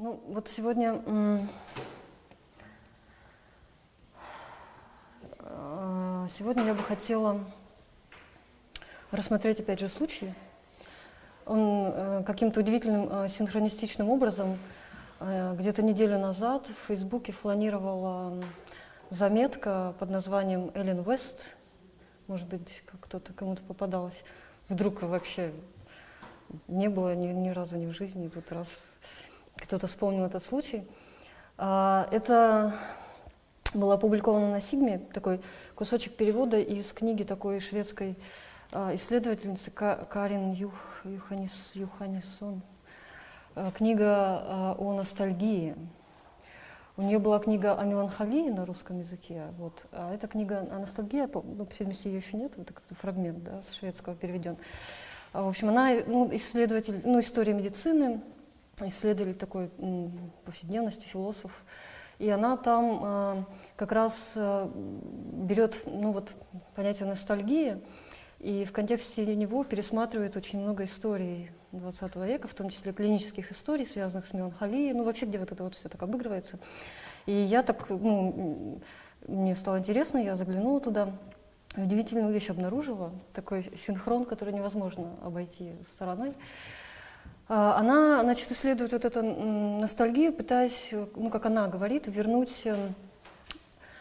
Ну, вот сегодня э, сегодня я бы хотела рассмотреть опять же случай. Он э, каким-то удивительным э, синхронистичным образом где-то неделю назад в Фейсбуке фланировала заметка под названием Эллен Уэст. Может быть, кто-то кому-то попадалось. Вдруг вообще не было ни, ни разу ни в жизни, и тут раз кто-то вспомнил этот случай. А, Это было опубликовано на Сигме, такой кусочек перевода из книги такой шведской а, исследовательницы Ка- Карин Юх, Юханис, Юханисон. А, Книга о ностальгии. У нее была книга о меланхолии на русском языке, вот. а эта книга о ностальгии, ну, по ее еще нет, это как-то фрагмент да, с шведского переведен. В общем, она ну, исследователь, ну, история медицины, исследователь такой повседневности, философ. И она там а, как раз а, берет ну, вот, понятие ностальгии и в контексте него пересматривает очень много историй XX века, в том числе клинических историй, связанных с меланхолией, ну вообще, где вот это вот все так обыгрывается. И я так, ну, мне стало интересно, я заглянула туда, удивительную вещь обнаружила, такой синхрон, который невозможно обойти стороной. А, Она, значит, исследует вот эту ностальгию, пытаясь, ну, как она говорит, вернуть эм,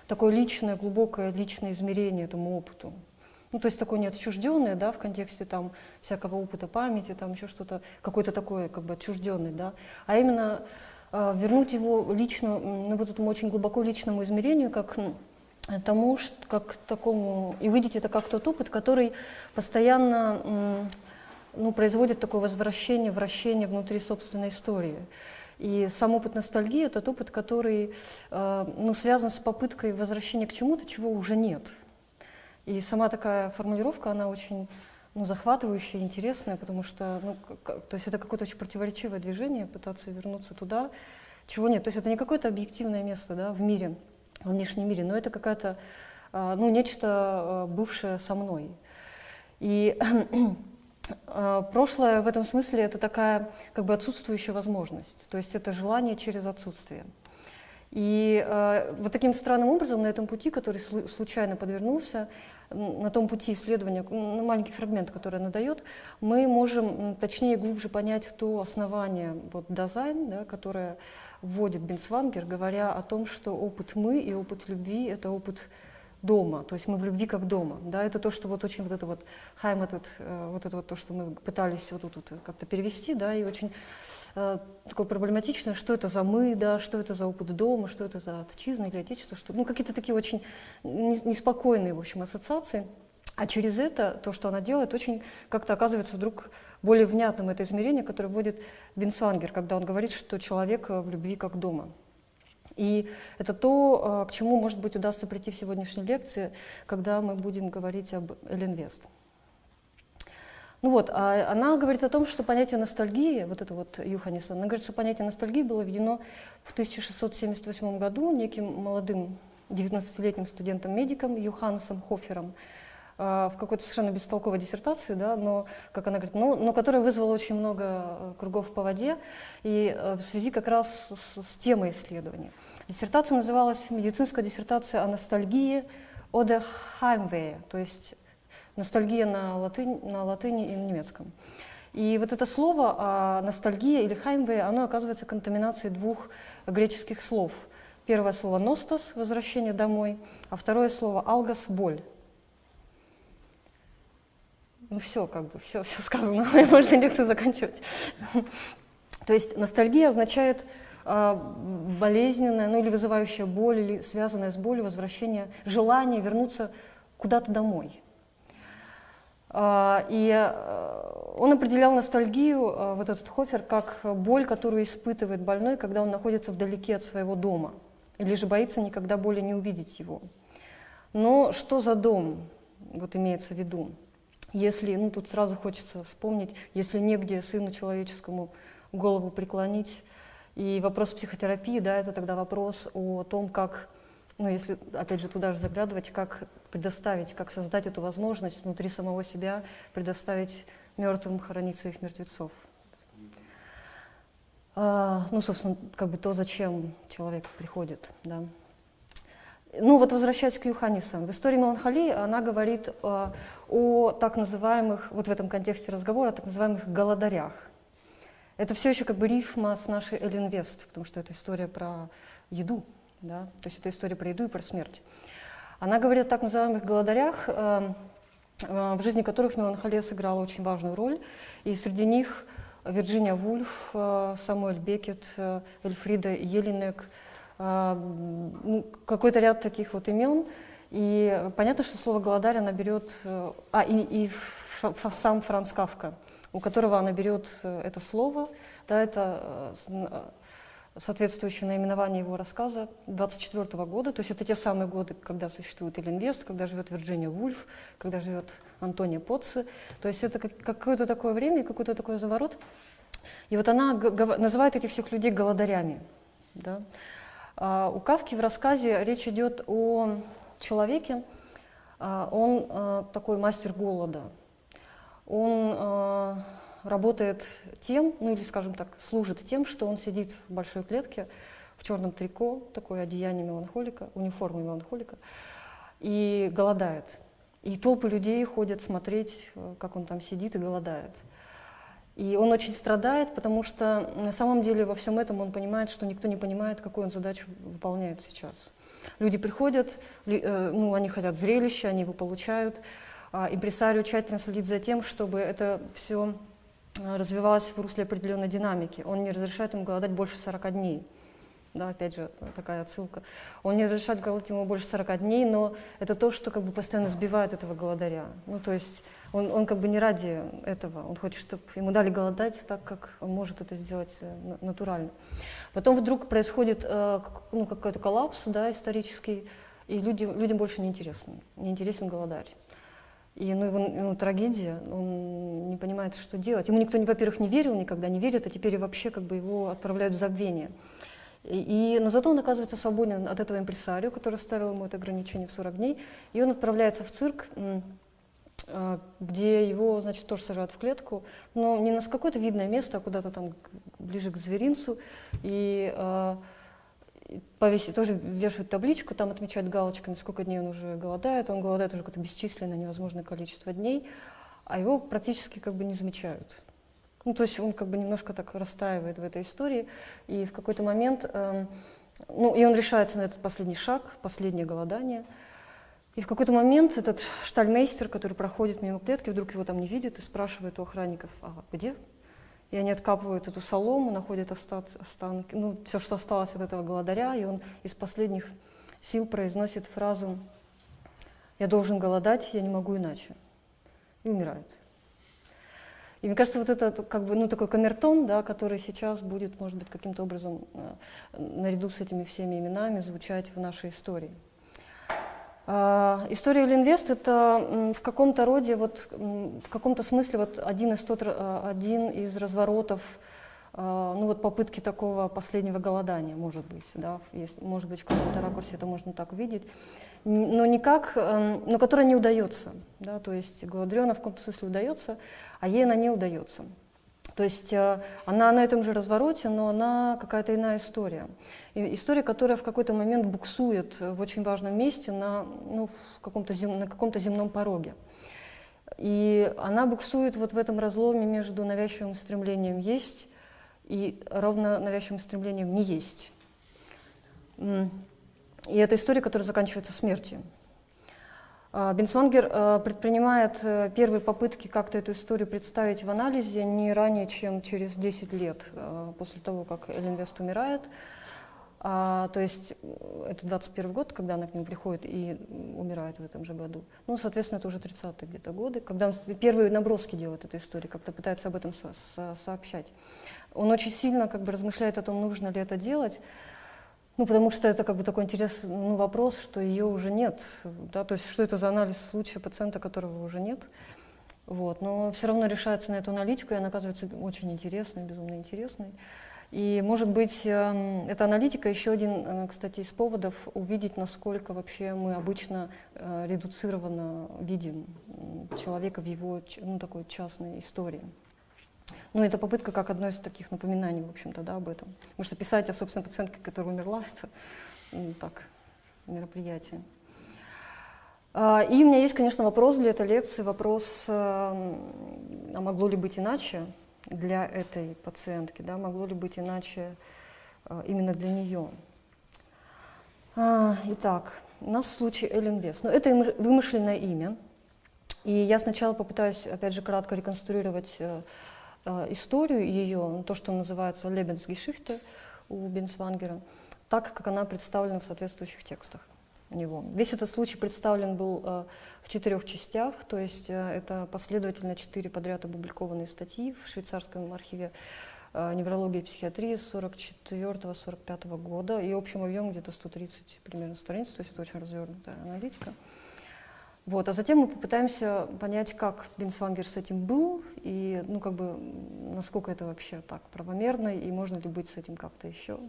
такое личное, глубокое личное измерение этому опыту. Ну, то есть такое не отчужденное, да, в контексте там всякого опыта памяти, там еще что-то, какое-то такое как бы отчужденное, да, а именно э, вернуть его лично, ну, вот этому очень глубоко личному измерению, как тому, как такому, и видеть это как тот опыт, который постоянно ну, производит такое возвращение, вращение внутри собственной истории. И сам опыт ностальгии – это тот опыт, который э, ну, связан с попыткой возвращения к чему-то, чего уже нет. И сама такая формулировка, она очень ну, захватывающая, интересная, потому что ну, к- к- то есть это какое-то очень противоречивое движение, пытаться вернуться туда, чего нет. То есть это не какое-то объективное место да, в мире, в внешнем мире, но это какая-то, э, ну, нечто э, бывшее со мной. И прошлое в этом смысле это такая как бы отсутствующая возможность, то есть это желание через отсутствие. И э, вот таким странным образом на этом пути, который слу- случайно подвернулся, на том пути исследования, м, ну, маленький фрагмент, который она дает, мы можем точнее и глубже понять то основание вот, дизайн, да, которое вводит Бенцвангер, говоря о том, что опыт мы и опыт любви – это опыт дома, то есть мы в любви как дома. Да, это то, что вот очень вот это вот хайм этот, э, вот это вот то, что мы пытались вот тут как-то перевести, да, и очень э, такое проблематичное, что это за мы, да, что это за опыт дома, что это за отчизна или отечество, что, ну, какие-то такие очень не- неспокойные, в общем, ассоциации. А через это, то, что она делает, очень как-то оказывается вдруг более внятным это измерение, которое вводит Бенсвангер, когда он говорит, что человек э, в любви как дома. И это то, э, к чему, может быть, удастся прийти в сегодняшней лекции, когда мы будем говорить об Эллен Вест. Ну вот, а она говорит о том, что понятие ностальгии, вот это вот Юханисон, она говорит, что понятие ностальгии было введено в 1678 году неким молодым 19-летним студентом-медиком Юхансом Хофером э, в какой-то совершенно бестолковой диссертации, да, но, как она говорит, но, но которая вызвала очень много э, кругов по воде, и в связи как раз с, с темой исследования. Диссертация называлась «Медицинская диссертация о ностальгии Оде Хаймвее», то есть ностальгия на латынь, на латыни и на немецком. И вот это слово а, ностальгия или хаймве, оно оказывается контаминацией двух греческих слов. Первое слово ностос – возвращение домой, а второе слово алгос – боль. Ну все, как бы, все, все сказано, можно лекцию заканчивать. То есть ностальгия означает а, болезненная, ну или вызывающая боль, или связанная с болью возвращение, желание вернуться куда-то домой. А, И э, он определял ностальгию, э, вот этот Хофер, как боль, которую испытывает больной, когда он находится вдалеке от своего дома, или же боится никогда более не увидеть его. Но что за дом, вот имеется в виду? Если, ну тут сразу хочется вспомнить, если негде сыну человеческому голову преклонить, и вопрос психотерапии, да, это тогда вопрос о том, как, ну если опять же туда же заглядывать, как предоставить, как создать эту возможность внутри самого себя, предоставить мертвым хоронить своих мертвецов. ну, собственно, как бы то, зачем человек приходит, да. Ну вот возвращаясь к Юханисам, в истории меланхолии она говорит э, о так называемых, вот в этом контексте разговора, о так называемых голодарях. Это все еще как бы рифма с нашей Эллен Вест, потому что это история про еду, да? то есть это история про еду и про смерть. Она говорит о так называемых голодарях, э, э, в жизни которых меланхолия сыграла очень важную роль, и среди них Вирджиния Вульф, э, Самуэль Бекет, э, Эльфрида а, ну, какой-то ряд таких вот имен. И понятно, что слово «голодарь» она берет, а и, и сам Франц Кавка, у которого она берет э, это слово, да, это э, соответствующее наименование его рассказа 24 года, то есть это те самые годы, когда существует Эллинвест, когда живет Вирджиния Вульф, когда живет Антония Потци, то есть это какое-то такое время, какой-то такой заворот. И вот она называет этих всех людей голодарями. Да? А, у Кавки в рассказе речь идет о человеке, а, он такой мастер голода. Он работает тем, ну или, скажем так, служит тем, что он сидит в большой клетке в черном трико, такое одеяние меланхолика, униформа меланхолика, и голодает. И толпы людей ходят смотреть, как он там сидит и голодает. И он очень страдает, потому что на самом деле во всем этом он понимает, что никто не понимает, какую он задачу выполняет сейчас. Люди приходят, э, ну, они хотят зрелища, они его получают. А импресарио тщательно следит за тем, чтобы это все э, развивалось в русле определенной динамики. Он не разрешает им голодать больше 40 дней. Да, опять же, такая отсылка. Он не разрешает голодать ему больше 40 дней, но это то, что как бы постоянно сбивает этого голодаря. Ну, то есть он, он как бы не ради этого, он хочет, чтобы ему дали голодать так, как он может это сделать э, натурально. Потом вдруг происходит э, ну, какой-то коллапс да, исторический, и люди, людям больше не интересно, не интересен голодарь. И ну, его ну, трагедия, он не понимает, что делать. Ему никто, во-первых, не верил никогда, не верит, а теперь вообще как бы его отправляют в забвение. И, но зато он оказывается свободен от этого импресарио, который ставил ему это ограничение в 40 дней, и он отправляется в цирк, а, где его, значит, тоже сажают в клетку, но не на какое-то видное место, а куда-то там ближе к зверинцу, и э, повесить, тоже вешают табличку, там отмечают галочками, сколько дней он уже голодает, он голодает уже какое-то бесчисленное, невозможное количество дней, а его практически как бы не замечают. Ну, то есть он как бы немножко так растаивает в этой истории, и в какой-то момент, э, ну, и он решается на этот последний шаг, последнее голодание – и в какой-то момент этот штальмейстер, который проходит мимо клетки, вдруг его там не видит и спрашивает у охранников, а где? И они откапывают эту солому, находят останки, ну, все, что осталось от этого голодаря, и он из последних сил произносит фразу «Я должен голодать, я не могу иначе». И умирает. И мне кажется, вот это как бы, ну, такой камертон, да, который сейчас будет, может быть, каким-то образом э, наряду с этими всеми именами звучать в нашей истории. А, история Линвест – это в каком-то роде, вот, в каком-то смысле вот один, из тот, а, один из разворотов а, ну вот попытки такого последнего голодания, может быть, да, есть, может быть, в каком-то ракурсе это можно так увидеть, но никак, эм, но которая не удается, да, то есть Гладриона в каком-то смысле удается, а ей она не удается. То есть э, она на этом же развороте, но она какая-то иная история. И история, которая в какой-то момент буксует в очень важном месте на, ну, каком-то зем, на каком-то земном пороге. И она буксует вот в этом разломе между навязчивым стремлением есть и ровно навязчивым стремлением не есть. И это история, которая заканчивается смертью. А, Бенсвангер а, предпринимает э, первые попытки как-то эту историю представить в анализе не ранее, чем через 10 лет а, после того, как Эллинвест умирает. А, то есть э, это 21 год, когда она к нему приходит и умирает в этом же году. Ну, соответственно, это уже 30-е где-то годы, когда первые наброски делает этой истории, как-то пытается об этом со со сообщать. Он очень сильно как бы размышляет о том, нужно ли это делать. Ну, потому что это как бы такой интересный ну, вопрос, что ее уже нет. Да? То есть, что это за анализ случая пациента, которого уже нет. Вот. Но все равно решается на эту аналитику, и она оказывается очень интересной, безумно интересной. И, может быть, эм, эта аналитика еще один, э, кстати, из поводов увидеть, насколько вообще мы обычно э, редуцированно видим человека в его ну, такой частной истории. Ну, это попытка как одно из таких напоминаний, в общем-то, да, об этом. Потому что писать о собственной пациентке, которая умерла, это ну, так, мероприятие. А, и у меня есть, конечно, вопрос для этой лекции, вопрос, а могло ли быть иначе для этой пациентки, да, могло ли быть иначе а, именно для нее. Итак, у нас случай Эллен Вест. Но ну, это вымышленное имя. И я сначала попытаюсь, опять же, кратко реконструировать э, э, историю ее, то, что называется Lebensgeschichte у Бенсвангера, так, как она представлена в соответствующих текстах у него. Весь этот случай представлен был э, в четырех частях, то есть э, это последовательно четыре подряд опубликованные статьи в швейцарском архиве э, неврологии и психиатрии с 44-45 года, и общим объем где-то 130 примерно страниц, то есть это очень развернутая аналитика. Вот, а затем мы попытаемся понять, как Бенсвангер с этим был, и ну, как бы, насколько это вообще так правомерно, и можно ли быть с этим как-то еще.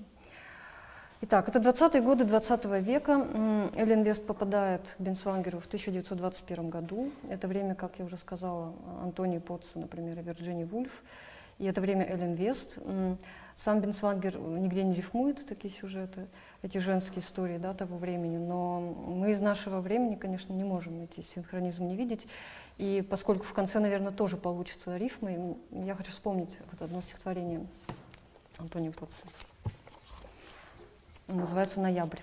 Итак, это 20-е годы 20 -го века. Эллен Вест попадает к Бенсвангеру в 1921 году. Это время, как я уже сказала, Антоний Потца, например, и Вирджини Вульф. И это время Эллен Вест. Сам Бенсвангер нигде не рифмует такие сюжеты, эти женские истории да, того времени, но мы из нашего времени, конечно, не можем эти синхронизмы не видеть. И поскольку в конце, наверное, тоже получится рифмы, я хочу вспомнить вот одно стихотворение Антонио Потца. Называется «Ноябрь».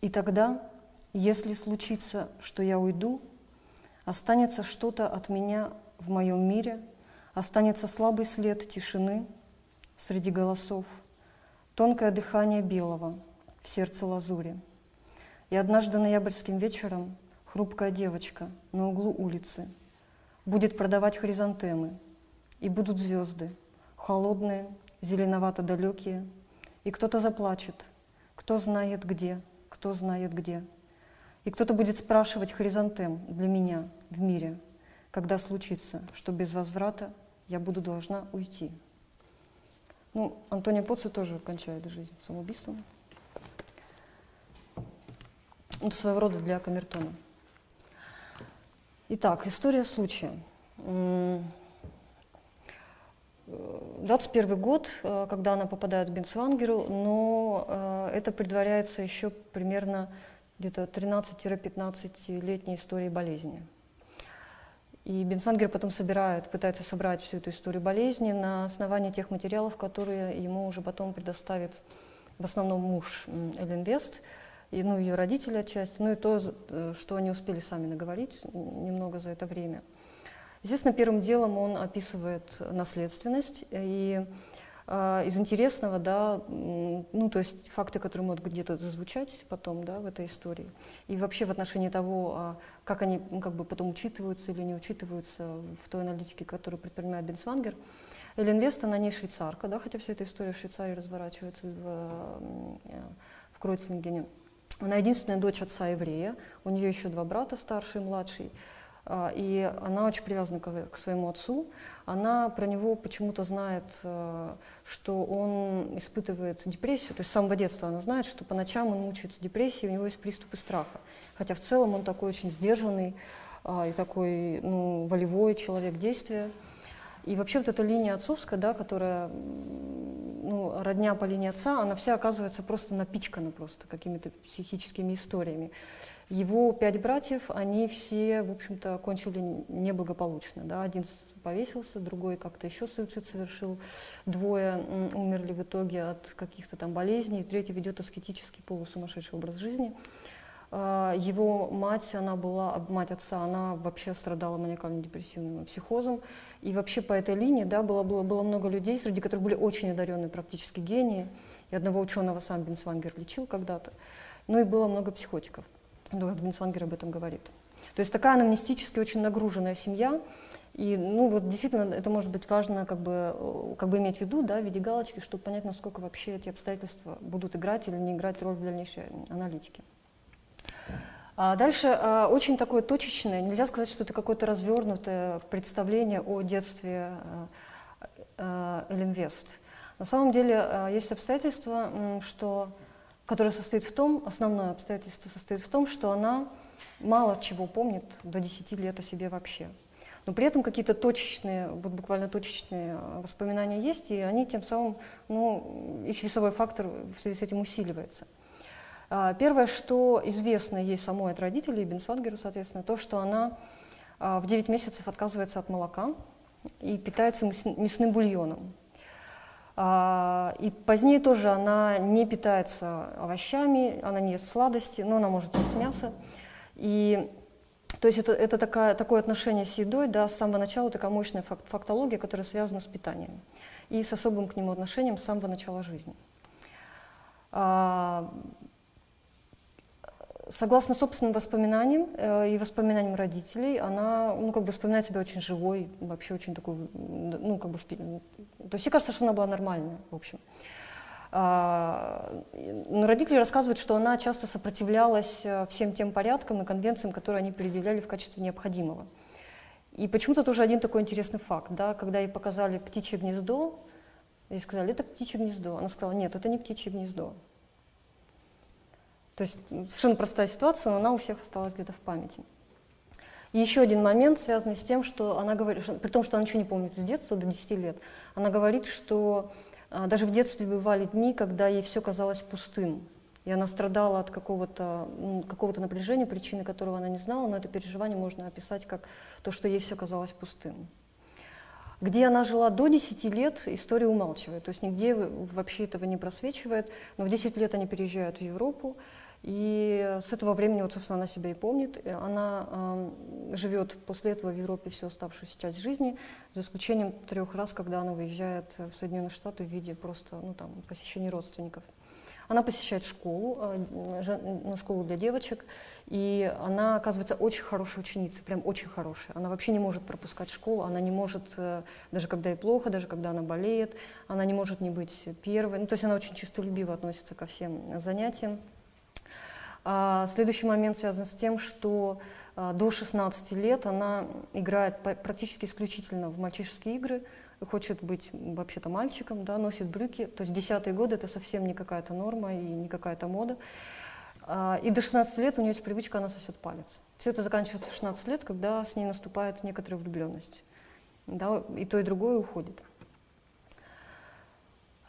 И тогда, если случится, что я уйду, останется что-то от меня в моем мире, останется слабый след тишины среди голосов, тонкое дыхание белого в сердце лазури. И однажды ноябрьским вечером хрупкая девочка на углу улицы будет продавать хризантемы, и будут звезды, холодные, зеленовато-далекие, и кто-то заплачет, кто знает где, кто знает где. И кто-то будет спрашивать хризантем для меня в мире, когда случится, что без возврата я буду должна уйти. Ну, Антония Поци тоже кончает жизнь самоубийством. Это своего рода для камертона. Итак, история случая. 21 год, э, когда она попадает в Бенцвангеру, но э, это предваряется еще примерно где-то 13-15-летней историей болезни. И Бенцвангер потом собирает, пытается собрать всю эту историю болезни на основании тех материалов, которые ему уже потом предоставит в основном муж Эллен Вест, и, ну, ее родители отчасти, ну и то, э, что они успели сами наговорить немного за это время – Естественно, первым делом он описывает наследственность и э, из интересного, да, ну, то есть факты, которые могут где-то зазвучать потом, да, в этой истории, и вообще в отношении того, а, как они, как бы потом учитываются или не учитываются в той аналитике, которую предпринимает Бенсвангер. Эллен Вест, она не швейцарка, да, хотя вся эта история в Швейцарии разворачивается в, э, в Кройцлингене. Она единственная дочь отца еврея, у нее еще два брата, старший и младший. А, и она очень привязана к своему отцу. Она про него почему-то знает, э, что он испытывает депрессию. То есть с самого детства она знает, что по ночам он мучается депрессией, у него есть приступы страха. Хотя в целом он такой очень сдержанный а, и такой ну, волевой человек действия. И вообще вот эта линия отцовская, да, которая ну, родня по линии отца, она вся оказывается просто напичкана просто какими-то психическими историями. Его пять братьев, они все, в общем-то, кончили неблагополучно. Да? Один повесился, другой как-то еще суицид совершил, двое умерли в итоге от каких-то там болезней, третий ведет аскетический полусумасшедший образ жизни. А, его мать, она была, мать отца, она вообще страдала маниакально-депрессивным психозом. И вообще по этой линии да, было, было, было много людей, среди которых были очень одаренные практически гении. И одного ученого сам Бенсвангер лечил когда-то. Ну и было много психотиков. Ну, Бенсвангер об этом говорит. То есть такая анамнестически очень нагруженная семья, и, ну, вот действительно, это может быть важно как бы, э, как бы иметь в виду, да, в виде галочки, чтобы понять, насколько вообще эти обстоятельства будут играть или не играть роль в дальнейшей аналитике. А дальше а, очень такое точечное, нельзя сказать, что это какое-то развернутое представление о детстве а, а, Эллен Вест. На самом деле есть обстоятельства, что которое состоит в том, основное обстоятельство состоит в том, что она мало чего помнит до 10 лет о себе вообще. Но при этом какие-то точечные, вот буквально точечные воспоминания есть, и они тем самым, ну, их весовой фактор в связи с этим усиливается. А, первое, что известно ей самой от родителей, Бенсвангеру, соответственно, то, что она а, в 9 месяцев отказывается от молока и питается мясным бульоном. А, и позднее тоже она не питается овощами, она не ест сладости, но она может есть мясо. И то есть это, это такая, такое отношение с едой, да, с самого начала такая мощная фактология, которая связана с питанием и с особым к нему отношением с самого начала жизни. Согласно собственным воспоминаниям э, и воспоминаниям родителей, она, ну, как бы вспоминает себя очень живой, вообще очень такой, ну, как бы, то есть ей кажется, что она была нормальная, в общем. А, но родители рассказывают, что она часто сопротивлялась э, всем тем порядкам и конвенциям, которые они предъявляли в качестве необходимого. И почему-то тоже один такой интересный факт, да, когда ей показали птичье гнездо, и сказали, это птичье гнездо. Она сказала, нет, это не птичье гнездо. То есть совершенно простая ситуация, но она у всех осталась где-то в памяти. И еще один момент, связанный с тем, что она говорит, при том, что она ничего не помнит с детства, до 10 лет, она говорит, что а, даже в детстве бывали дни, когда ей все казалось пустым. И она страдала от какого-то какого напряжения, причины которого она не знала, но это переживание можно описать как то, что ей все казалось пустым. Где она жила до 10 лет, история умалчивает, то есть нигде вообще этого не просвечивает, но в 10 лет они переезжают в Европу, и с этого времени, вот, собственно, она себя и помнит. Она э, живет после этого в Европе всю оставшуюся часть жизни, за исключением трех раз, когда она выезжает в Соединенные Штаты в виде просто ну, там, посещения родственников. Она посещает школу, э, ну, школу для девочек, и она оказывается очень хорошей ученицей, прям очень хорошей. Она вообще не может пропускать школу, она не может, э, даже когда ей плохо, даже когда она болеет, она не может не быть первой. Ну, то есть она очень чистолюбиво относится ко всем занятиям. А следующий момент связан с тем, что а, до 16 лет она играет практически исключительно в мальчишеские игры, хочет быть вообще-то мальчиком, да, носит брюки. То есть десятые годы это совсем не какая-то норма и не какая-то мода. А, и до 16 лет у нее есть привычка, она сосет палец. Все это заканчивается в 16 лет, когда с ней наступает некоторая влюбленность. Да, и то, и другое уходит.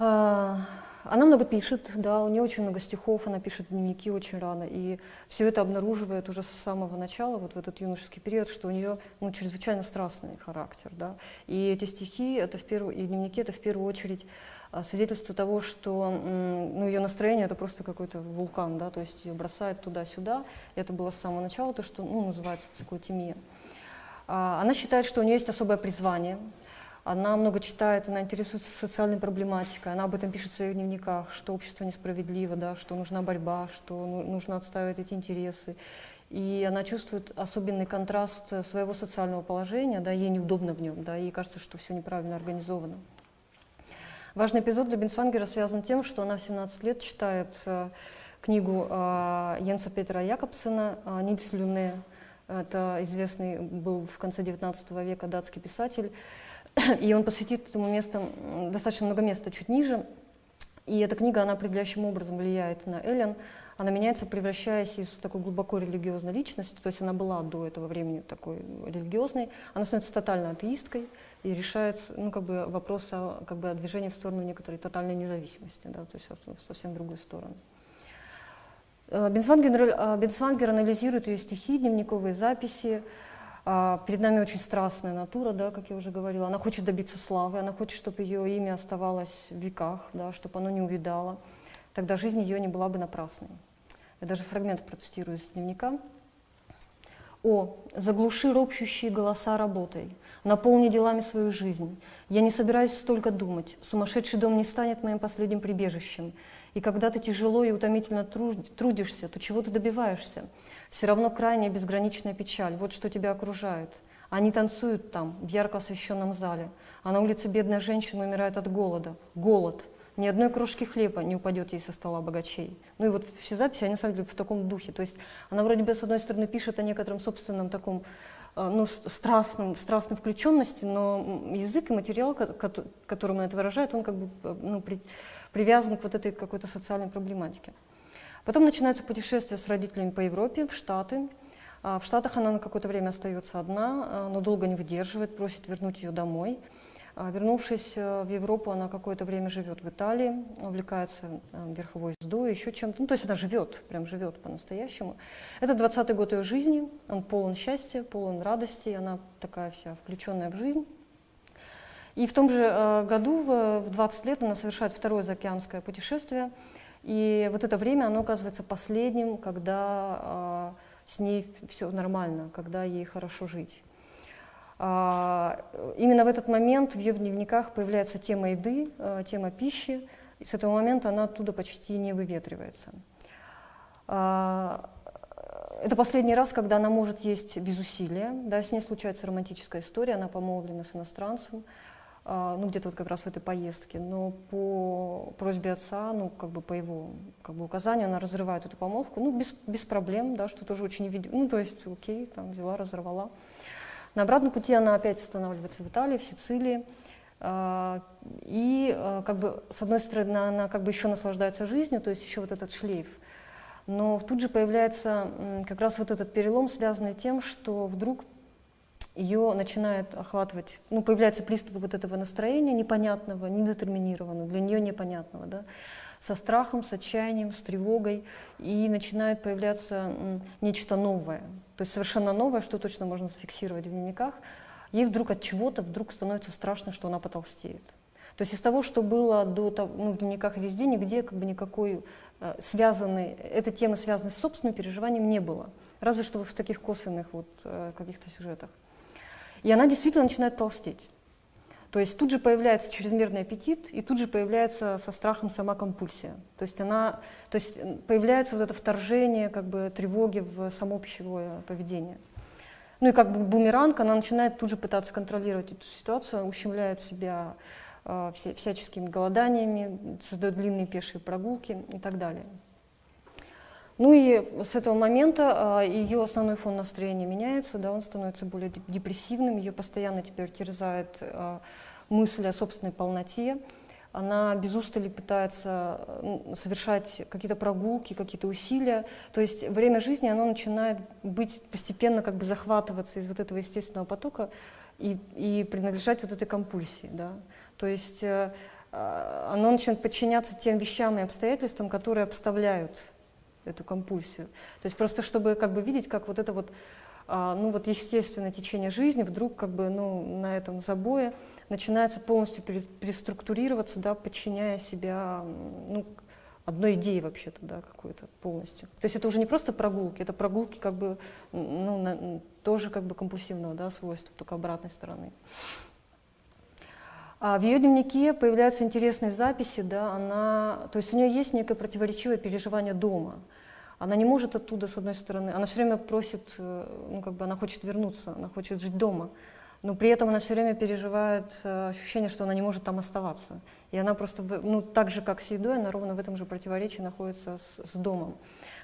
А, она много пишет, да, у нее очень много стихов, она пишет дневники очень рано, и все это обнаруживает уже с самого начала, вот в этот юношеский период, что у нее ну, чрезвычайно страстный характер, да, и эти стихи, это в первую, и дневники, это в первую очередь а, свидетельство того, что ну, ее настроение это просто какой-то вулкан, да, то есть ее бросает туда-сюда, это было с самого начала то, что ну, называется циклотемия. А, она считает, что у нее есть особое призвание, она много читает, она интересуется социальной проблематикой, она об этом пишет в своих дневниках, что общество несправедливо, да, что нужна борьба, что ну, нужно отстаивать эти интересы. И она чувствует особенный контраст своего социального положения, да, ей неудобно в нем, да, ей кажется, что все неправильно организовано. Важный эпизод для Бенсвангера связан тем, что она в 17 лет читает э, книгу э, Йенса Петера Якобсена э, «Нильс Люне». Это известный был в конце XIX века датский писатель, и он посвятит этому месту достаточно много места чуть ниже. И эта книга, она определяющим образом влияет на Эллен. Она меняется, превращаясь из такой глубоко религиозной личности, то есть она была до этого времени такой религиозной, она становится тотально атеисткой и решает ну, как бы, вопрос о, как бы, о движении в сторону некоторой тотальной независимости, да, то есть в совсем другую сторону. Э, Бенсвангер, э, Бенсвангер анализирует ее стихи, дневниковые записи, перед нами очень страстная натура, да, как я уже говорила. Она хочет добиться славы, она хочет, чтобы ее имя оставалось в веках, да, чтобы оно не увидало. Тогда жизнь ее не была бы напрасной. Я даже фрагмент процитирую из дневника. «О, заглуши ропщущие голоса работой, наполни делами свою жизнь. Я не собираюсь столько думать. Сумасшедший дом не станет моим последним прибежищем. И когда ты тяжело и утомительно трудишься, то чего ты добиваешься? Все равно крайняя безграничная печаль. Вот что тебя окружает. Они танцуют там, в ярко освещенном зале. А на улице бедная женщина умирает от голода. Голод. Ни одной крошки хлеба не упадет ей со стола богачей. Ну и вот все записи, они на в таком духе. То есть она вроде бы, с одной стороны, пишет о некотором собственном таком э, ну, страстном, страстной включенности, но язык и материал, которым она это выражает, он как бы э, ну, при, привязан к вот этой какой-то социальной проблематике. Потом начинается путешествие с родителями по Европе, в Штаты. А в Штатах она на какое-то время остается одна, но долго не выдерживает, просит вернуть ее домой. А, вернувшись в Европу, она какое-то время живет в Италии, увлекается верховой ездой, еще чем-то. Ну, то есть она живет, прям живет по-настоящему. Это 20-й год ее жизни, он полон счастья, полон радости, она такая вся включенная в жизнь. И в том же э, году, в 20 лет, она совершает второе заокеанское путешествие. И вот это время, оно оказывается последним, когда э, с ней все нормально, когда ей хорошо жить. А, именно в этот момент в ее дневниках появляется тема еды, э, тема пищи, и с этого момента она оттуда почти не выветривается. А, это последний раз, когда она может есть без усилия. Да, с ней случается романтическая история, она помолвлена с иностранцем. А, ну, где-то вот как раз в этой поездке, но по просьбе отца, ну, как бы по его как бы, указанию, она разрывает эту помолвку, ну, без, без проблем, да, что тоже очень видимо, ну, то есть, окей, там, взяла, разорвала. На обратном пути она опять останавливается в Италии, в Сицилии, а, и, а, как бы, с одной стороны, она как бы еще наслаждается жизнью, то есть еще вот этот шлейф, но тут же появляется как раз вот этот перелом, связанный тем, что вдруг ее начинает охватывать, ну, появляются приступы вот этого настроения непонятного, недетерминированного, для нее непонятного, да, со страхом, с отчаянием, с тревогой, и начинает появляться нечто новое, то есть совершенно новое, что точно можно зафиксировать в дневниках, ей вдруг от чего-то вдруг становится страшно, что она потолстеет. То есть из того, что было до того, ну, в дневниках везде, нигде как бы никакой э, связанной, эта тема связанной с собственным переживанием не было. Разве что в таких косвенных вот э, каких-то сюжетах. И она действительно начинает толстеть. То есть тут же появляется чрезмерный аппетит, и тут же появляется со страхом сама компульсия. То есть, она, то есть появляется вот это вторжение как бы, тревоги в само пищевое поведение. Ну и как бы бумеранг, она начинает тут же пытаться контролировать эту ситуацию, ущемляет себя э, всяческими голоданиями, создает длинные пешие прогулки и так далее. Ну и с этого момента а, ее основной фон настроения меняется, да, он становится более депрессивным, ее постоянно теперь терзает а, мысль о собственной полноте. Она без устали пытается совершать какие-то прогулки, какие-то усилия. То есть время жизни оно начинает быть постепенно как бы захватываться из вот этого естественного потока и, и принадлежать вот этой компульсии. Да? То есть э, а, оно начинает подчиняться тем вещам и обстоятельствам, которые обставляют эту компульсию. То есть просто чтобы как бы видеть, как вот это вот, а, ну вот естественное течение жизни вдруг как бы ну, на этом забое начинается полностью переструктурироваться, да, подчиняя себя ну, одной идее вообще-то, да, какой-то полностью. То есть это уже не просто прогулки, это прогулки как бы, ну, на, тоже как бы компульсивного, да, свойства, только обратной стороны. А в ее дневнике появляются интересные записи, да, она, то есть у нее есть некое противоречивое переживание дома. Она не может оттуда, с одной стороны, она все время просит, э, ну как бы она хочет вернуться, она хочет жить дома, но при этом она все время переживает э, ощущение, что она не может там оставаться. И она просто, ну так же, как с едой, она ровно в этом же противоречии находится с, с домом.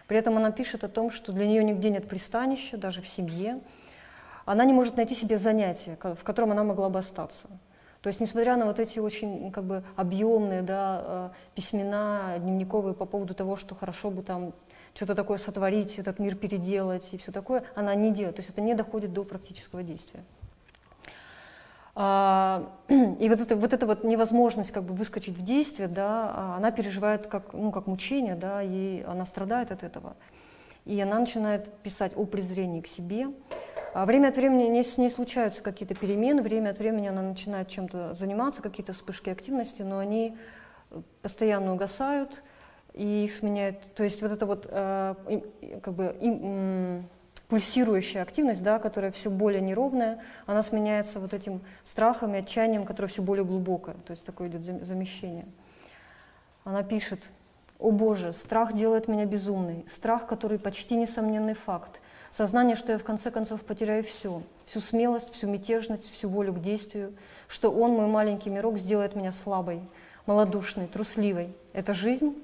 При этом она пишет о том, что для нее нигде нет пристанища, даже в семье. Она не может найти себе занятие, в котором она могла бы остаться. То есть, несмотря на вот эти очень как бы, объемные да, э, письмена дневниковые по поводу того, что хорошо бы там что-то такое сотворить, этот мир переделать и все такое, она не делает. То есть это не доходит до практического действия. А, и вот эта вот, эта вот невозможность как бы выскочить в действие, да, а, она переживает как, ну, как мучение, да, и она страдает от этого. И она начинает писать о презрении к себе, время от времени не, с ней случаются какие-то перемены, время от времени она начинает чем-то заниматься, какие-то вспышки активности, но они э, постоянно угасают, и их сменяет, то есть вот эта вот э, как бы пульсирующая активность, да, которая все более неровная, она сменяется вот этим страхом и отчаянием, которое все более глубокое, то есть такое идет замещение. Она пишет, «О Боже, страх делает меня безумной, страх, который почти несомненный факт, Сознание, что я в конце концов потеряю все, всю смелость, всю мятежность, всю волю к действию, что он, мой маленький мирок, сделает меня слабой, малодушной, трусливой. Это жизнь?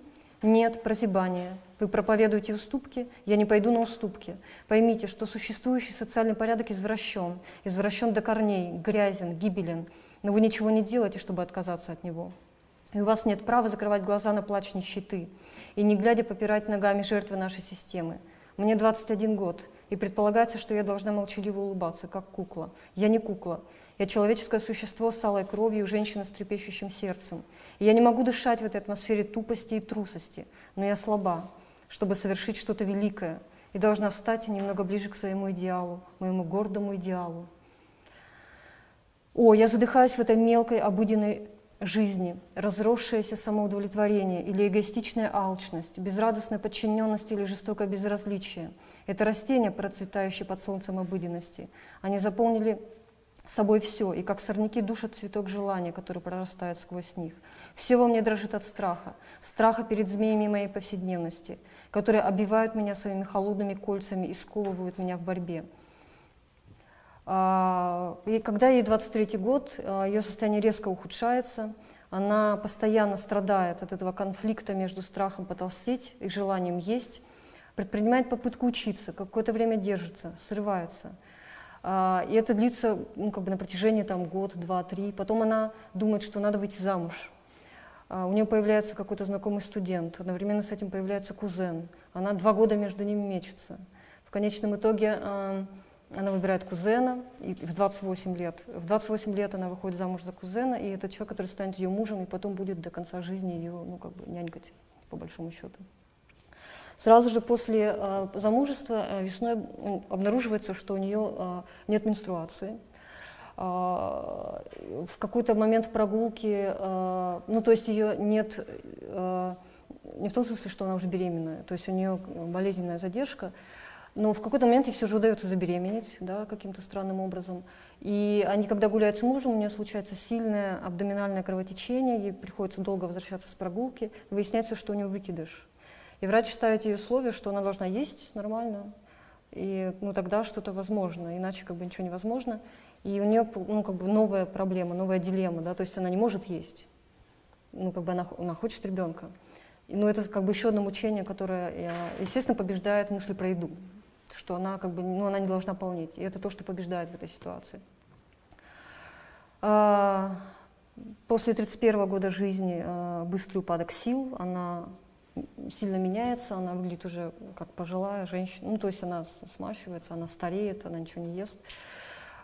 Нет, прозябание. Вы проповедуете уступки, я не пойду на уступки. Поймите, что существующий социальный порядок извращен, извращен до корней, грязен, гибелен, но вы ничего не делаете, чтобы отказаться от него. И у вас нет права закрывать глаза на плач нищеты и не глядя попирать ногами жертвы нашей системы. Мне 21 год, и предполагается, что я должна молчаливо улыбаться, как кукла. Я не кукла. Я человеческое существо с алой кровью, женщина с трепещущим сердцем. И я не могу дышать в этой атмосфере тупости и трусости, но я слаба, чтобы совершить что-то великое, и должна встать немного ближе к своему идеалу, моему гордому идеалу. О, я задыхаюсь в этой мелкой, обыденной жизни, разросшееся самоудовлетворение или эгоистичная алчность, безрадостная подчиненность или жестокое безразличие. Это растения, процветающие под солнцем обыденности. Они заполнили собой все, и как сорняки душат цветок желания, который прорастает сквозь них. Все во мне дрожит от страха, страха перед змеями моей повседневности, которые обивают меня своими холодными кольцами и сковывают меня в борьбе. А, и когда ей 23 год, а, ее состояние резко ухудшается, она постоянно страдает от этого конфликта между страхом потолстеть и желанием есть, предпринимает попытку учиться, какое-то время держится, срывается. А, и это длится ну, как бы на протяжении там, год, два, три. Потом она думает, что надо выйти замуж. У нее появляется какой-то знакомый студент, одновременно с этим появляется кузен. Она два года между ними мечется. В конечном итоге она выбирает кузена, и в 28 лет. В 28 лет она выходит замуж за кузена, и это человек, который станет ее мужем, и потом будет до конца жизни ее, ну, как бы нянькать, по большому счету. Сразу же после э, замужества э, весной обнаруживается, что у нее э, нет менструации. Э, в какой-то момент прогулки, э, ну то есть ее нет, э, не в том смысле, что она уже беременная, то есть у нее болезненная задержка, но в какой-то момент ей все же удается забеременеть да, каким-то странным образом. И они, когда гуляют с мужем, у нее случается сильное абдоминальное кровотечение, ей приходится долго возвращаться с прогулки, выясняется, что у нее выкидыш. И врач ставит ей условие, что она должна есть нормально, и ну, тогда что-то возможно, иначе как бы ничего невозможно. И у нее ну, как бы новая проблема, новая дилемма, да, то есть она не может есть. Ну, как бы она, она хочет ребенка. Но это как бы еще одно мучение, которое, э, естественно, побеждает мысль про еду что она как бы, ну, она не должна полнеть. И это то, что побеждает в этой ситуации. А, после 31 года жизни а, быстрый упадок сил, она сильно меняется, она выглядит уже как пожилая женщина, ну то есть она смащивается, она стареет, она ничего не ест.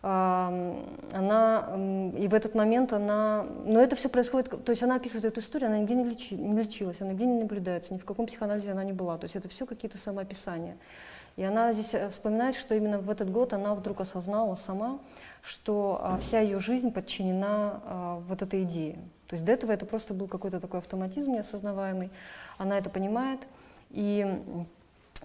А, она, и в этот момент она, но это все происходит, то есть она описывает эту историю, она нигде не, лечи, не лечилась, она нигде не наблюдается, ни в каком психоанализе она не была, то есть это все какие-то самоописания. И она здесь э, вспоминает, что именно в этот год она вдруг осознала сама, что а, вся ее жизнь подчинена а, вот этой идее. То есть до этого это просто был какой-то такой автоматизм неосознаваемый. Она это понимает. И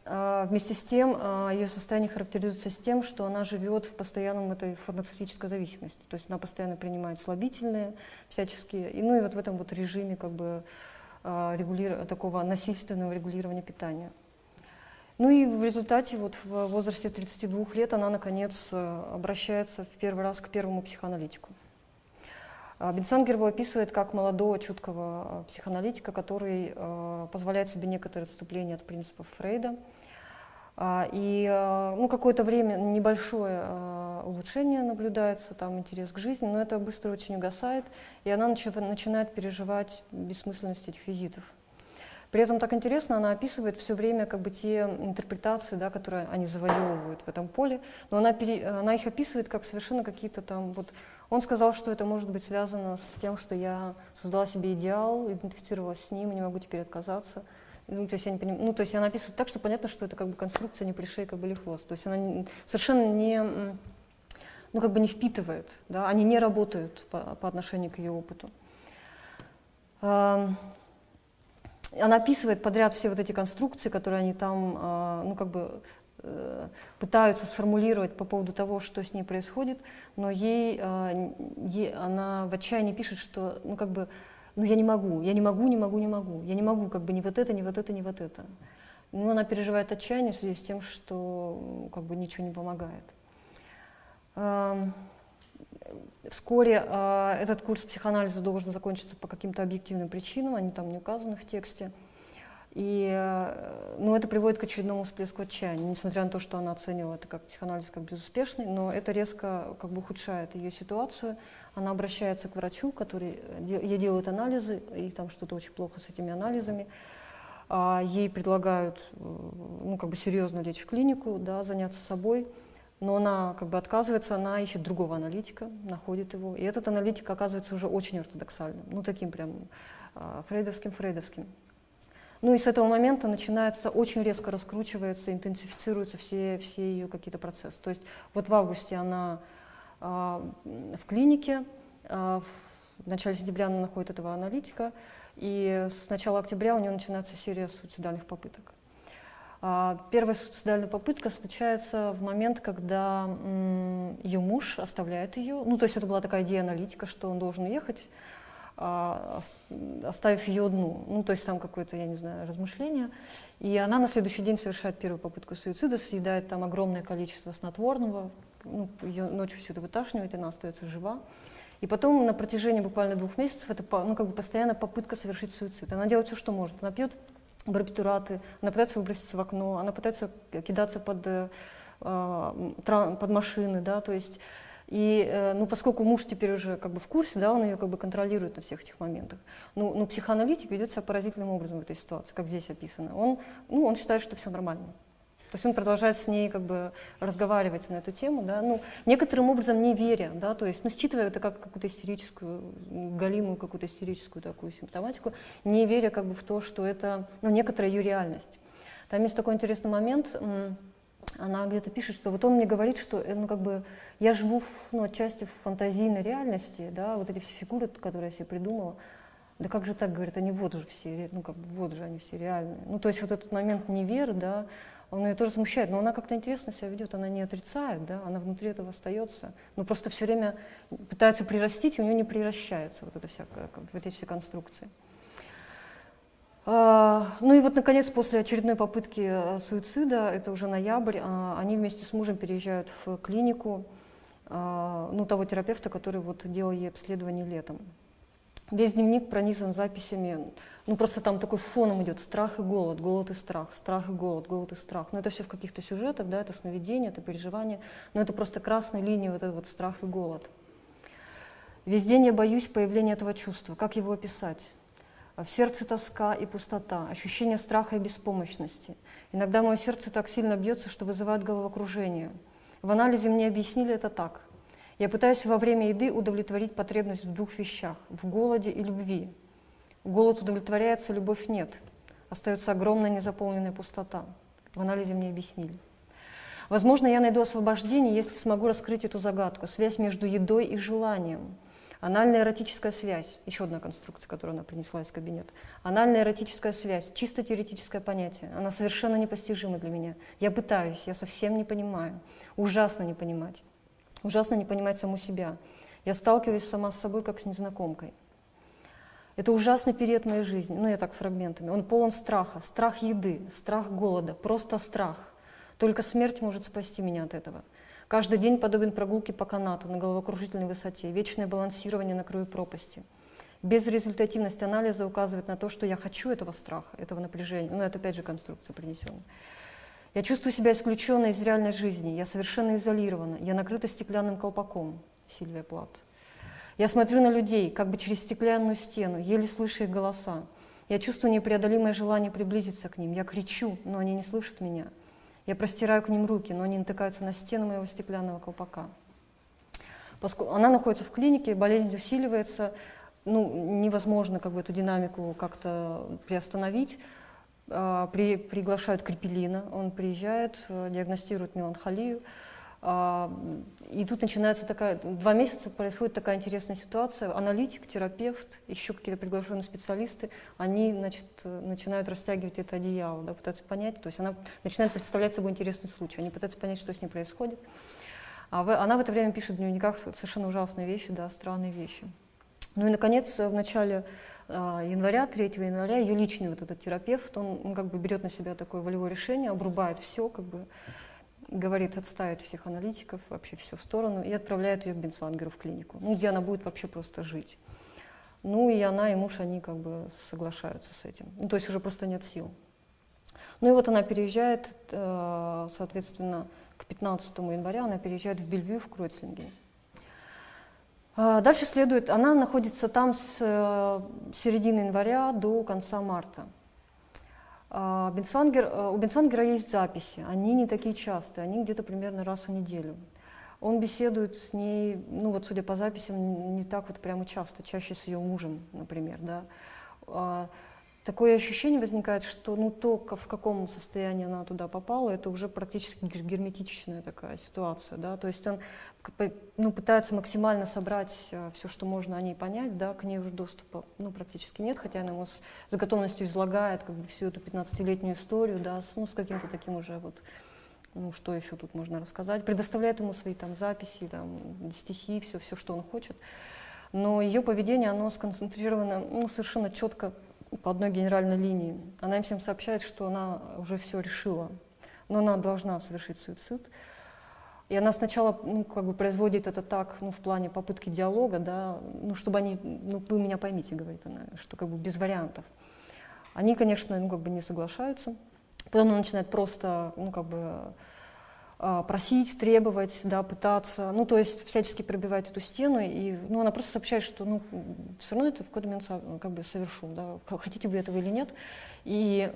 а, вместе с тем ее состояние характеризуется с тем, что она живет в постоянном этой фармацевтической зависимости. То есть она постоянно принимает слабительные всяческие. И, ну и вот в этом вот режиме как бы регулир... такого насильственного регулирования питания. Ну и в результате вот в возрасте 32 лет она, наконец, э, обращается в первый раз к первому психоаналитику. А Бенсангер его описывает как молодого, чуткого э, психоаналитика, который э, позволяет себе некоторые отступления от принципов Фрейда. А, и ну, какое-то время небольшое улучшение наблюдается, там интерес к жизни, но это быстро очень угасает, и она начинает переживать бессмысленность этих визитов. При этом так интересно, она описывает все время как бы те интерпретации, да, которые они завоевывают в этом поле, но она, пере, она их описывает как совершенно какие-то там вот он сказал, что это может быть связано с тем, что я создала себе идеал, идентифицировалась с ним, и не могу теперь отказаться. Ну, то есть я не понимаю, ну, то есть она описывает так, что понятно, что это как бы конструкция не пришей, как бы хвост. То есть она совершенно не, ну, как бы не впитывает, да, они не работают по, по отношению к ее опыту она описывает подряд все вот эти конструкции, которые они там, а, ну, как бы э, пытаются сформулировать по поводу того, что с ней происходит, но ей, а, ей она в отчаянии пишет, что, ну, как бы, ну, я не могу, я не могу, не могу, не могу, я не могу, как бы, ни вот это, ни вот это, ни вот это. Ну, она переживает отчаяние в связи с тем, что, как бы, ничего не помогает. Вскоре э, этот курс психоанализа должен закончиться по каким-то объективным причинам, они там не указаны в тексте. И э, ну, это приводит к очередному всплеску отчаяния, несмотря на то, что она оценила это как психоанализ как безуспешный, но это резко как бы ухудшает ее ситуацию. Она обращается к врачу, который ей делает анализы, и там что-то очень плохо с этими анализами. а ей предлагают ну, как бы серьезно лечь в клинику, да, заняться собой, но она как бы отказывается, она ищет другого аналитика, находит его, и этот аналитик оказывается уже очень ортодоксальным, ну таким прям фрейдовским-фрейдовским. Ну и с этого момента начинается, очень резко раскручивается, интенсифицируются все, все ее какие-то процессы. То есть вот в августе она а, в клинике, а, в начале сентября она находит этого аналитика, и с начала октября у нее начинается серия суицидальных попыток. А, первая суицидальная попытка случается в момент, когда ее муж оставляет ее. Ну, то есть это была такая идея аналитика, что он должен уехать, а, оставив ее одну. Ну, то есть там какое-то, я не знаю, размышление. И она на следующий день совершает первую попытку суицида, съедает там огромное количество снотворного, ну, ее ночью все это выташнивает, она остается жива. И потом на протяжении буквально двух месяцев это ну, как бы постоянная попытка совершить суицид. Она делает все, что может. Она пьет барбитураты, она пытается выброситься в окно, она пытается кидаться под, э, под машины, да, то есть и, э, ну, поскольку муж теперь уже как бы в курсе, да, он ее как бы контролирует на всех этих моментах. Ну, ну психоаналитик ведет себя поразительным образом в этой ситуации, как здесь описано. Он, ну, он считает, что все нормально. То есть он продолжает с ней как бы разговаривать на эту тему, да, ну, некоторым образом не веря, да, то есть, ну, считывая это как какую-то истерическую, галимую какую-то истерическую такую симптоматику, не веря как бы в то, что это, ну, некоторая ее реальность. Там есть такой интересный момент, она где-то пишет, что вот он мне говорит, что э, ну, как бы, я живу ну, отчасти в фантазийной реальности, да, вот эти все фигуры, которые я себе придумала, да как же так, говорит, они вот уже все, ну как бы вот же они все реальные. Ну то есть вот этот момент неверы, да, он ее тоже смущает, но она как-то интересно себя ведет, она не отрицает, да, она внутри этого остается, но просто все время пытается прирастить, и у нее не приращается вот эта вся, вот эти все конструкции. А, ну и вот, наконец, после очередной попытки э, суицида, это уже ноябрь, а, они вместе с мужем переезжают в клинику а, ну, того терапевта, который вот делал ей обследование летом. Весь дневник пронизан записями, ну просто там такой фоном идет страх и голод, голод и страх, страх и голод, голод и страх. Но это все в каких-то сюжетах, да, это сновидение, это переживание, но это просто красной линией вот этот вот страх и голод. Весь день я боюсь появления этого чувства. Как его описать? В сердце тоска и пустота, ощущение страха и беспомощности. Иногда мое сердце так сильно бьется, что вызывает головокружение. В анализе мне объяснили это так. Я пытаюсь во время еды удовлетворить потребность в двух вещах – в голоде и любви. Голод удовлетворяется, любовь нет. Остается огромная незаполненная пустота. В анализе мне объяснили. Возможно, я найду освобождение, если смогу раскрыть эту загадку, связь между едой и желанием – Анальная эротическая связь, еще одна конструкция, которую она принесла из кабинета. Анальная эротическая связь, чисто теоретическое понятие, она совершенно непостижима для меня. Я пытаюсь, я совсем не понимаю, ужасно не понимать, ужасно не понимать саму себя. Я сталкиваюсь сама с собой, как с незнакомкой. Это ужасный период моей жизни, ну я так фрагментами. Он полон страха, страх еды, страх голода, просто страх. Только смерть может спасти меня от этого. Каждый день подобен прогулке по канату на головокружительной высоте, вечное балансирование на краю пропасти. Безрезультативность анализа указывает на то, что я хочу этого страха, этого напряжения. Ну, это опять же конструкция принесенная. Я чувствую себя исключенной из реальной жизни, я совершенно изолирована, я накрыта стеклянным колпаком. Сильвия Плат. Я смотрю на людей, как бы через стеклянную стену, еле слыша их голоса. Я чувствую непреодолимое желание приблизиться к ним. Я кричу, но они не слышат меня. Я простираю к ним руки, но они натыкаются на стену моего стеклянного колпака. Поскольку она находится в клинике, болезнь усиливается, ну, невозможно как бы, эту динамику как-то приостановить. А, при, приглашают Крепелина, он приезжает, э, диагностирует меланхолию. А, и тут начинается такая, два месяца происходит такая интересная ситуация. Аналитик, терапевт, еще какие-то приглашенные специалисты, они значит, начинают растягивать это одеяло, да, пытаются понять. То есть она начинает представлять собой интересный случай. Они пытаются понять, что с ней происходит. А в, она в это время пишет в дневниках совершенно ужасные вещи, да, странные вещи. Ну и, наконец, в начале э, января, 3 января, ее личный вот этот терапевт, он, он как бы берет на себя такое волевое решение, обрубает все, как бы, говорит отставить всех аналитиков, вообще все в сторону, и отправляет ее к Бенсвангеру в клинику, ну, где она будет вообще просто жить. Ну и она, и муж, они как бы соглашаются с этим. Ну, то есть уже просто нет сил. Ну и вот она переезжает, э, соответственно, к 15 января она переезжает в Бельвью в Кройцлинге. А дальше следует, она находится там с э, середины января до конца марта. А Бенсвангер, э, у Бенсвангера есть записи, они не такие частые, они где-то примерно раз в неделю. Он беседует с ней, ну вот судя по записям, не так вот прямо часто, чаще с ее мужем, например, да. А, такое ощущение возникает, что ну то, в каком состоянии она туда попала, это уже практически герметичная такая ситуация, да, то есть он ну, пытается максимально собрать э, все, что можно о ней понять, да, к ней уже доступа ну, практически нет, хотя она ему с, с готовностью излагает как бы, всю эту 15-летнюю историю, да, с, ну, с каким-то таким уже вот ну, что еще тут можно рассказать, предоставляет ему свои там записи, там, стихи, все, все, что он хочет. Но ее поведение, оно сконцентрировано ну, совершенно четко по одной генеральной линии. Она им всем сообщает, что она уже все решила, но она должна совершить суицид. И она сначала ну, как бы производит это так, ну, в плане попытки диалога, да, ну, чтобы они, ну, вы меня поймите, говорит она, что как бы без вариантов. Они, конечно, ну, как бы не соглашаются. Потом она начинает просто, ну, как бы а, просить, требовать, да, пытаться, ну, то есть всячески пробивать эту стену, и, ну, она просто сообщает, что, ну, все равно это в какой-то момент как бы совершу, да, хотите вы этого или нет, и,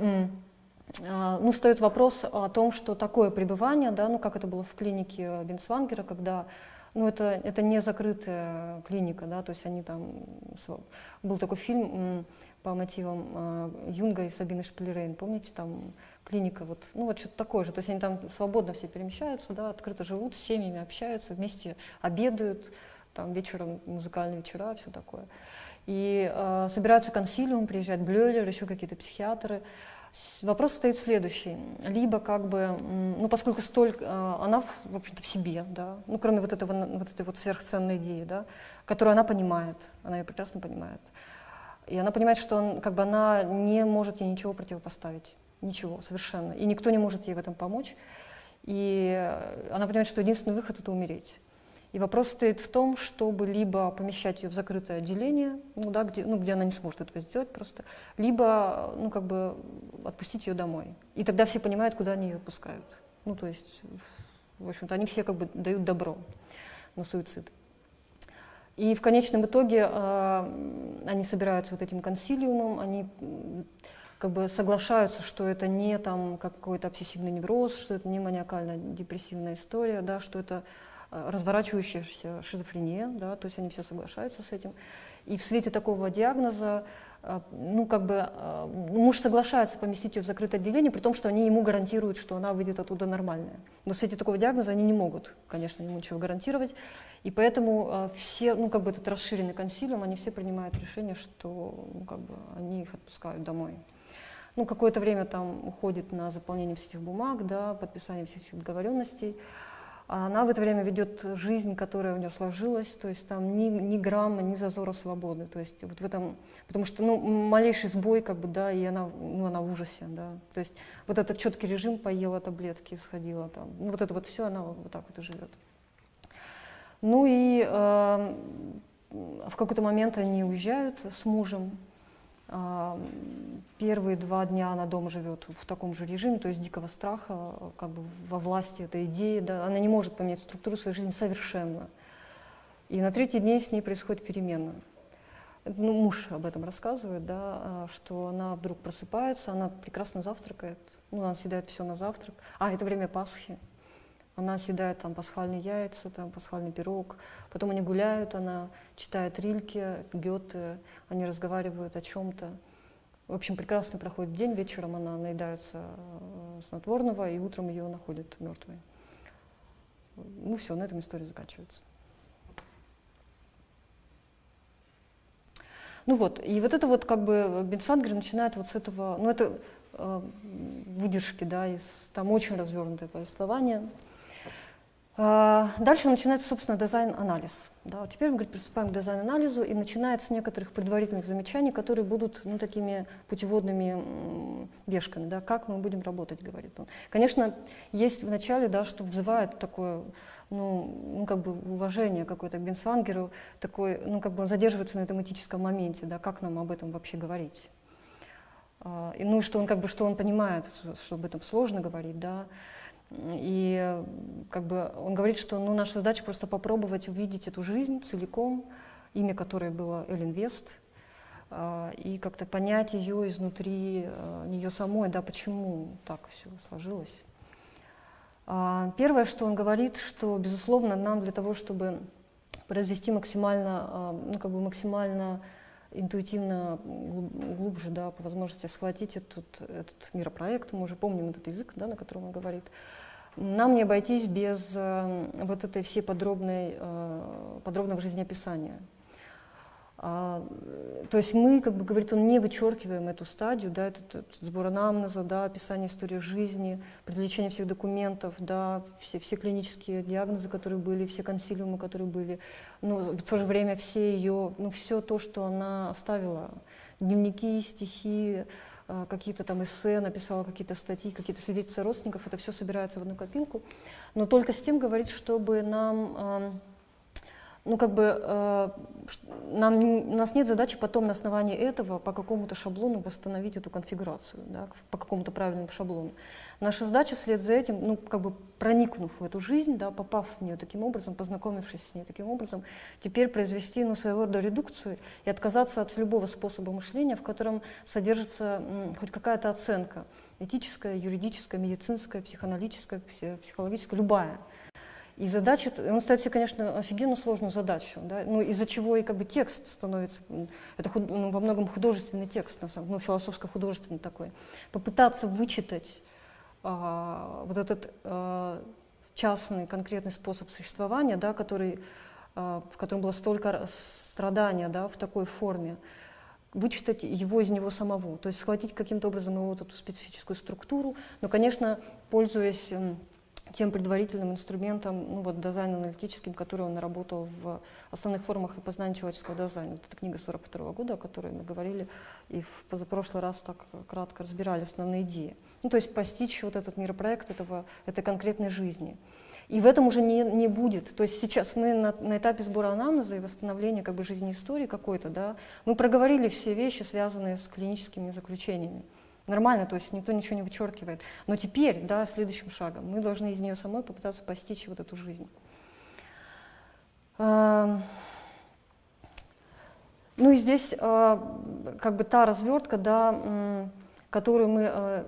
ну, встает вопрос о том, что такое пребывание, да, ну, как это было в клинике Бенсвангера, когда ну, это, это не закрытая клиника, да, то есть они там... Был такой фильм по мотивам э, Юнга и Сабины Шпилерейн, помните, там клиника, вот, ну вот что-то такое же, то есть они там свободно все перемещаются, да, открыто живут, с семьями общаются, вместе обедают, там вечером музыкальные вечера, все такое. И э, собираются консилиум, приезжает Блёйлер, еще какие-то психиатры. Вопрос стоит следующий. Либо как бы, ну поскольку столько, э, она в общем-то в себе, да, ну кроме вот, этого, вот этой вот сверхценной идеи, да, которую она понимает, она ее прекрасно понимает. И она понимает, что он, как бы она не может ей ничего противопоставить. Ничего, совершенно. И никто не может ей в этом помочь. И она понимает, что единственный выход – это умереть. И вопрос стоит в том, чтобы либо помещать ее в закрытое отделение, ну, да, где, ну, где она не сможет этого сделать просто, либо ну, как бы отпустить ее домой. И тогда все понимают, куда они ее отпускают. Ну, то есть, в общем-то, они все как бы дают добро на суицид. И в конечном итоге э, они собираются вот этим консилиумом, они как бы соглашаются, что это не там какой-то обсессивный невроз, что это не маниакально-депрессивная история, да, что это разворачивающаяся шизофрения, да, то есть они все соглашаются с этим. И в свете такого диагноза а, ну, как бы, а, муж соглашается поместить ее в закрытое отделение, при том, что они ему гарантируют, что она выйдет оттуда нормальная. Но в свете такого диагноза они не могут, конечно, ему ничего гарантировать. И поэтому а, все, ну, как бы этот расширенный консилиум, они все принимают решение, что, ну, как бы, они их отпускают домой. Ну, какое-то время там уходит на заполнение всех этих бумаг, да, подписание всех этих договоренностей. А она в это время ведет жизнь, которая у нее сложилась, то есть там ни, ни грамма, ни зазора свободы. То есть вот в этом, потому что ну, малейший сбой, как бы, да, и она, ну, она в ужасе, да. То есть вот этот четкий режим, поела таблетки, сходила там, ну, вот это вот все, она вот так вот и живет. Ну и э, в какой-то момент они уезжают с мужем, Первые два дня она дома живет в таком же режиме, то есть дикого страха, как бы во власти этой идеи. Да, она не может поменять структуру своей жизни совершенно. И на третий день с ней происходит перемена. Ну, муж об этом рассказывает, да, а, что она вдруг просыпается, она прекрасно завтракает, ну, она съедает все на завтрак. А, это время Пасхи. Она съедает там пасхальные яйца, там пасхальный пирог. Потом они гуляют, она читает Рильке, Гёте, они разговаривают о чем-то. В общем, прекрасно проходит день, вечером она наедается э, снотворного, и утром ее находят мертвой. Ну все, на этом история заканчивается. Ну вот, и вот это вот как бы Бенсангер начинает вот с этого, ну это э, выдержки, да, из там очень развернутое повествование. А, дальше начинается, собственно, Dasein-анализ. Да, вот теперь мы говорит, приступаем к Dasein-анализу и начинается с некоторых предварительных замечаний, которые будут ну, такими путеводными вешками. Да, как мы будем работать, говорит он. Конечно, есть в начале, да, что вызывает такое ну, ну, как бы уважение какое-то к Бинсвангеру, такой, ну, как бы он задерживается на этом этическом моменте, да, как нам об этом вообще говорить. А, и, ну, что он, как бы, что он понимает, что об этом сложно говорить, да, и как бы он говорит, что ну, наша задача просто попробовать увидеть эту жизнь целиком, имя которой было Эллен Вест. э, и как-то понять ее изнутри э, нее самой, да, почему так все сложилось. А, первое, что он говорит, что, безусловно, нам для того, чтобы произвести максимально, а, ну, как бы максимально интуитивно глубже, да, по возможности схватить этот, этот миропроект, мы уже помним этот язык, да, на котором он говорит, нам не обойтись без э, вот этой всей подробной, э, подробного жизнеописания. А, то есть мы, как бы говорит, он не вычеркиваем эту стадию, да, этот, этот сбор анамнеза, да, описание истории жизни, привлечение всех документов, да, все, все клинические диагнозы, которые были, все консилиумы, которые были, но в то же время все ее, ну, все то, что она оставила, дневники, стихи, а, какие-то там эссе, написала какие-то статьи, какие-то свидетельства родственников, это все собирается в одну копилку, но только с тем говорит, чтобы нам ну, как бы э, нам, у нас нет задачи потом на основании этого по какому-то шаблону восстановить эту конфигурацию, да, по какому-то правильному шаблону. Наша задача вслед за этим, ну, как бы проникнув в эту жизнь, да, попав в нее таким образом, познакомившись с ней таким образом, теперь произвести ну, своего рода редукцию и отказаться от любого способа мышления, в котором содержится м, хоть какая-то оценка этическая, юридическая, медицинская, психоаналитическая, психологическая, любая – и задача, он ставит себе, конечно, офигенно сложную задачу, да? ну, из-за чего и как бы текст становится, это худ, ну, во многом художественный текст, на самом, ну, философско-художественный такой. Попытаться вычитать а, вот этот а, частный конкретный способ существования, да, который, а, в котором было столько страдания да, в такой форме, вычитать его из него самого, то есть схватить каким-то образом его вот эту специфическую структуру, но, конечно, пользуясь тем предварительным инструментом, ну вот дизайн аналитическим, который он наработал в основных формах и познания человеческого дизайна. Вот эта книга 42 года, о которой мы говорили, и в позапрошлый раз так кратко разбирали основные идеи. Ну, то есть постичь вот этот миропроект этого, этой конкретной жизни. И в этом уже не, не будет. То есть сейчас мы на, на этапе сбора анамнеза и восстановления как бы жизни истории какой-то, да, мы проговорили все вещи, связанные с клиническими заключениями. Нормально, то есть никто ничего не вычеркивает. Но теперь, да, следующим шагом, мы должны из нее самой попытаться постичь вот эту жизнь. Ну и здесь а, как бы та развертка, да, которую мы а,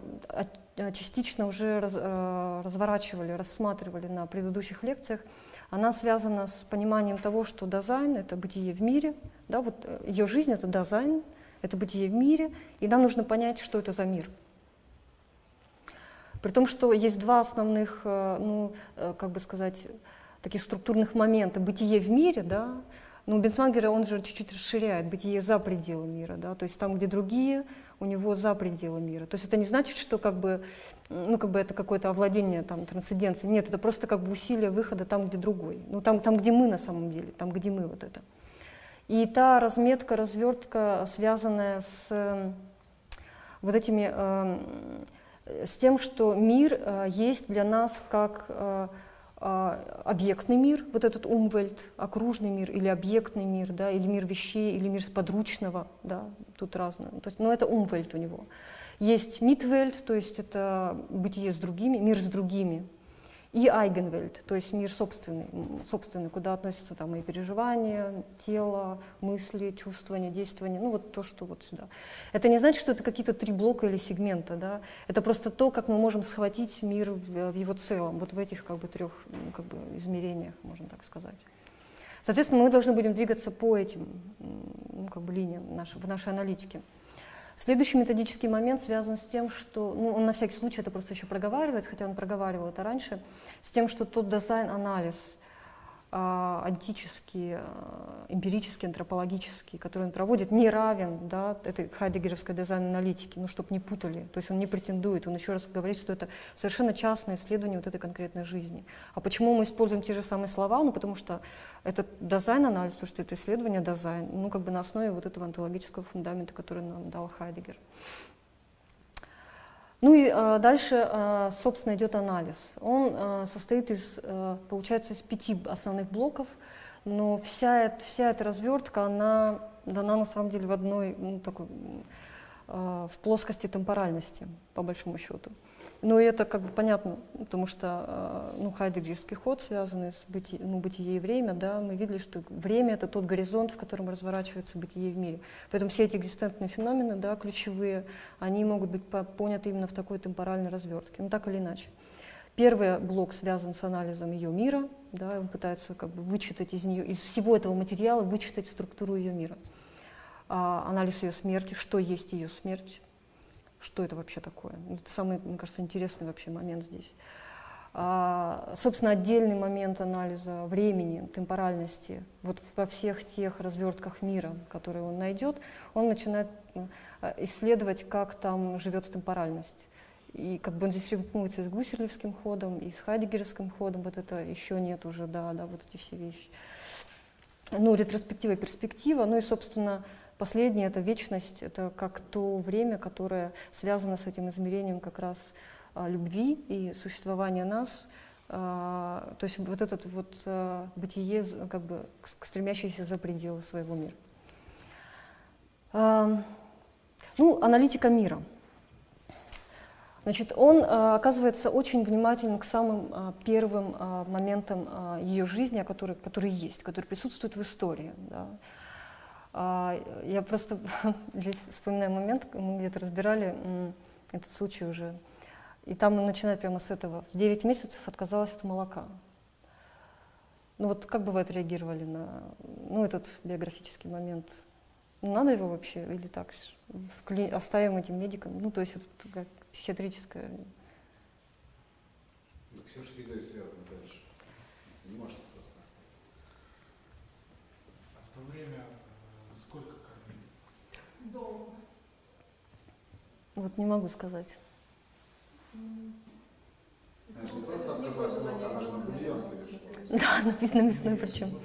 частично уже раз, разворачивали, рассматривали на предыдущих лекциях, она связана с пониманием того, что дизайн — это бытие в мире, да, вот э, ее жизнь — это дизайн, это бытие в мире, и нам нужно понять, что это за мир. При том, что есть два основных, э, ну, э, как бы сказать, таких структурных момента. Бытие в мире, да, ну, Бенсвангера, он же чуть-чуть расширяет бытие за пределы мира, да, то есть там, где другие, у него за пределы мира. То есть это не значит, что как бы, ну, как бы это какое-то овладение, там, трансценденцией. Нет, это просто как бы усилие выхода там, где другой. Ну, там, там, где мы на самом деле, там, где мы вот это. И та разметка, развертка, связанная с э, вот этими, э, с тем, что мир э, есть для нас как объектный мир, вот этот умвельт, окружный мир или объектный мир, да, или мир вещей, или мир подручного, да, тут разное. То есть, но это умвельт у него. Есть митвельт, то есть это бытие с другими, мир с другими, и Eigenwelt, то есть мир собственный, собственный, куда относятся там и переживания, тело, мысли, чувствования, действования, ну вот то, что вот сюда. Это не значит, что это какие-то три блока или сегмента, да, это просто то, как мы можем схватить мир в, в его целом, вот в этих как бы трех как бы измерениях, можно так сказать. Соответственно, мы должны будем двигаться по этим ну, как бы линиям нашей, в нашей аналитике. Следующий методический момент связан с тем, что, ну, он на всякий случай это просто еще проговаривает, хотя он проговаривал это раньше, с тем, что тот Dasein-анализ, онтический, а, эмпирический, антропологический, который он проводит, не равен да, этой хайдеггеровской Dasein-аналитике, ну, чтобы не путали. То есть он не претендует, он еще раз говорит, что это совершенно частное исследование вот этой конкретной жизни. А почему мы используем те же самые слова? Ну, потому что это Dasein-анализ, потому что это исследование Dasein, ну, как бы на основе вот этого онтологического фундамента, который нам дал Хайдеггер. Ну и э, дальше, э, собственно, идет анализ. Он э, состоит из, э, получается, из пяти основных блоков, но вся, эта, вся эта развертка, она дана на самом деле в одной, ну, такой, э, в плоскости темпоральности, по большому счету. Ну, это как бы понятно, потому что э, ну, хайдеггерский ход, связанный с быти, ну, бытие и время, да, мы видели, что время — это тот горизонт, в котором разворачивается бытие в мире. Поэтому все эти экзистентные феномены, да, ключевые, они могут быть поняты именно в такой темпоральной развертке, ну так или иначе. Первый блок связан с анализом ее мира, да, он пытается как бы вычитать из нее, из всего этого материала вычитать структуру ее мира. А, анализ ее смерти, что есть ее смерть, что это вообще такое. Это самый, мне кажется, интересный вообще момент здесь. А, собственно, отдельный момент анализа времени, темпоральности, вот во всех тех развертках мира, которые он найдет, он начинает э, исследовать, как там живет темпоральность. И как бы он здесь рифмуется с гусерлевским ходом, и с хайдеггеровским ходом, вот это еще нет уже, да, да, вот эти все вещи. Ну, ретроспектива, перспектива, ну и, собственно, Последнее — это вечность, это как то время, которое связано с этим измерением как раз а, любви и существования нас. А, то есть вот этот вот а, бытие, как бы стремящееся за пределы своего мира. Ну, аналитика мира. Значит, он оказывается очень внимателен к самым первым моментам ее жизни, которые, которые есть, которые присутствуют в истории. Да. А, я просто здесь вспоминаю момент, мы где-то разбирали этот случай уже, и там он начинает прямо с этого. В 9 месяцев отказалась от молока. Ну вот как бы вы отреагировали на ну, этот биографический момент? Надо его вообще или так вкли... оставим этим медикам? Ну, то есть это как психиатрическое... Все же с едой связано дальше. Не может просто оставить. А в то время. Вот не могу сказать. Бульон Да, написано мясной причем.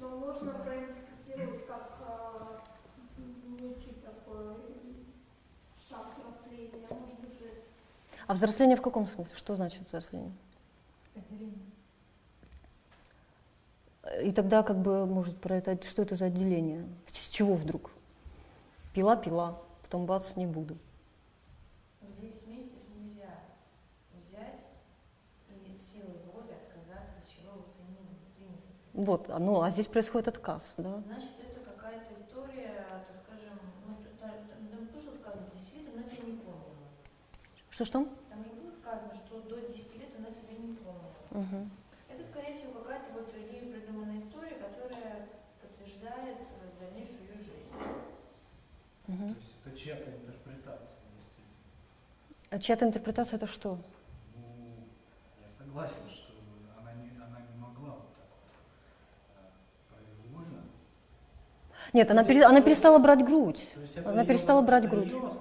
Но можно проинтерпретировать как а, некий такой шаг взросления, может быть. А взросление в каком смысле? Что значит взросление? Отделение. И тогда как бы может про это, что это за отделение? С чего вдруг? Пила, пила, потом бац, не буду. В 9 месяцев нельзя взять и силой воли отказаться от чего бы то ни было, в принципе. Вот, ну, а здесь происходит отказ, да? Значит, это какая-то история, так скажем, ну, там, тоже сказано, 10 лет она себя не помнила. Что-что? Там же было сказано, что до 10 лет она себя не помнила. Угу. Это, скорее всего, какая-то вот ею придуманная история, которая подтверждает дальнейшую ее жизнь. Угу. То есть это чья-то интерпретация, действительно. А чья-то интерпретация это что? Ну, я согласен, что она не, она не могла вот так вот э, произвольно. Нет, она, пере- она перестала брать грудь. То есть это Она её- перестала брать это грудь. воспоминания.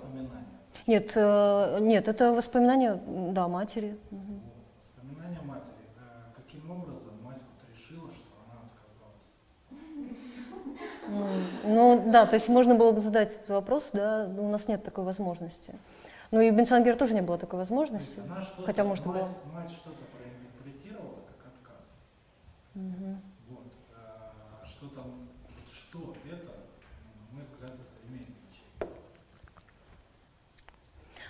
Нет, э, нет, это воспоминания, да, матери. Мгм. Вот. Воспоминания матери. Э, Каким образом мать вот решила, что она отказалась? М, Ну да, то есть можно было бы задать этот вопрос, да, но у нас нет такой возможности. Ну и у Бенсангера тоже не было такой То есть возможности. хотя, может, мать, было. мать что-то проинтерпретировала как отказ. Мгм. Вот. А что там, что это, на мой взгляд, это имеет значение.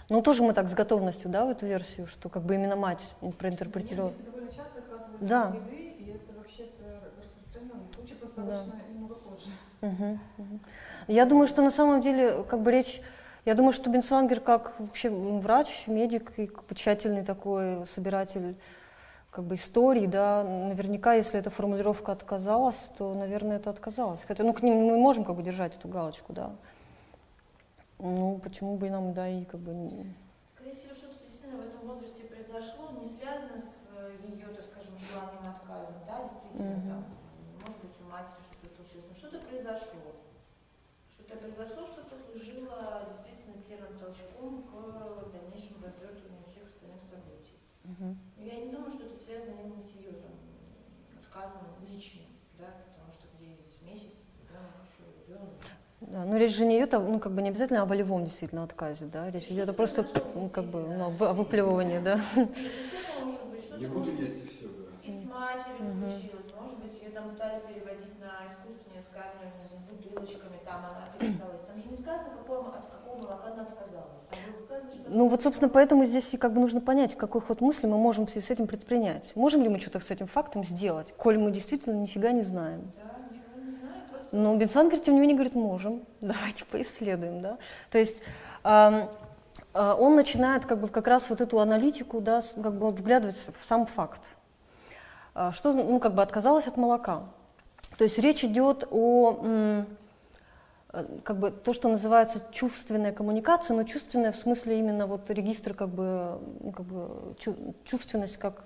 Ну тоже мы так с готовностью, да, в эту версию, что как бы именно мать проинтерпретировала. Довольно часто Да. еды, и это вообще-то распространенный случай, просто Да. обычно Я думаю, что на самом деле, как бы речь, я думаю, что Бенсвангер как вообще врач, медик и как бы тщательный такой собиратель как бы историй, да, наверняка, если эта формулировка отказалась, то, наверное, это отказалось. Хотя, ну, к ним мы можем как бы держать эту галочку, да. Ну, почему бы и нам, да, и как бы... Скорее всего, что-то действительно в этом возрасте произошло, не связано с ее, так скажем, желанием отказом, да, действительно, Мгм. там, может быть, у матери что-то случилось, но что-то произошло. Что-то произошло, что послужило действительно первым толчком к дальнейшему развертыванию всех остальных событий. Мгм. Но я не думаю, что это связано именно с ее там, отказом личным, да, потому что в 9 месяцев ребенок еще ребенок. Да, ну речь же не идет, о, ну, как бы не обязательно о волевом действительно отказе, да, речь идет о просто, ну, как бы, ну, о выплевывании, да. Не буду есть и все, да. И с матерью Мгм. случилось, может быть, ее там стали переводить на искусственное сканирование с бутылочками, там она перестала. Там же не сказано, какого, от какого молока она отказалась. Ну вот, собственно, поэтому здесь и как бы нужно понять, какой ход мысли мы можем с этим предпринять. Можем ли мы что-то с этим фактом сделать, коль мы действительно нифига не знаем. Да, ничего не знаю, просто Но Бенсангер, тем не менее, говорит, можем, давайте поисследуем. Да? То есть а, он начинает как, бы, как раз вот эту аналитику, да, как бы вот вглядываться в сам факт. А, Что, ну, как бы отказалась от молока. То есть речь идет о э, как бы то, что называется чувственная коммуникация, но чувственная в смысле именно вот регистр как бы, ну, как бы чу- чувственность как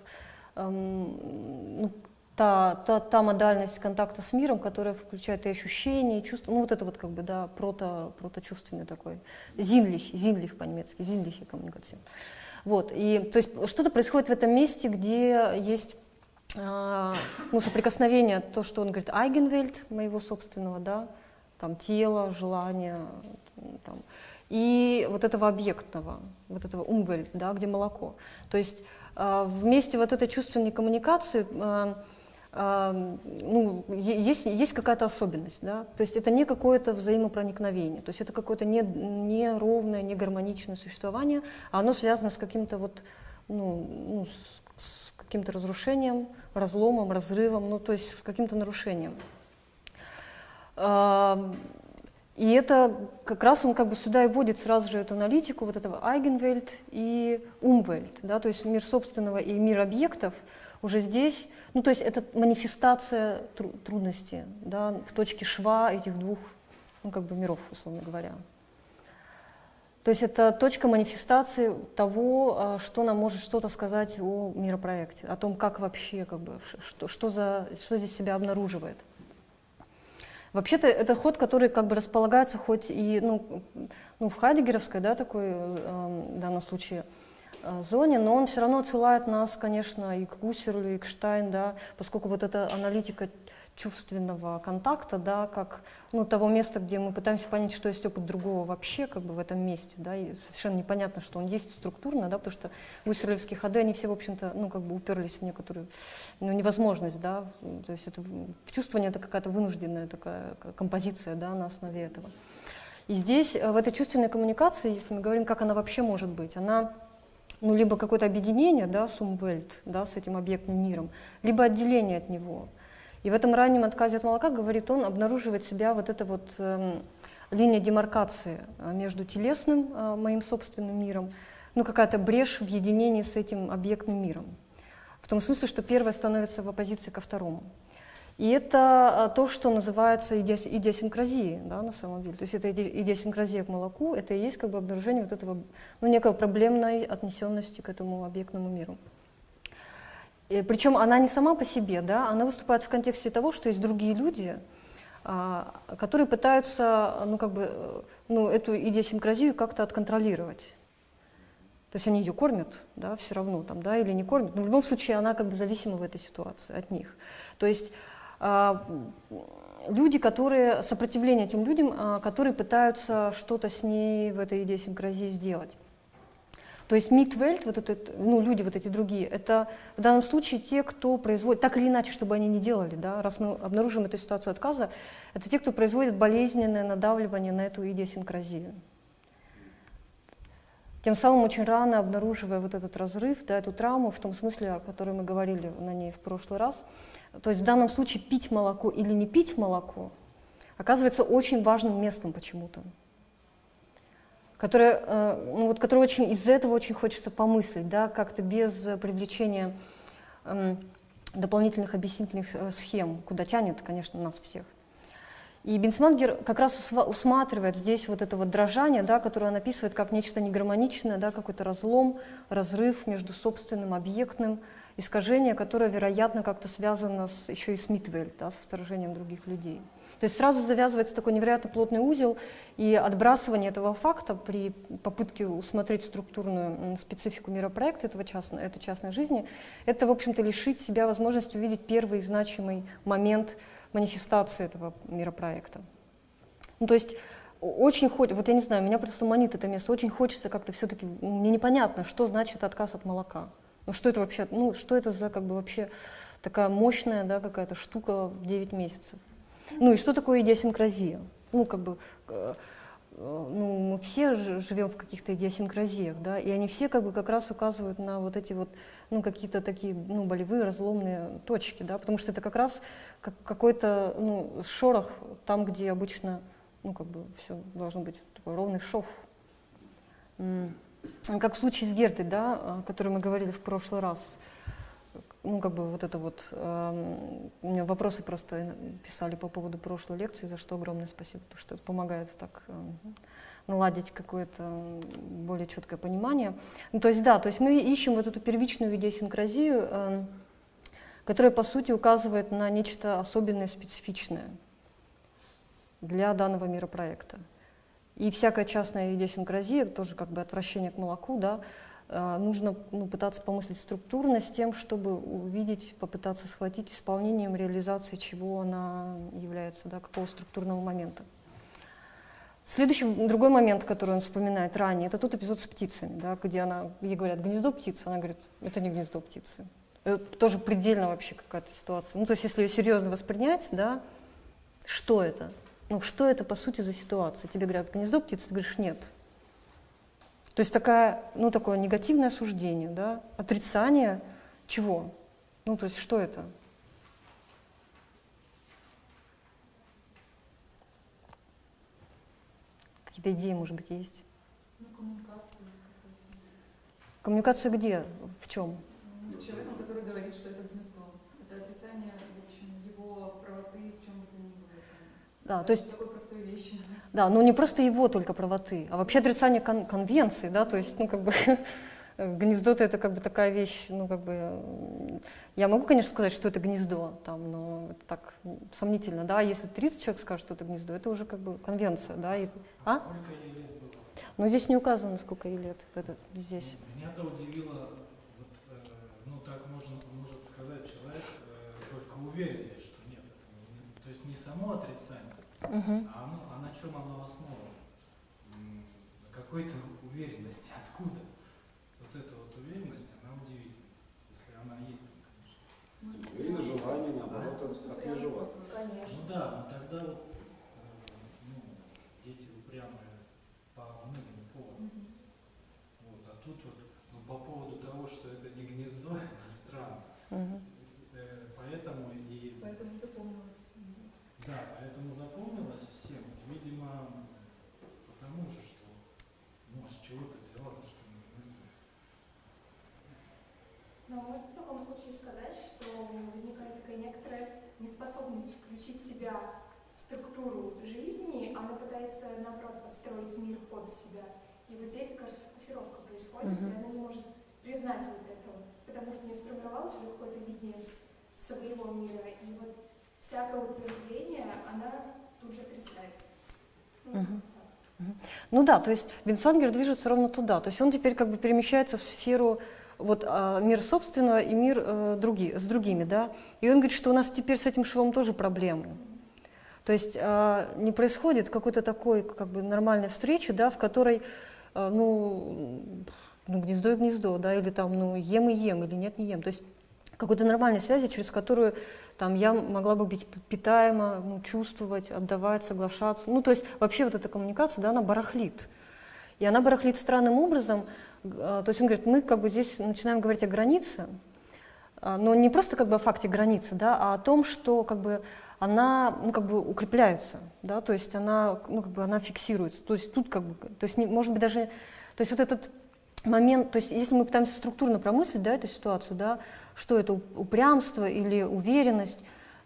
эм, ну, та, та, та модальность контакта с миром, которая включает и ощущения, и чувства, ну вот это вот как бы, да, прото, проточувственный такой, зинлих, зинлих по-немецки, зинлихи коммуникация. Вот, и то есть что-то происходит в этом месте, где есть а, ну, соприкосновение, то, что он говорит, айгенвельт моего собственного, да, там тело, желание, там, и вот этого объектного, вот этого умвельт, да, где молоко. То есть а, вместе вот этой чувственной коммуникации а, ну, есть, есть какая-то особенность, да, то есть это не какое-то взаимопроникновение, то есть это какое-то не, неровное, негармоничное существование, а оно связано с каким-то вот, ну, ну, с, с каким-то разрушением, разломом, разрывом, ну, то есть с каким-то нарушением. И это как раз он как бы сюда и вводит сразу же эту аналитику вот этого Eigenwelt и Umwelt, да, то есть мир собственного и мир объектов уже здесь, ну то есть это манифестация тру- трудности, да, в точке шва этих двух, ну как бы миров, условно говоря. То есть это точка манифестации того, а, что нам может что-то сказать о миропроекте, о том, как вообще, как бы, что, что, за, что здесь себя обнаруживает. Вообще-то это ход, который как бы располагается хоть и ну, ну, в хайдегеровской, да, такой э, в данном случае э, зоне, но он все равно отсылает нас, конечно, и к Гуссерлю, и к Штайн, да, поскольку вот эта аналитика чувственного контакта, да, как ну, того места, где мы пытаемся понять, что есть опыт другого вообще как бы в этом месте, да, и совершенно непонятно, что он есть структурно, да, потому что гуссерлевские ходы, они все, в общем-то, ну, как бы уперлись в некоторую ну, невозможность, да, то есть это чувствование это какая-то вынужденная такая композиция, да, на основе этого. И здесь, э, в этой чувственной коммуникации, если мы говорим, как она вообще может быть, она ну, либо какое-то объединение, да, сумвельт, да, с этим объектным миром, либо отделение от него. И в этом раннем отказе от молока, говорит он, обнаруживает себя вот эта вот эм, линия демаркации э, между телесным, э, моим собственным миром, ну, какая-то брешь в единении с этим объектным миром. В том смысле, что первое становится в оппозиции ко второму. И это э, то, что называется идиос- идиосинкразией, да, на самом деле. То есть это иди- идиосинкразия к молоку, это и есть как бы обнаружение вот этого, ну, некой проблемной отнесенности к этому объектному миру. И Причем она не сама по себе, да, она выступает в контексте того, что есть другие люди, а, которые пытаются, ну, как бы, э, ну, эту идиосинкразию как-то отконтролировать. То есть они ее кормят, да, все равно там, да, или не кормят. Но в любом случае она как бы зависима в этой ситуации от них. То есть люди, которые, сопротивление тем людям, а, которые пытаются что-то с ней в этой идиосинкразии сделать. То есть Митвельт, вот этот, ну, люди вот эти другие, это в данном случае те, кто производит, так или иначе, чтобы они не делали, да, раз мы обнаружим эту ситуацию отказа, это те, кто производит болезненное надавливание на эту идиосинкразию. Тем самым очень рано обнаруживая вот этот разрыв, да, эту травму, в том смысле, о которой мы говорили на ней в прошлый раз, то есть в данном случае пить молоко или не пить молоко оказывается очень важным местом почему-то которое, э, ну, вот, которое очень, из-за этого очень хочется помыслить, да, как-то без привлечения эм, дополнительных объяснительных э, схем, куда тянет, конечно, нас всех. И Бенсмангер как раз усматривает здесь вот это вот дрожание, да, которое он описывает как нечто негармоничное, да, какой-то разлом, разрыв между собственным, объектным, искажение, которое, вероятно, как-то связано с, еще и с Митвель, да, с вторжением других людей. То есть сразу завязывается такой невероятно плотный узел, и отбрасывание этого факта при попытке усмотреть структурную специфику миропроекта этого частной, этой частной жизни, это, в общем-то, лишить себя возможности увидеть первый значимый момент манифестации этого миропроекта. Ну, то есть очень хочется, вот я не знаю, меня просто манит это место, очень хочется как-то все-таки, мне непонятно, что значит отказ от молока. Ну что это вообще, ну что это за как бы вообще такая мощная, да, какая-то штука в 9 месяцев. Ну и что такое идиосинкразия? Ну как бы, э, э, ну, мы все живем в каких-то идиосинкразиях, да, и они все как бы как раз указывают на вот эти вот, ну, какие-то такие, ну, болевые, разломные точки, да, потому что это как раз как какой-то, ну, шорох там, где обычно, ну, как бы все должно быть такой ровный шов. М. Как в случае с Гертой, да, о которой мы говорили в прошлый раз, ну, как бы вот это вот, эм, у меня вопросы просто писали по поводу прошлой лекции, за что огромное спасибо, потому что это помогает так эм, наладить какое-то более четкое понимание. Ну, то есть, да, то есть мы ищем вот эту первичную идиосинкразию, эм, которая, по сути, указывает на нечто особенное, специфичное для данного миропроекта. И всякая частная идиосинкразия, тоже как бы отвращение к молоку, да, а, нужно ну, пытаться помыслить структурно с тем, чтобы увидеть, попытаться схватить исполнением реализации, чего она является, да, какого структурного момента. Следующий, другой момент, который он вспоминает ранее, это тот эпизод с птицами, да, где она, ей говорят, гнездо птицы, она говорит, это не гнездо птицы. Это тоже предельно вообще какая-то ситуация. Ну, то есть, если ее серьезно воспринять, да, что это? Ну, что это, по сути, за ситуация? Тебе говорят, гнездо птицы, ты говоришь, нет. То есть такая, ну, такое негативное суждение, да, отрицание чего? Ну, то есть что это? Какие-то идеи, может быть, есть? Ну, коммуникация. Коммуникация где? В чем? Ну, человеком, который говорит, что это гнездо. Это отрицание, в общем, его правоты в чем бы то ни было. там. Да, то есть, такой простой вещи. да, ну не просто его только правоты, а вообще отрицание кон- конвенции, да, то есть, ну, как бы, гнездо-то это как бы такая вещь, ну, как бы, я могу, конечно, сказать, что это гнездо, там, но это так сомнительно, да, если 30 человек скажет, что это гнездо, это уже как бы конвенция, да, и, а? Сколько ей лет было? Но здесь не указано, сколько ей лет, это, здесь. Меня-то удивило, вот, э, ну так можно, может сказать человек, э, только уверенный, что нет. То есть не само отрицание, А, оно, а на чем оно основано? На какой-то уверенности. Откуда? Вот эта вот уверенность, она удивительна. Если она есть, конечно. Или прямо желание, наоборот, прямо отмежеваться. Конечно. Ну да, но тогда вот, э, ну, дети упрямые по многим поводам. Мгм. Вот, а тут вот ну, по поводу того, что это не гнездо, это странно. Мгм. Э, Поэтому и Поэтому запомнилось. да, поэтому запомнилось всем. Видимо, потому же, что ну а с чего это дело, что не гнездо. Но можно в таком случае сказать, что возникает такая некоторая включить себя в структуру жизни, она пытается, наоборот, подстроить мир под себя. И вот здесь как раз фокусировка происходит, Мгм. и она не может признать вот этого, потому что не сформировалось уже какое-то видение своего мира, и вот всякое утверждение она тут же отрицает. Ну, так. Ну да, то есть Винсангер движется ровно туда. То есть он теперь как бы перемещается в сферу вот а, мир собственного и мир э, други, с другими, да. И он говорит, что у нас теперь с этим швом тоже проблемы. То есть а, не происходит какой-то такой как бы нормальной встречи, да, в которой а, ну, ну гнездо и гнездо, да, или там ну ем и ем или нет не ем. То есть какой-то нормальной связи, через которую там я могла бы быть питаема, ну, чувствовать, отдавать, соглашаться. Ну, то есть вообще вот эта коммуникация, да, она барахлит. И она барахлит странным образом. А, То есть он говорит, мы как бы здесь начинаем говорить о границе, а, но не просто как бы о факте границы, да, а о том, что как бы она ну, как бы укрепляется, да, то есть она, ну, как бы она фиксируется. То есть тут как бы, то есть не, может быть даже, то есть вот этот момент, то есть если мы пытаемся структурно промыслить, да, эту ситуацию, да, что это уп- упрямство или уверенность,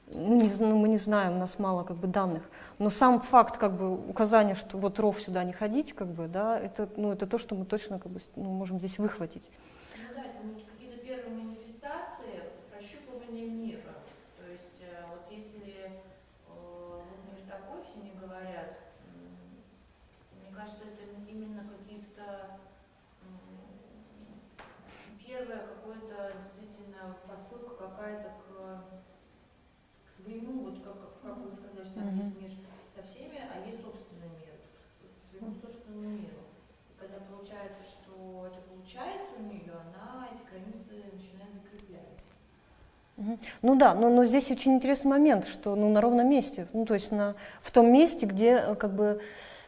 ну, не, ну, мы не знаем, у нас мало как бы данных, но сам факт как бы указания, что вот ров сюда не ходить, как бы, да, это, ну, это то, что мы точно как бы ну, можем здесь выхватить. Ну да, это м- какие-то первые манифестации прощупывания мира. То есть э, вот если э, вот мир такой, все не говорят, м, мне кажется, это именно каких-то м, первое какое-то действительно посылка какая-то к, к своему, вот как, как- как вы сказали, что там Мгм. есть мир со всеми, а есть собственный мир, к своему собственному миру. И когда получается, что это получается у нее, она эти границы начинает закреплять. Мгм. Ну да, но, но здесь очень интересный момент, что ну, на ровном месте, ну то есть на, в том месте, где э, как бы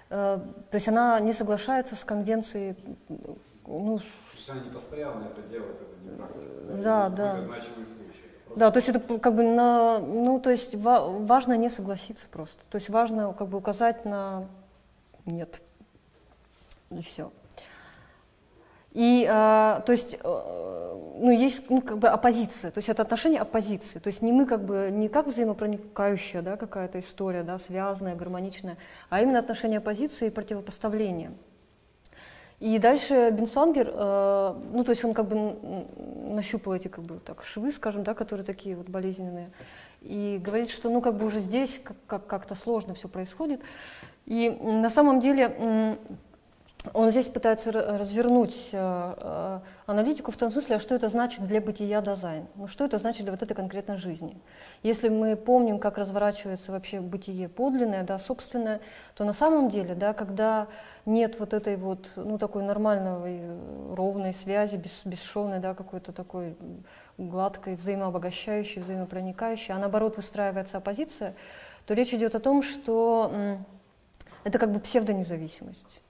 э, то есть она не соглашается с конвенцией, ну, То есть она не постоянно это делает, это не практика. Да, это да. какой-то значимый случай. Это просто Да, то есть это как бы на, ну, то есть ва- важно не согласиться просто. То есть важно как бы указать на нет. И все. И, а, то есть, э, ну, есть, ну, как бы оппозиция, то есть это отношение оппозиции, то есть не мы как бы, не как взаимопроникающая, да, какая-то история, да, связанная, гармоничная, а именно отношение оппозиции и противопоставления. И дальше Бенсвангер, э, ну, то есть он как бы нащупал эти как бы так швы, скажем, да, которые такие вот болезненные, и говорит, что ну как бы уже здесь как- как- как-то сложно все происходит. И на самом деле он здесь пытается ра- развернуть э, э, аналитику в том смысле, а что это значит для бытия дизайн, ну что это значит для вот этой конкретной жизни. Если мы помним, как разворачивается вообще бытие подлинное, да, собственное, то на самом деле, да, когда нет вот этой вот, ну, такой нормальной, э, ровной связи, бес, бесшовной, да, какой-то такой гладкой, взаимообогащающей, взаимопроникающей, а наоборот выстраивается оппозиция, то речь идет о том, что это как бы псевдонезависимость.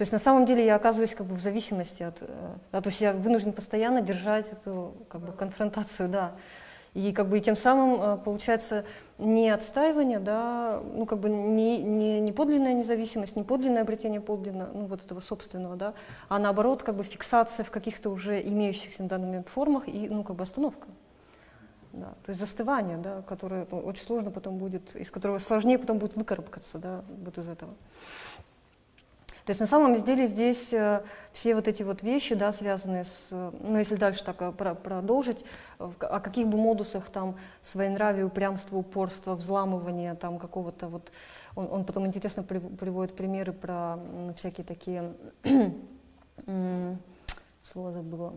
То есть на самом деле я оказываюсь как бы в зависимости от, э, да, то есть я вынужден постоянно держать эту как бы конфронтацию, да. И как бы и тем самым э, получается не отстаивание, да, ну как бы не, не, не подлинная независимость, не подлинное обретение подлинно, ну вот этого собственного, да, а наоборот как бы фиксация в каких-то уже имеющихся на данный момент формах и ну как бы остановка. Да, то есть застывание, да, которое ну, очень сложно потом будет, из которого сложнее потом будет выкарабкаться, да, вот из этого. То есть на самом деле здесь э, все вот эти вот вещи, да, связанные с, э, ну если дальше так э, про- продолжить, о каких бы модусах там своенравие, упрямство, упорство, взламывание там какого-то вот, он, он потом интересно прив- приводит примеры про м, всякие такие, слово забыла,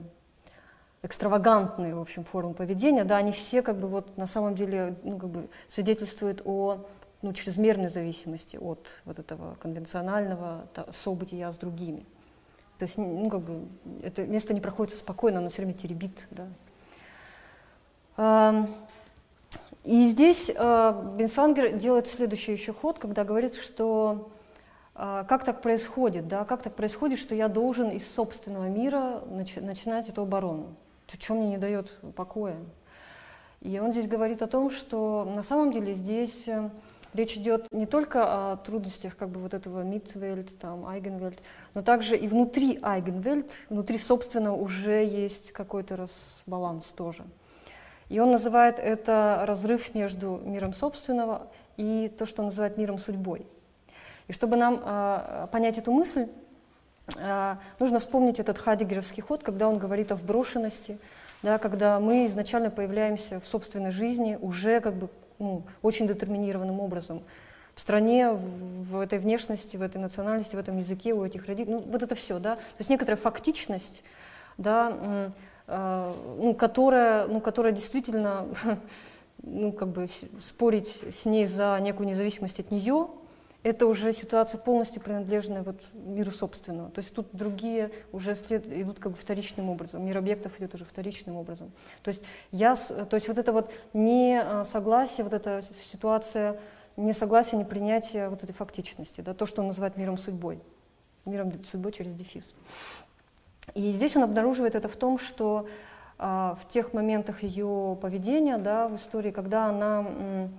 экстравагантные, в общем, формы поведения, да, они все как бы вот на самом деле, ну, как бы свидетельствуют о ну, чрезмерной зависимости от вот этого конвенционального события с другими. То есть, ну, как бы, это место не проходит спокойно, оно все время теребит, да. И здесь э, Бенсвангер делает следующий еще ход, когда говорит, что а, как так происходит, да, как так происходит, что я должен из собственного мира начи- начинать эту оборону, что мне не дает покоя. И он здесь говорит о том, что на самом деле здесь э, речь идет не только о трудностях как бы вот этого Мидвельт, там, Айгенвельт, но также и внутри Айгенвельт, внутри собственного уже есть какой-то разбаланс тоже. И он называет это разрыв между миром собственного и то, что он называет миром судьбой. И чтобы нам э, понять эту мысль, э, нужно вспомнить этот хадигеровский ход, когда он говорит о вброшенности, да, когда мы изначально появляемся в собственной жизни уже как бы очень детерминированным образом. В стране, в, этой внешности, в этой национальности, в этом языке, у этих родителей, ну, вот это все, да. То есть некоторая фактичность, да, э, ну, которая, ну, которая действительно, ну, как бы спорить с ней за некую независимость от нее, это уже ситуация полностью принадлежная вот миру собственного. То есть тут другие уже след, идут как бы вторичным образом. Мир объектов идет уже вторичным образом. То есть, я, то есть вот это вот несогласие, вот эта ситуация несогласия, непринятия вот этой фактичности, да, то, что он называет миром судьбой. Миром судьбой через дефис. И здесь он обнаруживает это в том, что а, в тех моментах ее поведения да, в истории, когда она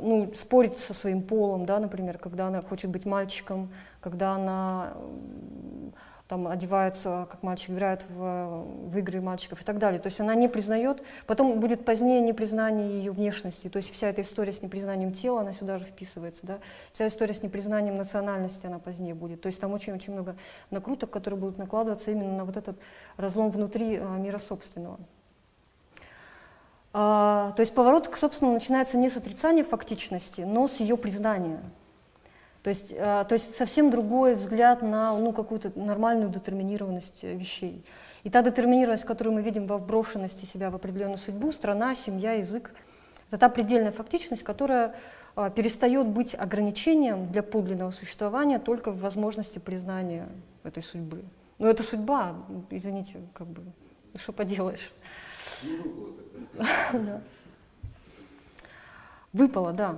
ну, спорит со своим полом, да, например, когда она хочет быть мальчиком, когда она там одевается, как мальчик, играет в, в игры мальчиков и так далее. То есть она не признает, потом будет позднее непризнание ее внешности, то есть вся эта история с непризнанием тела, она сюда же вписывается, да, вся история с непризнанием национальности, она позднее будет. То есть там очень-очень много накруток, которые будут накладываться именно на вот этот разлом внутри а, мира собственного. А, то есть поворот к собственному начинается не с отрицания фактичности, но с ее признания. То есть, а, то есть совсем другой взгляд на ну, какую-то нормальную детерминированность э, вещей. И та детерминированность, которую мы видим во вброшенности себя в определенную судьбу, страна, семья, язык, это та предельная фактичность, которая а, перестает быть ограничением для подлинного существования только в возможности признания этой судьбы. Но это судьба, извините, как бы, ну, что поделаешь. Не выпало. Да.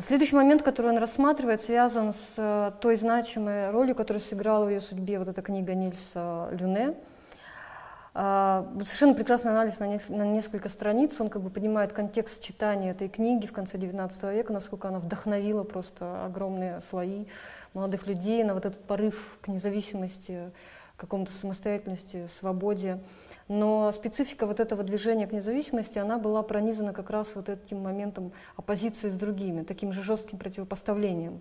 Следующий момент, который он рассматривает, связан с э, той значимой ролью, которую сыграла в ее судьбе вот эта книга Нильса Люне. А, совершенно прекрасный анализ на, несколько страниц. Он как бы поднимает контекст читания этой книги в конце XIX века, насколько она вдохновила просто огромные слои молодых людей на вот этот порыв к независимости, к какому-то самостоятельности, свободе. Но специфика вот этого движения к независимости, она была пронизана как раз вот этим моментом оппозиции с другими, таким же жестким противопоставлением.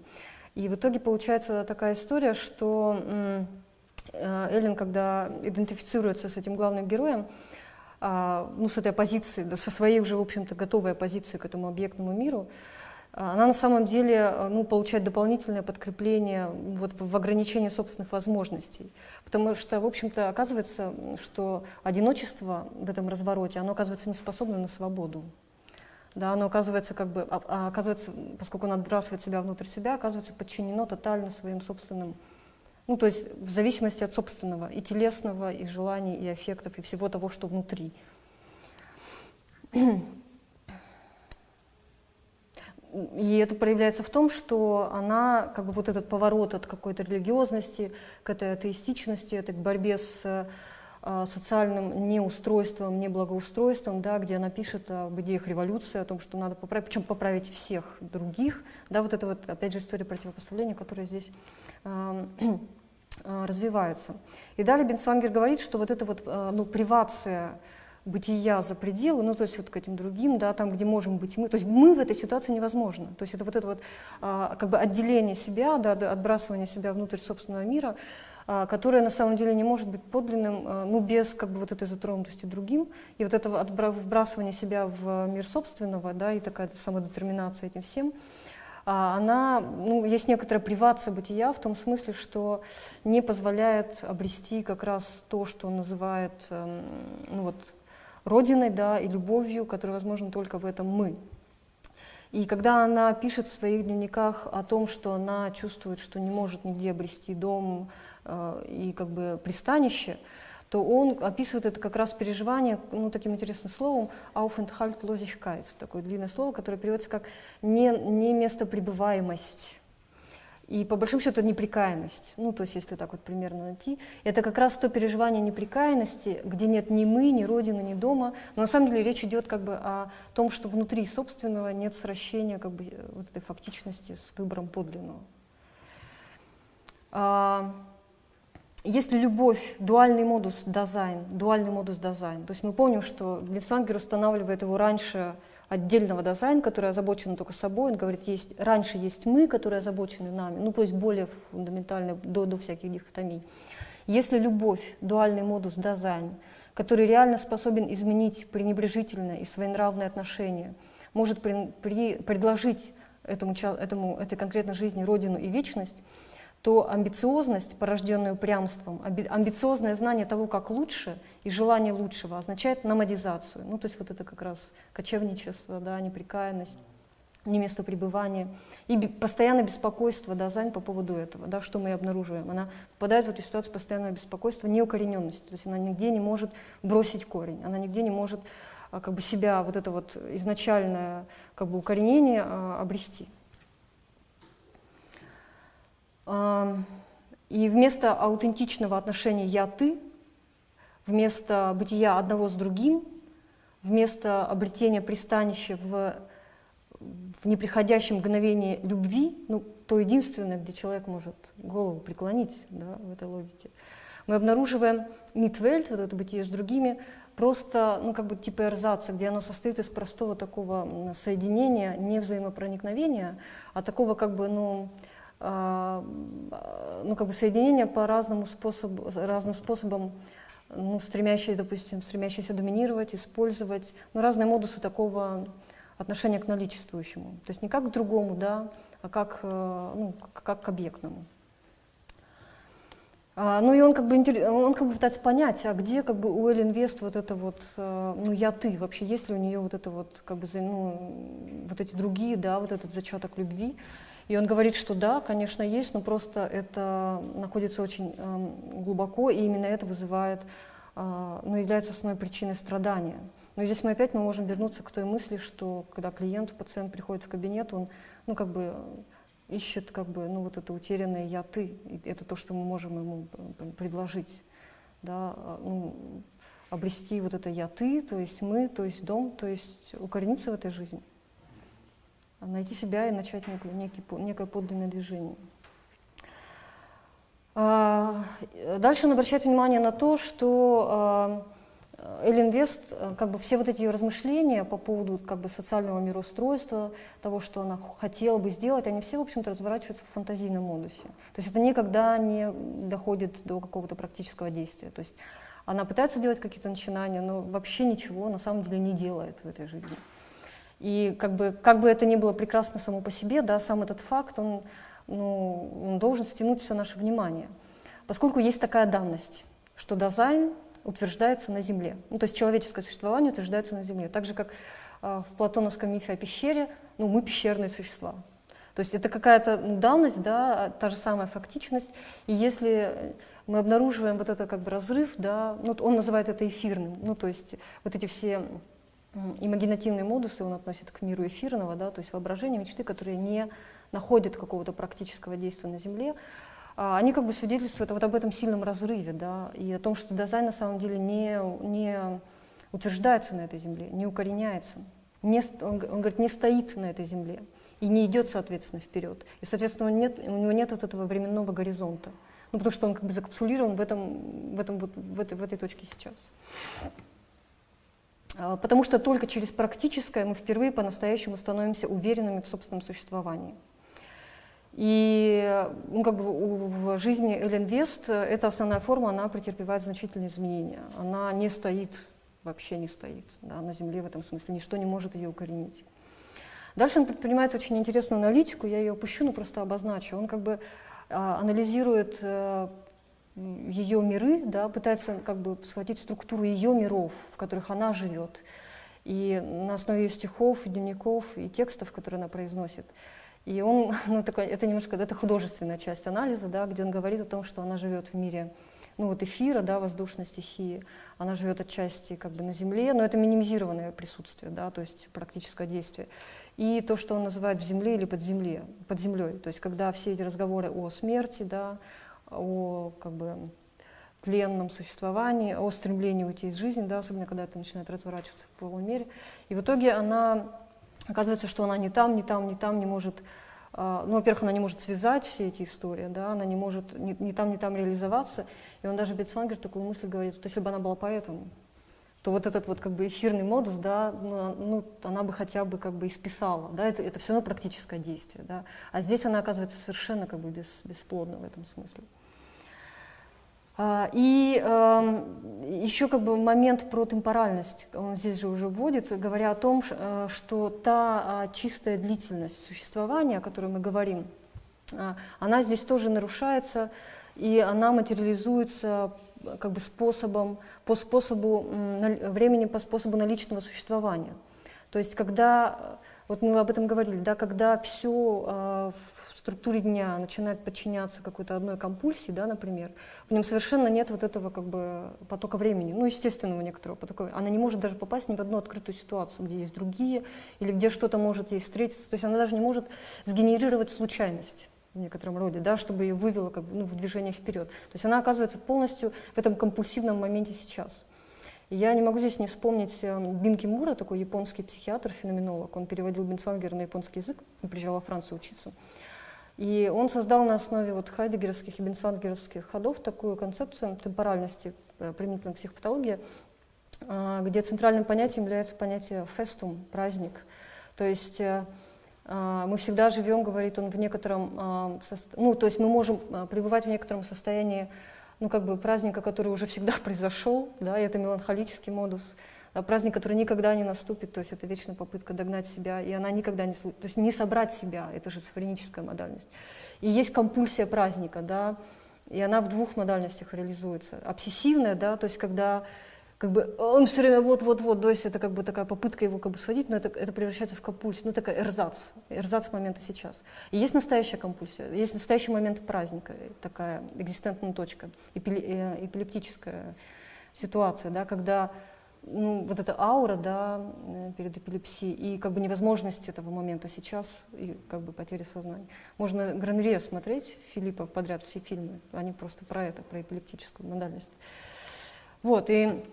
И в итоге получается такая история, что э, Эллен, когда идентифицируется с этим главным героем, а, ну, с этой оппозицией, да, со своей уже, в общем-то, готовой оппозицией к этому объектному миру, она на самом деле э, ну, получает дополнительное подкрепление вот, в ограничении собственных возможностей. Потому что, в общем-то, оказывается, что одиночество в этом развороте, оно оказывается не способно на свободу. Да, оно оказывается, как бы, а, а оказывается, поскольку оно отбрасывает себя внутрь себя, оказывается подчинено тотально своим собственным, ну, то есть в зависимости от собственного и телесного, и желаний, и аффектов, и всего того, что внутри. И это проявляется в том, что она, как бы вот этот поворот от какой-то религиозности к этой атеистичности, это к борьбе с э, социальным неустройством, неблагоустройством, да, где она пишет об идеях революции, о том, что надо поправить, причем поправить всех других. Да, вот это вот, опять же, история противопоставления, которая здесь э, э, развивается. И далее Бенсвангер говорит, что вот эта вот э, ну, привация бытия за пределы, ну, то есть вот к этим другим, да, там, где можем быть мы. То есть мы в этой ситуации невозможно. То есть это вот это вот а, как бы отделение себя, да, отбрасывание себя внутрь собственного мира, а, которое на самом деле не может быть подлинным, а, ну, без как бы вот этой затронутости другим. И вот это вбрасывание себя в мир собственного, да, и такая самодетерминация этим всем, а, она, ну, есть некоторая привация бытия в том смысле, что не позволяет обрести как раз то, что он называет, эм, ну, вот, родиной, да, и любовью, которая возможна только в этом мы. И когда она пишет в своих дневниках о том, что она чувствует, что не может нигде обрести дом э, и как бы пристанище, то он описывает это как раз переживание, ну, таким интересным словом, Aufenthaltlosigkeit, такое длинное слово, которое переводится как не, не местопребываемость. И по большому счету неприкаянность, ну то есть если так вот примерно найти, это как раз то переживание неприкаянности, где нет ни мы, ни родины, ни дома. Но на самом деле речь идет как бы о том, что внутри собственного нет сращения как бы вот этой фактичности с выбором подлинного. А, если любовь, дуальный модус дизайн, дуальный модус дизайн, то есть мы помним, что Глинсангер устанавливает его раньше отдельного дизайна, который озабочен только собой. Он говорит, есть, раньше есть мы, которые озабочены нами, ну то есть более фундаментально, до, до всяких дихотомий. Если любовь, дуальный модус дизайн, который реально способен изменить пренебрежительное и своенравное отношение, может при, при, предложить этому, этому, этой конкретной жизни родину и вечность, то амбициозность, порожденная упрямством, амбициозное знание того, как лучше, и желание лучшего означает номадизацию. Ну, то есть вот это как раз кочевничество, да, неприкаянность, не место пребывания. И постоянное беспокойство Дазань по поводу этого, да, что мы обнаруживаем. Она попадает в эту ситуацию постоянного беспокойства, неукорененности. То есть она нигде не может бросить корень, она нигде не может а, как бы себя, вот это вот изначальное как бы укоренение а, обрести. И вместо аутентичного отношения «я-ты», вместо бытия одного с другим, вместо обретения пристанища в, в неприходящем мгновении любви, ну, то единственное, где человек может голову преклонить да, в этой логике, мы обнаруживаем митвельт, вот это бытие с другими, просто, ну, как бы типа эрзаца, где оно состоит из простого такого соединения, не взаимопроникновения, а такого как бы, ну, ну, как бы соединение по разному способу, разным способам, ну, стремящие, допустим, стремящиеся доминировать, использовать, ну, разные модусы такого отношения к наличествующему. То есть не как к другому, да, а как, э, ну, как к объектному. А, ну и он как бы, он как бы пытается понять, а где как бы у Эллен Вест вот это вот, э, ну я ты, вообще есть ли у нее вот это вот, как бы, ну, вот эти другие, да, вот этот зачаток любви. И он говорит, что да, конечно, есть, но просто это находится очень э, глубоко, и именно это вызывает, э, ну, является основной причиной страдания. Но здесь мы опять мы можем вернуться к той мысли, что когда клиент, пациент приходит в кабинет, он, ну, как бы ищет, как бы, ну, вот это утерянное «я, ты». И это то, что мы можем ему предложить, да, а, ну, обрести вот это «я, ты», то есть мы, то есть дом, то есть укорениться в этой жизни, найти себя и начать некое, некий, некое подлинное движение. А, дальше он обращает внимание на то, что Эллен Вест, как бы все вот эти ее размышления по поводу как бы социального мироустройства, того, что она хотела бы сделать, они все, в общем-то, разворачиваются в фантазийном модусе. То есть это никогда не доходит до какого-то практического действия. То есть она пытается делать какие-то начинания, но вообще ничего на самом деле не делает в этой жизни. И как бы, как бы это ни было прекрасно само по себе, да, сам этот факт, он ну, он должен стянуть все наше внимание. Поскольку есть такая данность, что дизайн утверждается на Земле. Ну, то есть человеческое существование утверждается на Земле. Так же, как э, в платоновском мифе о пещере, ну, мы пещерные существа. То есть это какая-то ну, данность, да, та же самая фактичность. И если мы обнаруживаем вот это как бы разрыв, да, ну, он называет это эфирным. Ну, то есть вот эти все имагинативные модусы он относит к миру эфирного, да, то есть воображение, мечты, которые не находят какого-то практического действия на Земле, а, они как бы свидетельствуют вот об этом сильном разрыве, да, и о том, что дизайн на самом деле не, не утверждается на этой земле, не укореняется, не, он, он говорит, не стоит на этой земле и не идет, соответственно, вперед. И, соответственно, нет, у него нет вот этого временного горизонта, ну, потому что он как бы закапсулирован в, этом, в, этом, вот, в, этой, в этой точке сейчас. А, потому что только через практическое мы впервые по-настоящему становимся уверенными в собственном существовании. И ну, как бы в жизни Эллен Вест эта основная форма, она претерпевает значительные изменения. Она не стоит, вообще не стоит да, на земле в этом смысле, ничто не может ее укоренить. Дальше он предпринимает очень интересную аналитику, я ее опущу, но просто обозначу. Он как бы а, анализирует ее миры, да, пытается как бы схватить структуру ее миров, в которых она живет. И на основе ее стихов, дневников и текстов, которые она произносит, и он, ну, такой, это немножко, это художественная часть анализа, да, где он говорит о том, что она живет в мире, ну вот эфира, да, воздушной стихии, она живет отчасти как бы на Земле, но это минимизированное присутствие, да, то есть практическое действие. И то, что он называет в земле или под, земле, под землей, то есть когда все эти разговоры о смерти, да, о как бы тленном существовании, о стремлении уйти из жизни, да, особенно когда это начинает разворачиваться в полной мере. И в итоге она Оказывается, что она не там, не там, не там не может, а, ну, во-первых, она не может связать все эти истории, да, она не может ни, ни там, ни там реализоваться. И он даже Бетсвангер такую мысль говорит, что если бы она была поэтом, то вот этот вот как бы эфирный модус, да, ну, ну она бы хотя бы как бы исписала, да, это, это все равно практическое действие, да. А здесь она оказывается совершенно как бы бес, бесплодна в этом смысле. А, и эм, еще как бы момент про темпоральность, он здесь же уже вводит, говоря о том, э, что та а, чистая длительность существования, о которой мы говорим, а, она здесь тоже нарушается, и она материализуется как бы способом, по способу времени, по способу наличного существования. То есть когда, вот мы об этом говорили, да, когда все структуре дня начинает подчиняться какой-то одной компульсии, да, например, в нем совершенно нет вот этого как бы потока времени, ну, естественного некоторого потока. Она не может даже попасть ни в одну открытую ситуацию, где есть другие, или где что-то может ей встретиться. То есть она даже не может сгенерировать случайность в некотором роде, да, чтобы ее вывело как бы, ну, в движение вперед. То есть она оказывается полностью в этом компульсивном моменте сейчас. Я не могу здесь не вспомнить эм, Бинки Мура, такой японский психиатр, феноменолог. Он переводил Бенцвангера на японский язык и приезжал во Францию учиться. И он создал на основе вот хайдегеровских и бенсвангеровских ходов такую концепцию темпоральности э, применительной психопатологии, э, где центральным понятием является понятие фестум, праздник. То есть э, мы всегда живем, говорит он, в некотором, ну, то есть мы можем пребывать в некотором состоянии, ну, как бы праздника, который уже всегда произошел, да, и это меланхолический модус, а праздник, который никогда не наступит, то есть это вечная попытка догнать себя, и она никогда не... То есть не собрать себя, это же шизофреническая модальность. И есть компульсия праздника, да, и она в двух модальностях реализуется. Обсессивная, да, то есть когда как бы он все время вот-вот-вот, то есть это как бы такая попытка его как бы сводить, но это, это превращается в компульсию, ну такая эрзац, эрзац момента сейчас. И есть настоящая компульсия, есть настоящий момент праздника, такая экзистентная точка, эпилептическая ситуация, да, когда ну, вот эта аура, да, э, перед эпилепсией и как бы невозможность этого момента сейчас и как бы потери сознания. Можно Гранрия смотреть, Филиппа подряд все фильмы, они просто про это, про эпилептическую модальность. Вот, и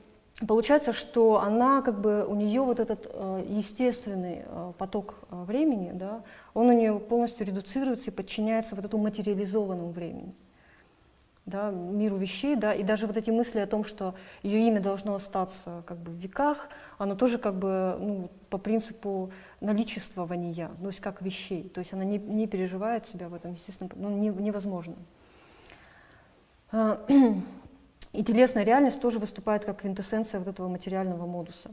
получается, что она как бы, у нее вот этот э, естественный э, поток э, времени, да, он у нее полностью редуцируется и подчиняется вот этому материализованному времени да, миру вещей, да, и даже вот эти мысли о том, что ее имя должно остаться как бы в веках, оно тоже как бы ну, по принципу наличествования, ну, то есть как вещей, то есть она не, не переживает себя в этом, естественно, ну, не, невозможно. А, и телесная реальность тоже выступает как квинтэссенция вот этого материального модуса.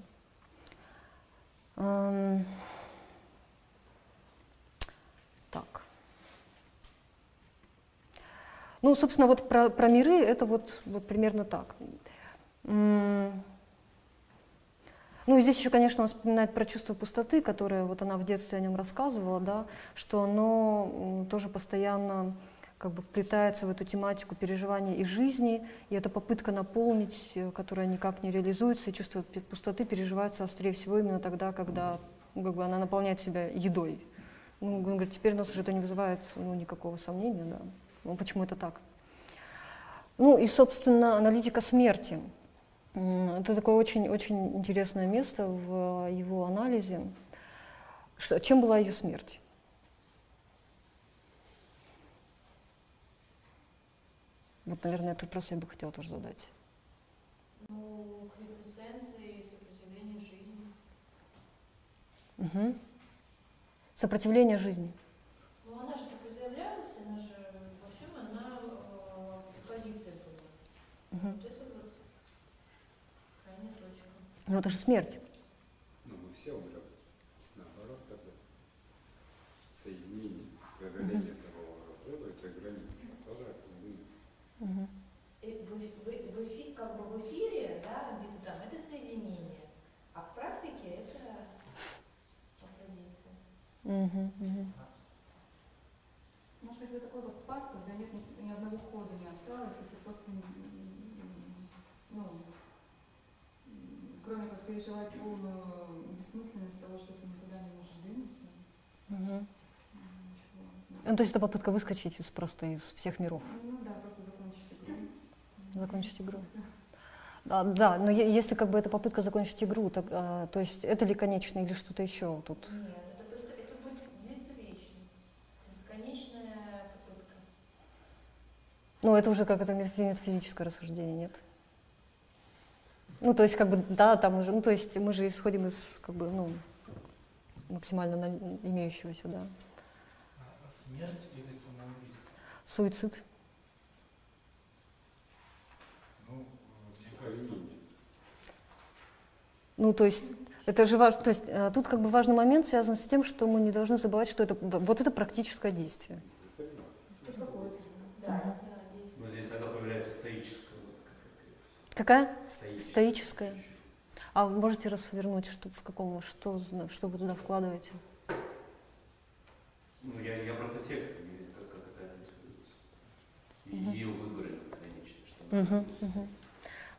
Ну, собственно, вот про, про миры это вот, вот примерно так. Ну, и здесь еще, конечно, он вспоминает про чувство пустоты, которое вот она в детстве о нем рассказывала, да, что оно тоже постоянно как бы вплетается в эту тематику переживания и жизни, и эта попытка наполнить, э, которая никак не реализуется, и чувство пустоты переживается острее всего именно тогда, когда ну, как бы она наполняет себя едой. Ну, он говорит, теперь у нас уже это не вызывает ну, никакого сомнения, да. Ну, почему это так? Ну и, собственно, аналитика смерти. Это такое очень-очень интересное место в его анализе. Что, чем была ее смерть? Вот, наверное, этот вопрос я бы хотела тоже задать. Ну, квинтэссенции сопротивления жизни. Угу. Сопротивление жизни. Ну, она же сопротивлялась, она же во всем, она э, в позиции была. Угу. Вот это вот крайняя точка. Ну это же смерть. Ну, мы все умрем. Наоборот тогда. Соединение, преодоление того разрыва и той границы, которая становится. Угу. И в, в, в эфи- как бы в эфире, да, где-то там, это соединение, а в практике это оппозиция. Угу. Угу. Может быть, это такой вот пад, когда нет ни, ни одного хода не осталось, и ты просто, м, ну, м, кроме как переживать полную бессмысленность того, что ты никуда не можешь двинуться, Угу. Ну, то есть это попытка выскочить из просто из всех миров, Ну да, просто закончить игру. закончить игру. А, да, но е- если как бы это попытка закончить игру, так, а, то есть это ли конечно или что-то еще тут? Нет, это просто, это будет длиться вечно. Бесконечная попытка. Ну, это уже как это мет- метафизическое рассуждение, нет? Ну, то есть, как бы, да, там уже, ну, то есть мы же исходим из, как бы, ну, максимально наль- имеющегося, да. А Смерть или самоубийство? Суицид. Ну, кажется. Ну, то есть, это же важно, то есть, э, тут как бы важный момент связан с тем, что мы не должны забывать, что это, вот это практическое действие. Да, Мгм. да, действительно. Но здесь тогда появляется стоическая вот какая-то Какая? стоическая. Стоическая. А вы можете развернуть, что, в каком, что, что вы туда вкладываете? Ну, я, я просто текст как, как это описывается. И Мгм. ее выборы конечные, что она мгм. становиться.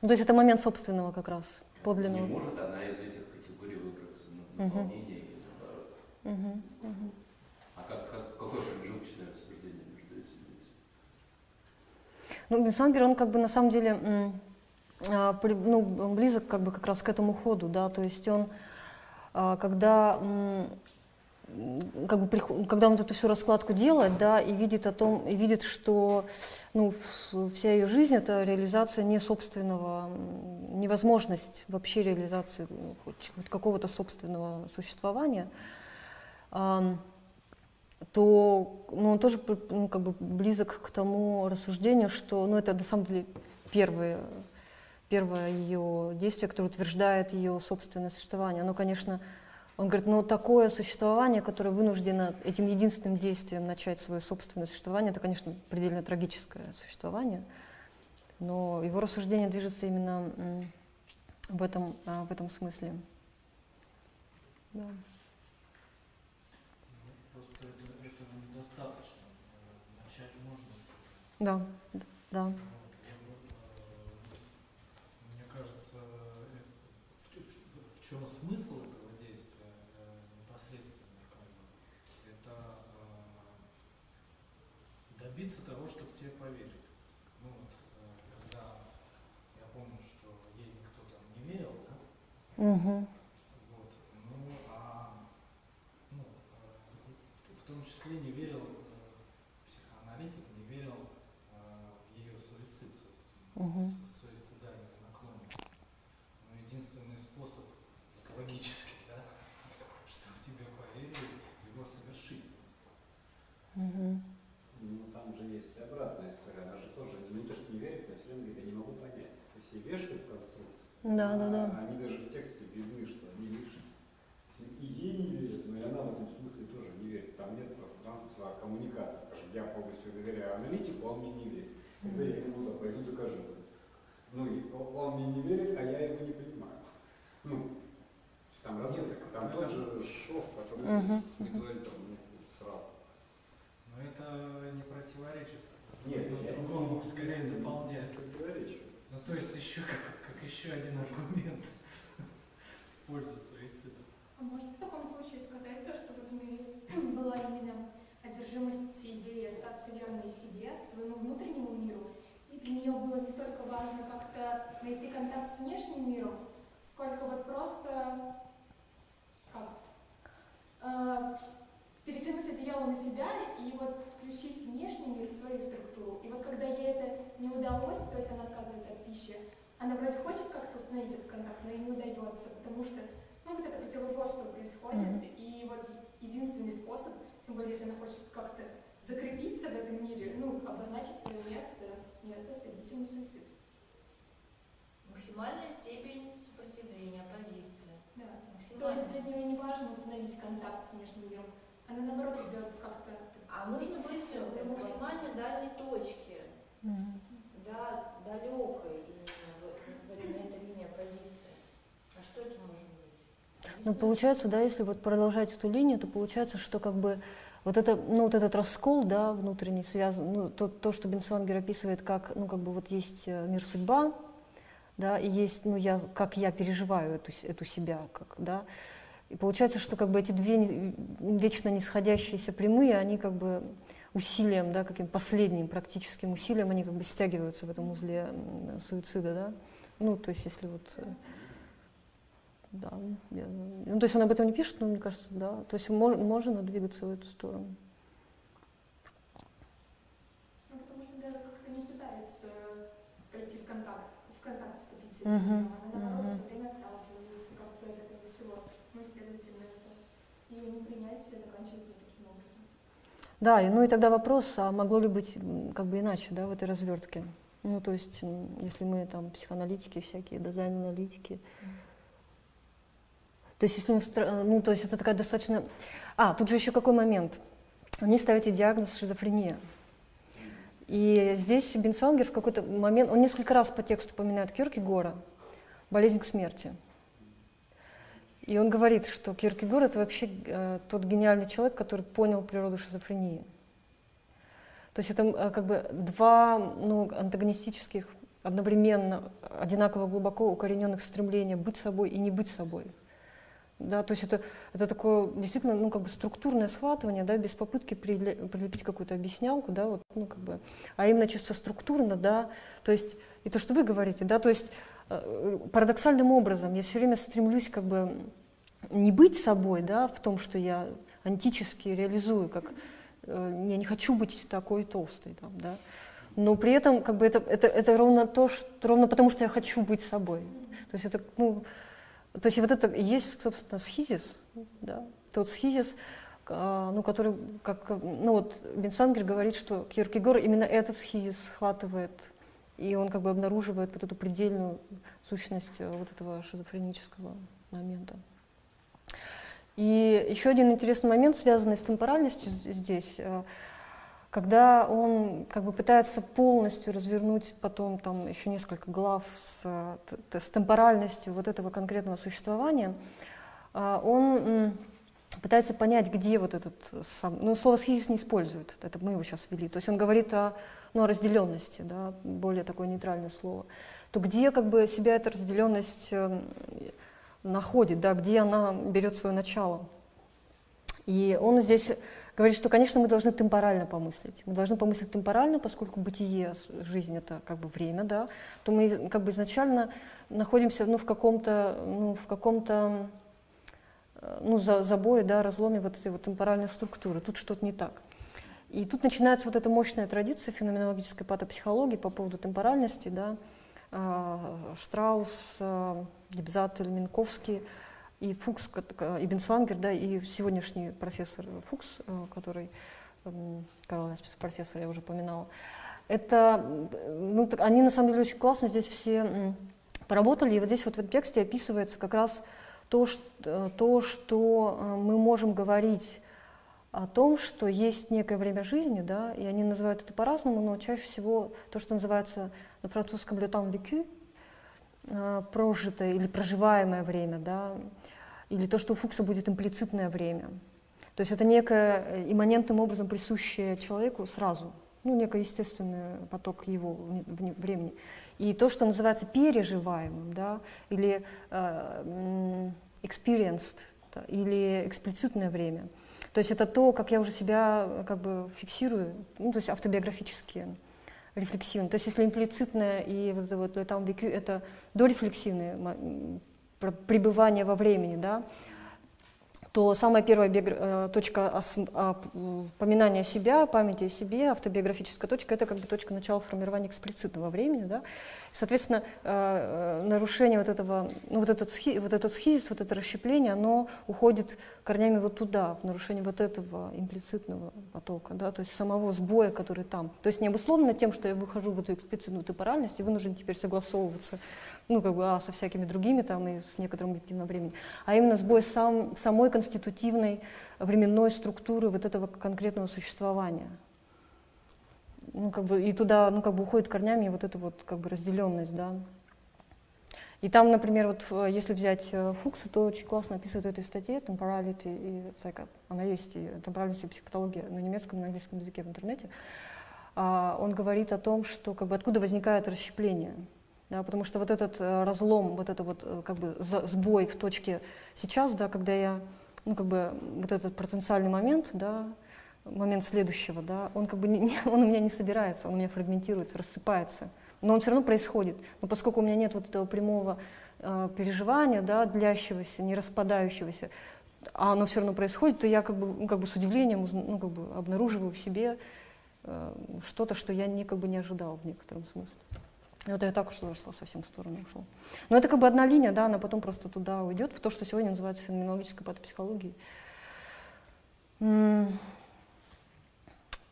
Ну, то есть это момент собственного как раз, Не подлинного. может одна из этих категорий выбраться на Мгм. наполнение или наоборот. Мгм, мгм. А как, как, какое промежуточное рассуждение между этими лицами? Ну, Бенсангер, он как бы на самом деле ну, он близок как бы как раз к этому ходу, да, то есть он, а, когда, как бы, когда он эту всю раскладку делает, да, и видит о том, и видит, что, ну, вся ее жизнь это реализация не собственного, невозможность вообще реализации ну, хоть, какого-то собственного существования, то ну, он тоже ну, как бы близок к тому рассуждению, что ну, это на самом деле первое, первое ее действие, которое утверждает ее собственное существование. Оно, конечно, он говорит, ну такое существование, которое вынуждено этим единственным действием начать свое собственное существование, это, конечно, предельно трагическое существование. Но его рассуждение движется именно в этом, а, в этом смысле. Да. просто это, этого недостаточно. Э, Начать можно. Да, да. Вот, я бы, э, Мне кажется, э, в, добиться того, чтобы тебе поверили. Ну вот, э, когда я помню, что ей никто там не верил, да, Мгм. вот, ну, а, ну, э, в, в том числе не верил э, психоаналитик, не верил э, в ее суицид, с- суицидальные наклонности. Но единственный способ экологический, да, чтобы тебе поверили, его совершить. Мгм. Ну, там же есть обратная история. Она же тоже не то, что не верит, но все время говорит, я не могу понять. То есть ей вешают конструкции. Да, да, а да. Они даже в тексте видны, что они лишние. То есть И ей не верят, но и она в этом смысле тоже не верит. Там нет пространства коммуникации, скажем, я полностью доверяю аналитику, а он мне не Когда я кому-то пойду докажу. Ну, и он мне не верит, а я его не понимаю. Ну, там разведка, там Ну, тот это- же шов, который с Медуэль там, ну, сразу. Но это не противоречит. Нет, Одно я другому скорее не дополняет. противоречу. Ну то есть еще как, как еще один аргумент в пользу суицида. А можно в таком случае сказать то, что вот у нее была именно одержимость идеей остаться верной себе, своему внутреннему миру, и для нее было не столько важно как-то найти контакт с внешним миром, сколько вот просто как э, перетянуть одеяло на себя и вот включить внешний мир в свою структуру. И вот когда ей это не удалось, то есть она отказывается от пищи, она вроде хочет как-то установить этот контакт, но ей не удается, потому что ну, вот это противоборство происходит, Мгм. и вот единственный способ, тем более, если она хочет как-то закрепиться в этом мире, ну, обозначить свое место, и это следовательно суицид. Максимальная степень сопротивления, оппозиции. Да. То есть для нее не важно установить контакт с внешним миром, она наоборот идет как-то А нужно быть в максимально дальней точке, Мгм. да, далекой именно в, в, на этой линии оппозиции. А что это может быть? Ну, получается, да, если вот продолжать эту линию, то получается, что как бы вот, это, ну, вот этот раскол, да, внутренний связан, ну, то, то, что Бенсвангер описывает, как, ну, как бы вот есть э, мир судьба, да, и есть, ну, я, как я переживаю эту, эту себя, как, да, и получается, что как бы эти две не- вечно нисходящиеся прямые, они как бы усилием, да, каким последним практическим усилием, они как бы стягиваются в этом узле суицида, да, ну, то есть если вот... да, я- ну, то есть он об этом не пишет, но мне кажется, да. То есть мож- можно двигаться в эту сторону. Ну, потому что даже как-то не пытается пойти с контакт, в контакт вступить с этим миром. Она наоборот мгм. все время отталкивается как-то от этого всего. Ну, следовательно, это ее непринятие заканчивается вот таким образом. Да, и, ну и тогда вопрос, а могло ли быть как бы иначе, да, в этой развертке? Ну, то есть, если мы там психоаналитики всякие, дизайн-аналитики. То есть, если встра- ну, то есть это такая достаточно... А, тут же еще какой момент. Они ставят ей диагноз шизофрения. И здесь Бенсвангер в какой-то момент, он несколько раз по тексту упоминает Киркегора, болезнь к смерти. И он говорит, что Киркегор это вообще э, тот гениальный человек, который понял природу шизофрении. То есть это э, как бы два ну, антагонистических, одновременно одинаково глубоко укорененных стремления быть собой и не быть собой. Да, то есть это, это такое действительно ну, как бы структурное схватывание, да, без попытки приле- прилепить какую-то объяснялку, да, вот, ну, как бы, а именно чисто структурно, да, то есть и то, что вы говорите, да, то есть э, парадоксальным образом я все время стремлюсь как бы не быть собой, да, в том, что я антически реализую, как э, я не хочу быть такой толстой, там, да, но при этом как бы это, это, это ровно то, что, ровно потому, что я хочу быть собой. То есть это, ну, то есть вот это есть, собственно, схизис, да, тот схизис, а, ну, который, как, ну вот Бенсангер говорит, что Киркегор именно этот схизис схватывает, и он как бы обнаруживает вот эту предельную сущность э, вот этого шизофренического момента. И еще один интересный момент, связанный с темпоральностью здесь, э, когда он как бы пытается полностью развернуть потом там еще несколько глав с, э, с темпоральностью вот этого конкретного существования, а, он пытается понять, где вот этот сам, ну слово схизис не использует, это мы его сейчас ввели, то есть он говорит о, ну, о разделенности, да, более такое нейтральное слово, то где как бы себя эта разделенность эм, находит, да, где она берет свое начало. И он здесь говорит, что, конечно, мы должны темпорально помыслить. Мы должны помыслить темпорально, поскольку бытие, жизнь — это как бы время, да, то мы как бы изначально находимся ну, в каком-то, ну, в каком-то э, ну, за, забое, да, разломе вот этой вот темпоральной структуры. Тут что-то не так. И тут начинается вот эта мощная традиция феноменологической патопсихологии по поводу темпоральности, да, а, Штраус, Гибзатель, Минковский и Фукс, и Бенсвангер, да, и сегодняшний профессор Фукс, э, который, эм, Карл профессор, я уже упоминала, это, ну, они на самом деле очень классно здесь все поработали, и вот здесь вот в этом тексте описывается как раз то, что, э, то, что э, мы можем говорить о том, что есть некое время жизни, да, и они называют это по-разному, но чаще всего то, что называется на французском «le temps vécu», э, прожитое или проживаемое время, да, или то, что у Фукса будет имплицитное время. То есть это некое э, имманентным образом присущее человеку сразу, ну, некий естественный поток его времени. И то, что называется переживаемым, да, или э, experienced, или эксплицитное время. То есть это то, как я уже себя э, как бы фиксирую, ну, то есть автобиографически рефлексивно. То есть если имплицитное и вот это вот там это дорефлексивное пребывание во времени, да, то самая первая биогр... Э, точка ос... поминания себя, памяти о себе, автобиографическая точка, это как бы точка начала формирования эксплицитного времени. Да? Соответственно, э, э, нарушение вот этого, ну, вот этот, схи... вот этот схизис, вот это расщепление, оно уходит корнями вот туда, в нарушение вот этого имплицитного потока, да? то есть самого сбоя, который там. То есть не обусловлено тем, что я выхожу в эту эксплицитную темпоральность и вынужден теперь согласовываться ну, как бы, а, со всякими другими там и с некоторым объективным временем, а именно сбой сам, самой конститутивной временной структуры вот этого конкретного существования. Ну, как бы, и туда, ну, как бы уходит корнями вот эта вот, как бы, разделенность, да. И там, например, вот если взять э, Фуксу, то очень классно описывает в этой статье temporality и psycho. Она есть, и temporality и психопатология на немецком на английском языке в интернете. А, он говорит о том, что как бы откуда возникает расщепление да, потому что вот этот э, разлом, вот это вот э, как бы сбой в точке сейчас, да, когда я, ну как бы вот этот потенциальный момент, да, момент следующего, да, он как бы не, он у меня не собирается, он у меня фрагментируется, рассыпается, но он все равно происходит. Но поскольку у меня нет вот этого прямого э, переживания, да, длящегося, не распадающегося, а оно все равно происходит, то я как бы, ну, как бы с удивлением ну, как бы обнаруживаю в себе э, что-то, что я не, как бы не ожидал в некотором смысле. И вот я так уж вышла, совсем в сторону ушла. Но это как бы одна линия, да, она потом просто туда уйдет, в то, что сегодня называется феноменологической патопсихологией.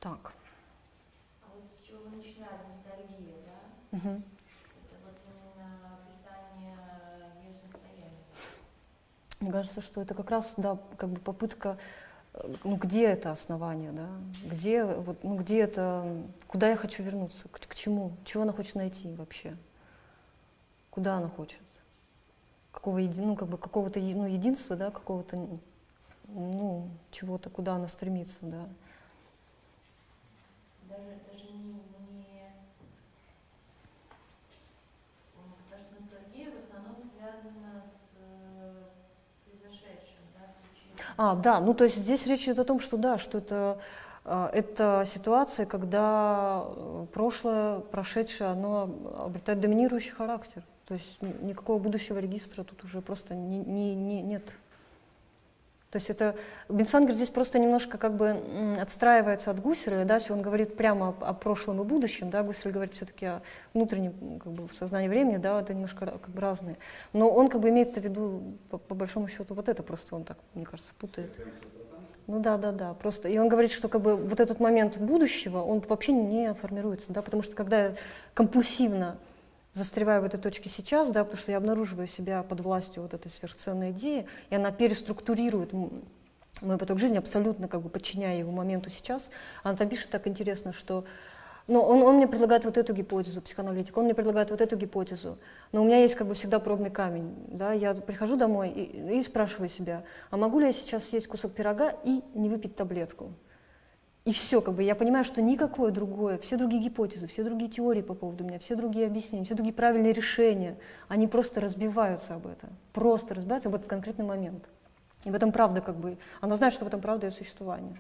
Так. А вот с чего вы начинали, ностальгия, да? Угу. Это вот именно описание ее состояния. Мне кажется, что это как раз, да, как бы попытка ну, где это основание, да? Где, вот, ну, где это, куда я хочу вернуться, к, к чему, чего она хочет найти вообще, куда она хочет, какого еди, ну, как бы какого-то ну, единства, да, какого-то, ну, чего-то, куда она стремится, да. Даже, даже не, не... Потому что ностальгия в основном связана с А, да, ну то есть здесь речь идет о том, что да, что это, а, это ситуация, когда э, прошлое, прошедшее, оно обретает доминирующий характер. То есть никакого будущего регистра тут уже просто не, не, не, нет. То есть это Бенсвангер здесь просто немножко как бы отстраивается от Гусера, да, он говорит прямо о, о прошлом и будущем, да, Гусер говорит все-таки о внутреннем как бы, сознании времени, да, это немножко как бы разные. Но он как бы имеет в виду, по, по большому счету, вот это просто он так, мне кажется, путает. Ну да, да, да, просто. И он говорит, что как бы вот этот момент будущего, он вообще не формируется, да, потому что когда компульсивно застреваю в этой точке сейчас, да, потому что я обнаруживаю себя под властью вот этой сверхценной идеи, и она переструктурирует мой поток жизни, абсолютно как бы подчиняя его моменту сейчас. Там пишет так интересно, что но он, он мне предлагает вот эту гипотезу, психоаналитик, он мне предлагает вот эту гипотезу, но у меня есть как бы всегда пробный камень, да, я прихожу домой и, и спрашиваю себя, а могу ли я сейчас съесть кусок пирога и не выпить таблетку? И все, как бы я понимаю, что никакое другое, все другие гипотезы, все другие теории по поводу меня, все другие объяснения, все другие правильные решения, они просто разбиваются об это, просто разбиваются об этот конкретный момент. И в этом правда, как бы, она знает, что в этом правда ее существование.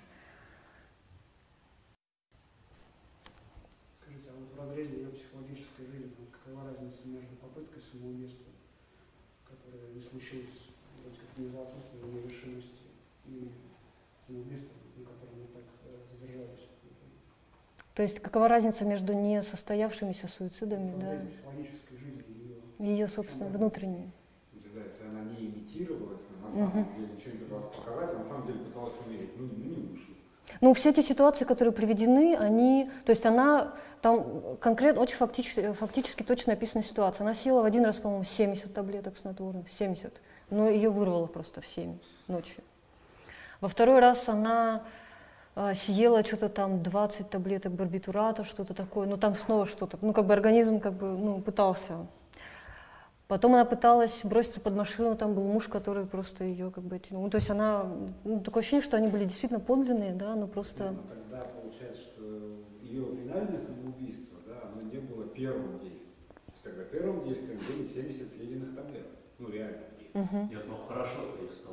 Скажите, а вот в разрезе ее психологической жизни, какова разница между попыткой самоубийства, которая не случилась, вроде как не за отсутствием решимости, и самоубийством, на котором мы так э, задержались. То есть какова разница между несостоявшимися суицидами, да, психологической жизнью ее. и ее, собственно, внутренней? Если она не имитировала, если на самом деле ничего не пыталась показать, а на самом деле пыталась умереть, ну, ну не вышло. Ну, все эти ситуации, которые приведены, они, то есть она там конкретно, очень фактически, фактически точно описана ситуация. Она съела в один раз, по-моему, 70 таблеток снотворных, 70, но ее вырвало просто в 7 ночью. Во второй раз она а, съела что-то там 20 таблеток барбитурата, что-то такое, ну там снова что-то, ну как бы организм как бы, ну, пытался. Потом она пыталась броситься под машину, там был муж, который просто ее как бы, ну то есть она, ну, такое ощущение, что они были действительно подлинные, да, но просто... Но тогда получается, что ее финальное самоубийство, да, оно не было первым действием. То есть тогда первым действием были 70 съеденных таблеток. Ну, реально. Мгм. Нет, но хорошо перед успешным.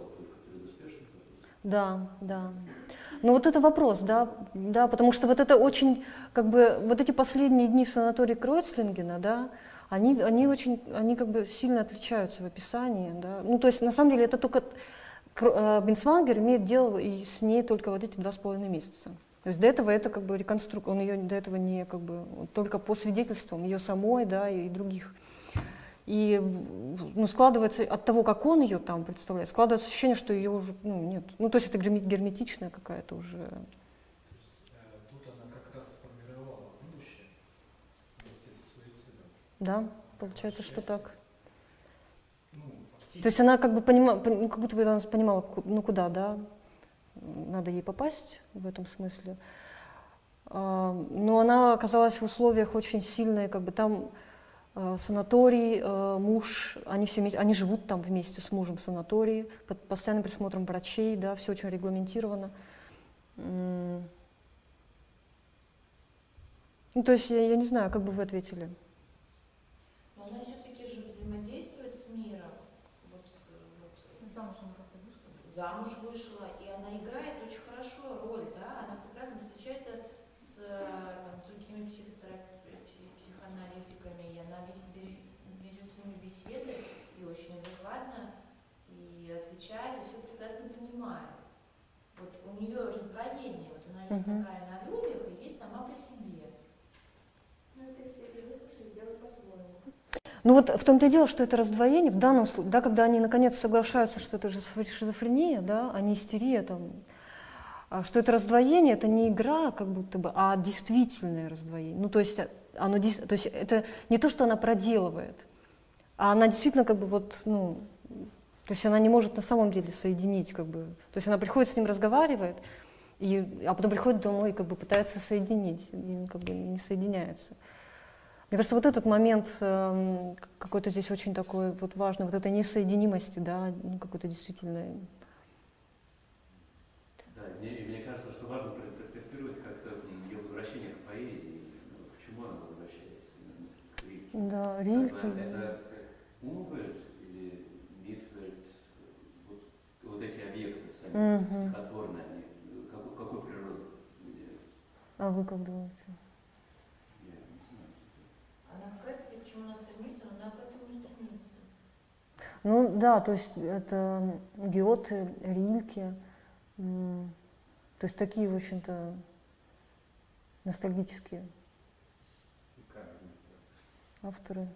Да, да. Ну вот это вопрос, да, да, потому что вот это очень, как бы, вот эти последние дни в санатории Кройцлингена, да, они, они очень, они как бы сильно отличаются в описании, да. Ну то есть на самом деле это только э, Бенсвангер имеет дело и с ней только вот эти два с половиной месяца. То есть до этого это как бы реконструкция, он ее до этого не как бы только по свидетельствам ее самой, да, и других. И ну, складывается от того, как он ее там представляет, складывается ощущение, что ее уже ну, нет. Ну, то есть это герме- герметичная какая-то уже. Тут она как раз сформировала будущее вместе с суицидом. Да, получается, что так. Ну. То есть она как бы понимала, ну, как будто бы она понимала, ну куда, да, надо ей попасть в этом смысле. А, Но она оказалась в условиях очень сильной, как бы там санаторий, э, муж, они все вместе, они живут там вместе с мужем в санатории, под постоянным присмотром врачей, да, все очень регламентировано. Ну, то есть, я, я не знаю, как бы вы ответили. Но она все-таки же взаимодействует с миром. Вот, э, вот, Ну, Замуж она как-то вышла. замуж вышла, и она играет очень хорошо роль, да, она прекрасно встречается с э, там, другими психотерап- пси- психоаналитиками, и она весь бе- ведет с ними беседы, и очень адекватно, и отвечает, и все прекрасно понимает. Вот у нее такая на людях, и есть сама по себе. Ну, это если выслушать, сделать по-своему. Ну вот в том-то и дело, что это раздвоение, в данном случае, да, когда они наконец соглашаются, что это же шизофрения, да, а не истерия, там, а что это раздвоение, это не игра как будто бы, а действительное раздвоение. Ну то есть, э, оно, то есть это не то, что она проделывает, а она действительно как бы вот, ну, то есть она не может на самом деле соединить, как бы, то есть она приходит с ним, разговаривает, и, а потом приходит домой и как бы пытается соединить, и как бы не соединяется. Мне кажется, вот этот момент эм, какой-то здесь очень такой вот важный, вот этой несоединимости, да, ну, какой-то действительно. Да, мне, мне кажется, что важно проинтерпретировать как-то ее возвращение к поэзии. К чему она возвращается? К Рильке. Да, Рильке. бы Это Умвельд или Митвельд, вот, вот эти объекты сами, Мгм. стихотворные, они э, какой, какой природы? Мне- А вы как думаете? Я не знаю. Она как раз-таки к чему она стремится, но она к этому стремится. Ну да, то есть это Гёте, Рильке, м, то есть такие, в общем-то, ностальгические авторы.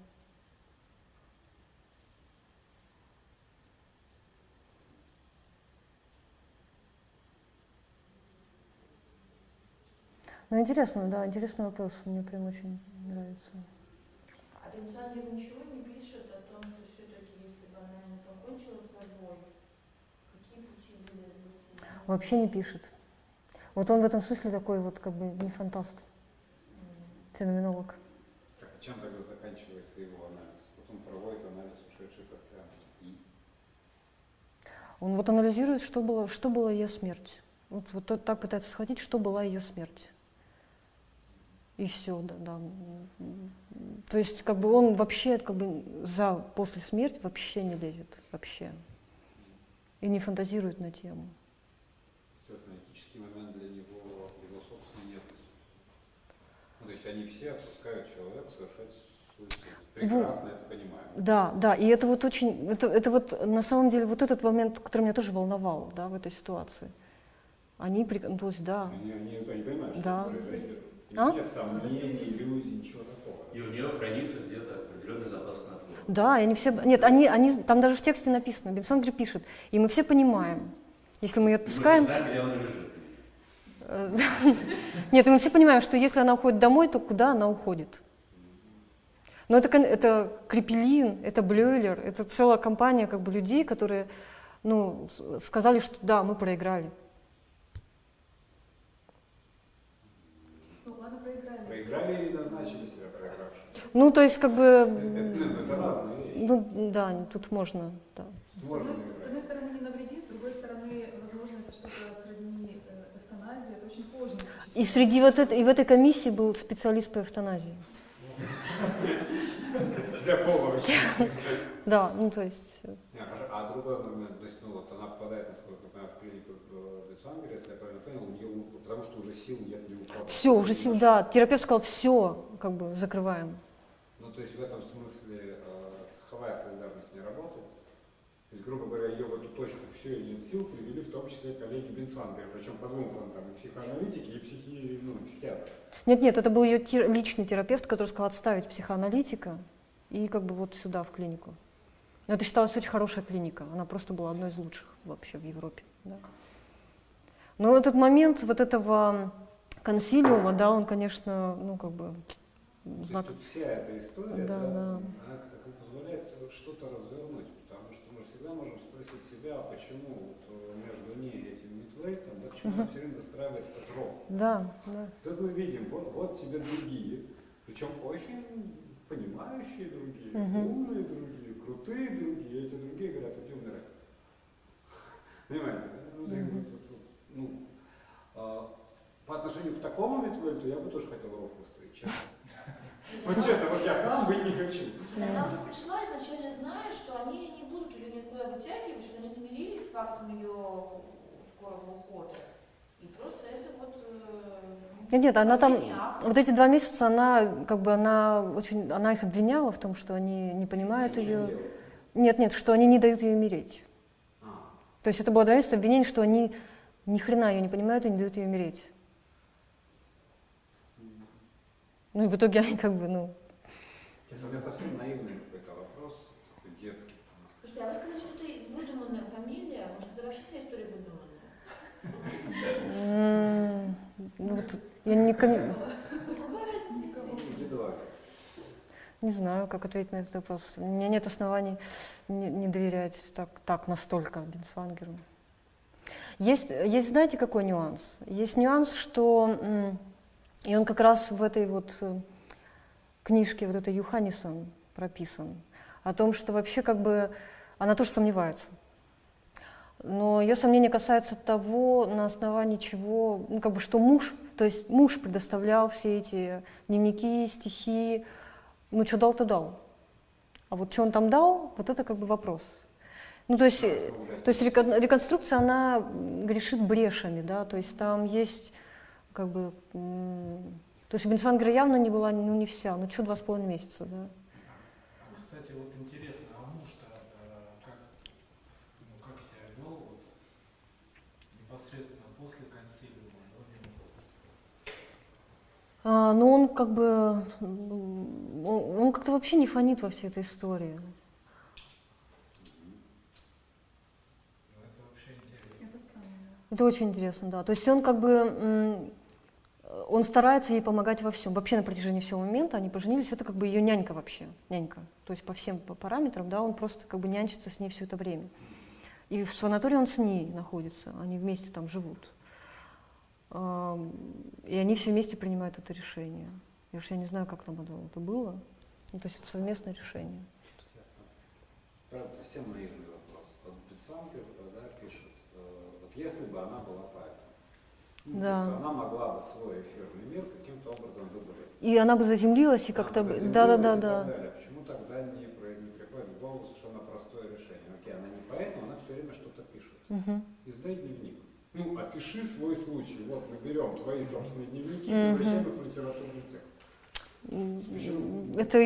Ну, интересно, да, интересный вопрос, мне прям очень нравится. А Бенсвангер ничего не пишет о том, что все-таки, если бы она не покончила с собой, какие пути были бы? Вообще не пишет. Вот он в этом смысле такой вот как бы не фантаст, феноменолог. Так, и чем тогда заканчивается его анализ? Вот он проводит анализ ушедших оценок. И Он вот анализирует, что было, что была ее смерть. Вот, вот тот так пытается схватить, что была ее смерть. И все, да, да. То есть, как бы он вообще, как бы за после смерти вообще не лезет, вообще. И не фантазирует на тему. естественно, этический момент для него его собственный не присутствует. Ну, то есть они все отпускают человека совершать. Прекрасно это понимаю. Да, да, и это вот очень, это, это вот на самом деле вот этот момент, который меня тоже волновал, да, в этой ситуации. Они, ну, то есть, да, Они, они, они понимают, что Да. произойдет. А? Нет сомнений, иллюзий, ничего такого. И у нее хранится где-то определенный запас снотворного. да, и они все, нет, они, они, там даже в тексте написано, Бенсангер пишет, и мы все понимаем, если мы ее И Мы отпускаем, все знаем, где он лежит. э, нет, и мы все понимаем, что если она уходит домой, то куда она уходит? Но это, это Крепелин, это Блюйлер, это целая компания как бы людей, которые ну, сказали, что да, мы проиграли. Ну ладно, или назначили себя проигравшим? Ну, то есть, как бы, Это, м, ну, это разные вещи. ну, да, тут можно, да. С Можно одной, с играть. одной стороны, не навреди, с другой стороны, возможно, это что-то сродни э, эвтаназии. Это очень сложно. И среди вот этой, и в этой комиссии был специалист по эвтаназии. Для счастья. Да, ну, то есть, э, а- А другой момент, то есть, ну вот она попадает, насколько я понимаю, в клинику в Бетсвангере, если я правильно понял, потому что уже сил нет. Все, уже сил, да, терапевт сказал, все, как бы, закрываем. Ну, то есть в этом смысле э, цеховая солидарность не работает. То есть, грубо говоря, ее в эту точку все и нет сил привели в том числе коллеги Бенсвангера, причем по двум фронтам, и психоаналитики, и психи, ну, психиатры. Нет, нет, это был ее тер- личный терапевт, который сказал отставить психоаналитика и как бы вот сюда, в клинику. Но это считалось очень хорошая клиника, она просто была одной из лучших вообще в Европе. Да. Но этот момент вот этого консилиума, да, он, конечно, ну, как бы, То знак есть тут вся эта история, Да, да, да. она как бы позволяет что-то развернуть, потому что мы всегда можем спросить себя, а почему вот э, между ней и этим Митвейтом, да, почему она все время выстраивает этот ров. Да, да. Тут мы видим, вот, вот тебе другие, причем очень понимающие другие, Мгм. умные другие, крутые другие, эти другие говорят, иди умирай. Понимаете? Ну, то есть вот- ну, а, по отношению к такому Митвейту я бы тоже хотел ров честно. Вот честно, вот я там быть не хочу. Она уже пришла, изначально зная, что они не будут ее никуда вытягивать, что они смирились с фактом ее скорого ухода. И просто это вот... э, Нет, нет, она там, вот эти два месяца, она, как бы, она очень, она их обвиняла в том, что они не понимают ее. Нет, нет, что они не дают ей умереть. А, То есть это было два месяца обвинений, что они ни хрена ее не понимают и не дают ей умереть. м. Ну и в итоге они как бы, ну, Сейчас у меня совсем наивный какой-то вопрос, такой детский. Слушайте, а вы сказали, что это выдуманная фамилия, может, это вообще вся история выдуманная? ну вот я не, не знаю, как ответить на этот вопрос. У меня нет оснований не, не доверять так, так настолько Бенсвангеру. Есть, есть, знаете, какой нюанс? Есть нюанс, что, м, и он как раз в этой вот э, книжке, вот этой Юханисон прописан, о том, что вообще как бы она тоже сомневается. Но ее сомнение касается того, на основании чего, ну, как бы, что муж, то есть муж предоставлял все эти дневники, стихи, ну, что дал, то дал. А вот что он там дал, вот это как бы вопрос. Ну, то есть, э, то есть рекон- реконструкция, она грешит брешами, да, то есть там есть как бы... То есть у Бенсвангера явно не была, ну, не вся, ну, что два с половиной месяца, да. Кстати, вот интересно, а муж-то э, как, ну, как себя вел вот, непосредственно после консилиума? А, ну, он как бы... Он, он как-то вообще не фонит во всей этой истории. Ну, это вообще интересно. Это странно. Это очень интересно, да. То есть он как бы, он старается ей помогать во всем. Вообще на протяжении всего момента они поженились, это как бы ее нянька вообще, нянька. То есть по всем па- параметрам, да, он просто как бы нянчится с ней все это время. И в санатории он с ней находится, они вместе там живут. И они все вместе принимают это решение. Я уж я не знаю, как там это, было. Ну, то есть это совместное решение. Правда, совсем наивный вопрос. Вот Бетсвангер, да, пишет, э, вот если бы она была ну, то Да. есть она могла бы свой эфирный мир каким-то образом выбрать. И она бы заземлилась и как-то... Да-да-да. да. далее. Почему тогда не, не приходит в голову совершенно простое решение? Окей, она не поэт, но она все время что-то пишет. Мгм. Издай дневник. Ну, опиши свой случай. Вот мы берем твои собственные дневники и превращаем их в литературный текст. Почему? Это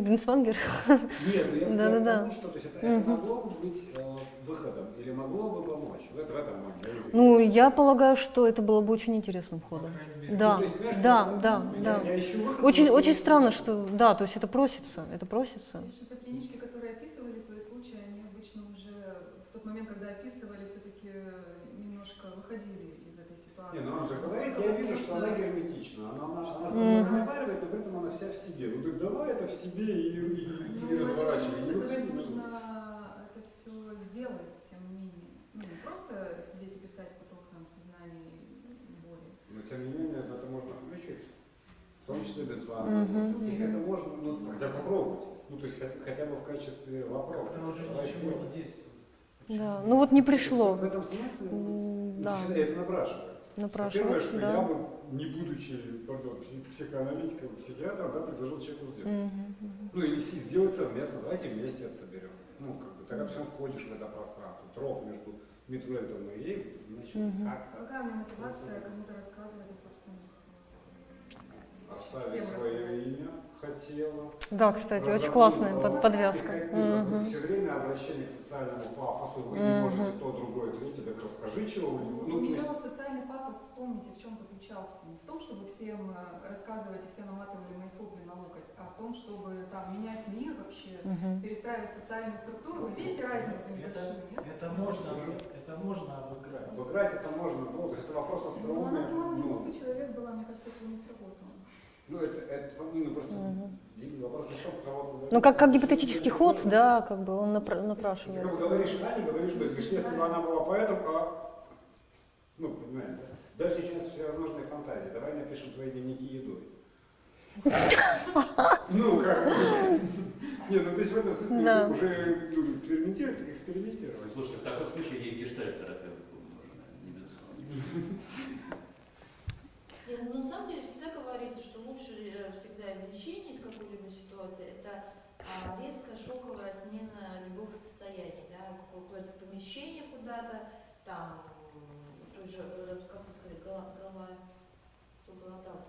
Бенсвангер? Нет, ну я Да, да, да. что то есть это, это могло бы быть э, выходом или могло бы помочь. В, это, в этом уверен. Ну, я полагаю, что это было бы очень интересным ходом. Да, Ну, то есть, понимаешь, да, просто да, я- да. Я ищу выход, Очень, потому очень странно, что, да, то есть это просится, это просится. Шизофренички, которые описывали свои случаи, они обычно уже в тот момент, когда описывали, все-таки немножко выходили из этой ситуации. Не, ну он же говорит, я вижу, что она герметична, она, она, она тобой разговаривает, но при этом она вся в себе. Ну так давай это в себе и, и, и Ну, не разворачивай. это Не же выходи, ну. нужно это все сделать, тем не менее. Ну, не просто сидеть и писать поток там сознания и боли. Но тем не менее это можно включить. В том числе без ванны. То есть Это можно ну, хотя бы попробовать. Ну, то есть хотя, бы в качестве вопроса. Как-то уже Давай ничего не действует. Да, ну вот не пришло. В этом смысле Да, это напрашивается. Первое, напрашивается, что да. я бы, не будучи пардон, пси- психоаналитиком, психиатром, да, предложил человеку сделать. Мгм, мгм. Ну или сделать совместно, давайте вместе это соберем. Ну, как бы, тогда все входишь в это пространство. Трох между Митвельдом и ей, значит, Мгм. как-то Какая у меня мотивация кому-то рассказывать о оставить всем свое имя хотела. Да, кстати, очень классная под- подвязка. Мгм. Все время обращение к социальному пафосу, вы не Мгм. можете то, другое, третье, так расскажи чего вы не У Ну, то меня есть, вот социальный пафос, вспомните, в чем заключался. Не в том, чтобы всем э, рассказывать и все наматывали мои сопли на локоть, а в том, чтобы там менять мир вообще, Мгм. перестраивать социальную структуру. Вы видите разницу ними, нет? это можно, это можно обыграть. обыграть это можно, ну, есть это вопрос Ну, остроумия. она, по-моему, не ну, человек была, мне кажется, это не сработало. Ну, это, это ну, просто Мгм. вопрос в том, сработало. Ну, как, как гипотетический ход, да, как бы он напра- Если ты напрашивается. говоришь А, не говоришь Б. Говоришь, если бы она была поэтом, а... Ну, понимаете, да? Дальше начинаются всевозможные фантазии. Давай напишем твои дневники едой. Ну, как бы. Не, ну то есть в этом смысле Да. уже ну, экспериментировать, экспериментировать. Слушайте, в таком случае ей гештальт-терапевту можно, не безусловно. Ну, на самом деле всегда говорится, что лучше э, всегда излечение из какой-либо ситуации это а, резкая шоковая смена любых состояний, да, какое-то помещение куда-то, там, той же, э, как вы сказали, гола, кто голодал?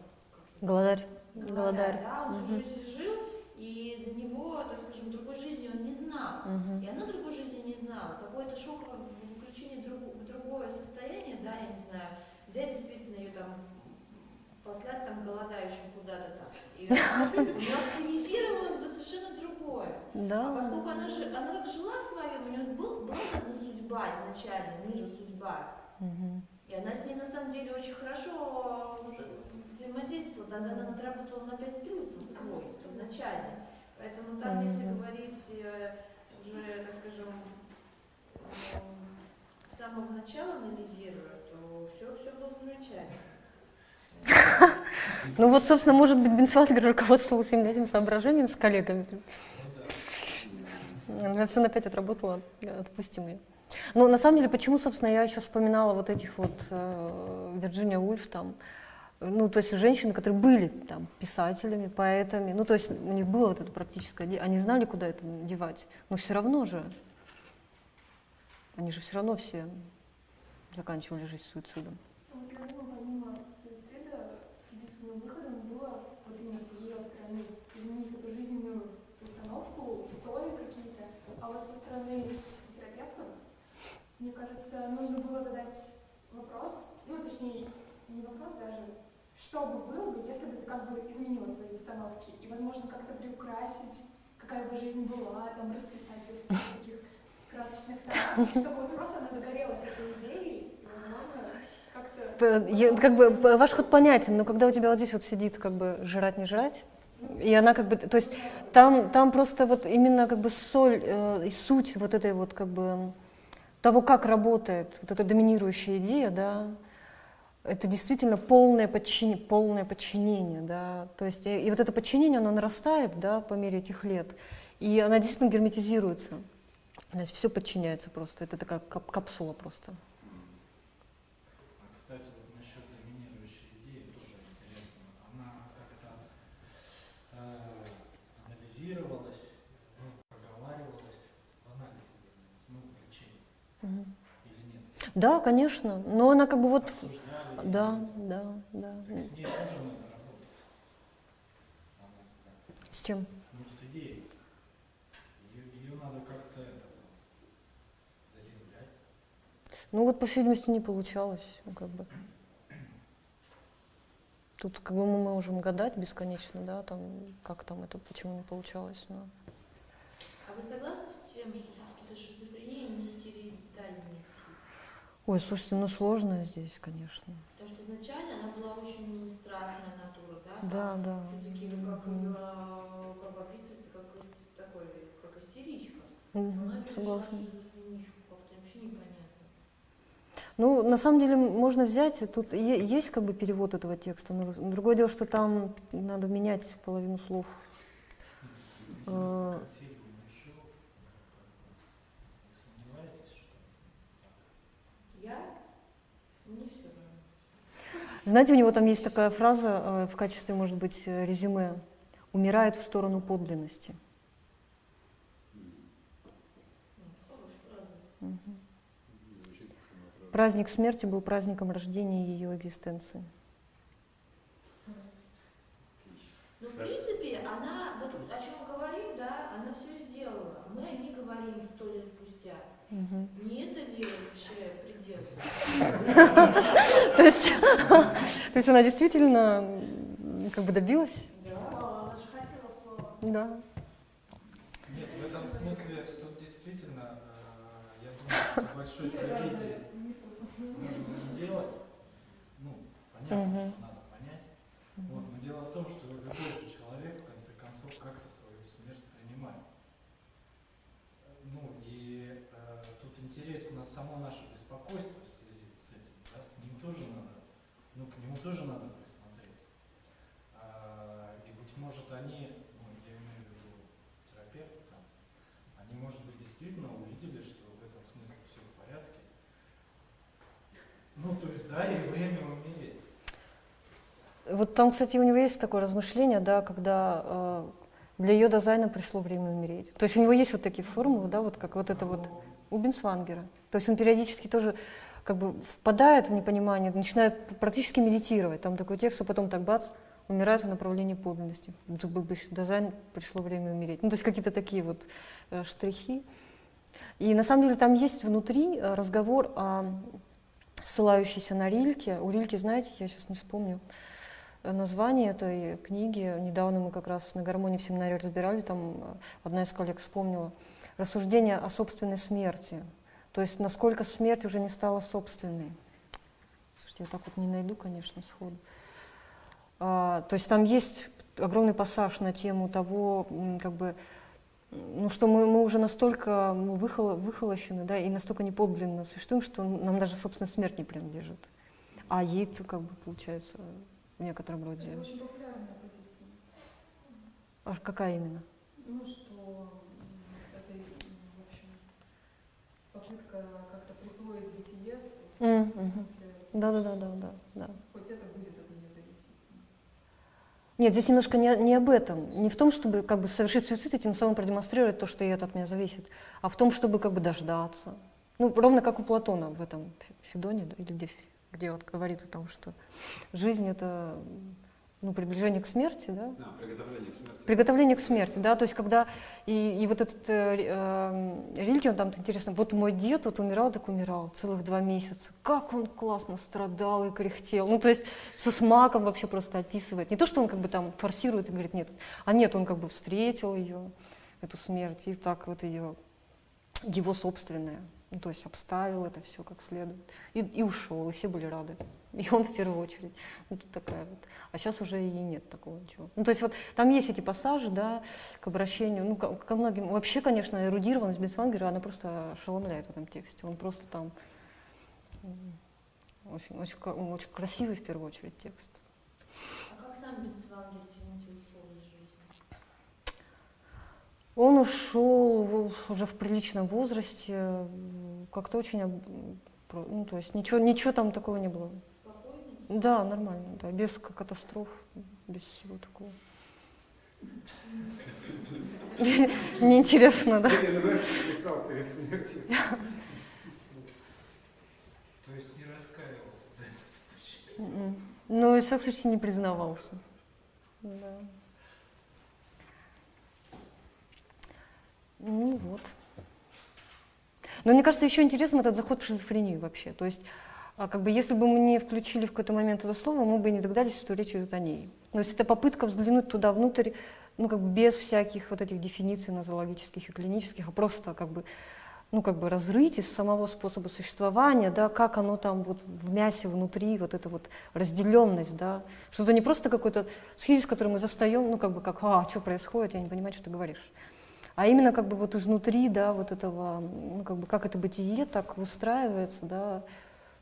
Голодарь. Голодарь, Голодарь. да, он Мгм. всю жизнь жил, и для него, так скажем, другой жизни он не знал. Мгм. И она другой жизни не знала. Какое-то шоковое выключение в друг- в другое состояние, да, я не знаю, взять действительно ее там, послать там голодающим куда-то там. И у нее бы совершенно другое. А Да. поскольку она, же, она как жила в своем, у нее был, была одна судьба изначально, мира судьба. Мгм. И она с ней на самом деле очень хорошо уже взаимодействовала, даже она отработала на 5 с плюсом свой изначально. Поэтому там, если Мгм. говорить э, уже, так скажем, э, с самого начала анализируя, то все, все было замечательно. Ну вот, собственно, может быть, Бенсвангер руководствовался именно этим соображением с коллегами. Ну. Я все на пять отработала, э, отпустим ее. Ну, на самом деле, почему, собственно, я еще вспоминала вот этих вот э, Вирджиния Ульф там, ну, то есть женщины, которые были там писателями, поэтами, ну, то есть у них было вот это практическое, они знали, куда это девать, но все равно же, они же все равно все заканчивали жизнь суицидом. Вот я думаю, помимо суицида, единственным выходом было вот именно с ее стороны изменить эту жизненную установку, устои какие-то. А вот со стороны психотерапевтов, мне кажется, нужно было задать вопрос, ну, точнее, не вопрос даже, что бы было бы, если бы ты как бы изменила свои установки и, возможно, как-то приукрасить, какая бы жизнь была, там, расписать ее в таких красочных тонах, чтобы просто она загорелась этой идеей, и, возможно, как-то... Я- как бы ваш ход понятен, но когда у тебя вот здесь вот сидит как бы жрать не жрать, и она как бы, то есть там, там просто вот именно как бы соль э, и суть вот этой вот как бы того, как работает вот эта доминирующая идея, да, это действительно полное подчинение, полное подчинение, да, то есть и, и вот это подчинение, оно нарастает, да, по мере этих лет, и она действительно герметизируется, то есть все подчиняется просто, это такая кап- капсула просто. А, кстати, вот насчет доминирующей идеи тоже интересно. Она как-то э, анализировалась, ну, проговаривалась в анализе, ну, в лечении Мгм. или нет? Да, конечно. Но она как бы вот... Да, да, да. С чем? Ну, с идеей. Ее, ее надо как-то заземлять. Ну вот, по всей видимости, не получалось. ну, как бы. Тут как бы мы можем гадать бесконечно, да, там, как там это, почему не получалось. Но... А вы согласны с тем, что все-таки эта шизофрения не стереотипальный тип? Ой, слушайте, ну сложно здесь, конечно. Потому что изначально она была очень страстная натура, да? Да, да. Все-таки как Мгм. ее как описывается как такой, как истеричка. В согласна. шизофреничку, как-то вообще непонятно. Ну, на самом деле, можно взять, тут е- есть как бы перевод этого текста, но другое дело, что там надо менять половину слов. Э, Алексей бы нашел, вы сомневаетесь, что Я? Мне все равно. Знаете, у него там есть такая фраза э, в качестве, может быть, резюме. Умирает в сторону подлинности. Самоотверженно. Праздник смерти был праздником рождения ее экзистенции. Ну, в принципе, она, вот о чем мы говорим, да, она все сделала. Мы о ней говорим сто лет спустя. Мгм. Не это ли вообще? То есть, то есть она действительно как бы добилась? Слава, она же хотела слова. Да. Нет, в этом смысле тут действительно, э, я думаю, большой трагедии можно не делать. Ну, понятно, что надо понять. Вот, но дело в том, что любой же человек, в конце концов, как-то свою смерть принимает. Э, Ну, и э, тут интересно само наше беспокойство в связи с этим, да, с ним тоже надо, ну, к нему тоже надо присмотреться. А, и, быть может, они, ну, я имею в виду терапевты там, они, может быть, действительно увидели, что в этом смысле все в порядке. Ну, то есть, да, и время умереть. Вот там, кстати, у него есть такое размышление, да, когда э, для ее дизайна пришло время умереть. То есть у него есть вот такие формулы, да, вот как вот это вот у Бенсвангера. То есть он периодически тоже как бы впадает в непонимание, начинает практически медитировать. Там такой текст, а потом так бац, умирает в направлении подлинности. Дизайн, пришло время умереть. Ну, то есть какие-то такие вот э, штрихи. И на самом деле там есть внутри э, разговор о ссылающийся на Рильке. У Рильки, знаете, я сейчас не вспомню название этой книги. Недавно мы как раз на гармонии в семинаре разбирали, там э, одна из коллег вспомнила. Рассуждение о собственной смерти. То есть насколько смерть уже не стала собственной. Слушайте, я так вот не найду, конечно, сходу. А, то есть там есть огромный пассаж на тему того, как бы, ну, что мы, мы уже настолько выхоло, выхолощены, да, и настолько неподлинно существуем, что нам даже, собственно, смерть не принадлежит. А ей-то, как бы, получается, в некотором роде. Это очень популярная позиция. А какая именно? Ну, что это, в общем, попытка как-то присвоить бытие, в мгм. смысле, Да, да, да, да, да, да. хоть это будет от меня зависеть. Нет, здесь немножко не, не об этом. Не в том, чтобы как бы совершить суицид и тем самым продемонстрировать то, что и это от меня зависит, а в том, чтобы как бы дождаться. Ну, ровно как у Платона в этом Фе- Федоне, да, или где, где вот говорит о том, что жизнь это ну, приближение к смерти, да, Да, приготовление к смерти. приготовление к смерти, да, то есть когда и, и вот этот э, э, Рильке, он там интересно, вот мой дед вот умирал, так умирал целых два месяца, как он классно страдал и кряхтел, ну то есть со смаком вообще просто описывает, не то, что он как бы там форсирует и говорит нет, а нет, он как бы встретил ее, эту смерть, и так вот ее, его собственное, ну, то есть обставил это все как следует, и, и ушел, и все были рады, и он в первую очередь, ну тут такая вот, а сейчас уже и нет такого ничего. Ну то есть вот там есть эти пассажи, да, к обращению, ну ко, ко многим, вообще, конечно, эрудированность Бенсвангера, она просто ошеломляет в этом тексте, он просто там очень, очень, очень красивый в первую очередь текст. А как сам Бенцвангер, извините, ушел из жизни? Он ушел уже в приличном возрасте, как-то очень, ну то есть ничего, ничего там такого не было. Спокойно? Да, нормально, да, без катастроф, без всего такого. Неинтересно, да? НВ написал перед смертью. письмо. То есть не раскаивался за этот случай. Мгм. Ну, и в всяком случае не признавался. Да. Ну вот. Но мне кажется, еще интересным этот заход в шизофрению вообще. То есть, а, как бы, если бы мы не включили в какой-то момент это слово, мы бы не догадались, что речь идет о ней. Но есть это попытка взглянуть туда внутрь, ну, как бы без всяких вот этих дефиниций нозологических и клинических, а просто как бы, ну, как бы разрыть из самого способа существования, да, как оно там вот в мясе внутри, вот эта вот разделенность, да, что это не просто какой-то схизис, который мы застаем, ну, как бы как, а, что происходит, я не понимаю, что ты говоришь. А именно как бы вот изнутри, да, вот этого, ну, как бы как это бытие так выстраивается, да,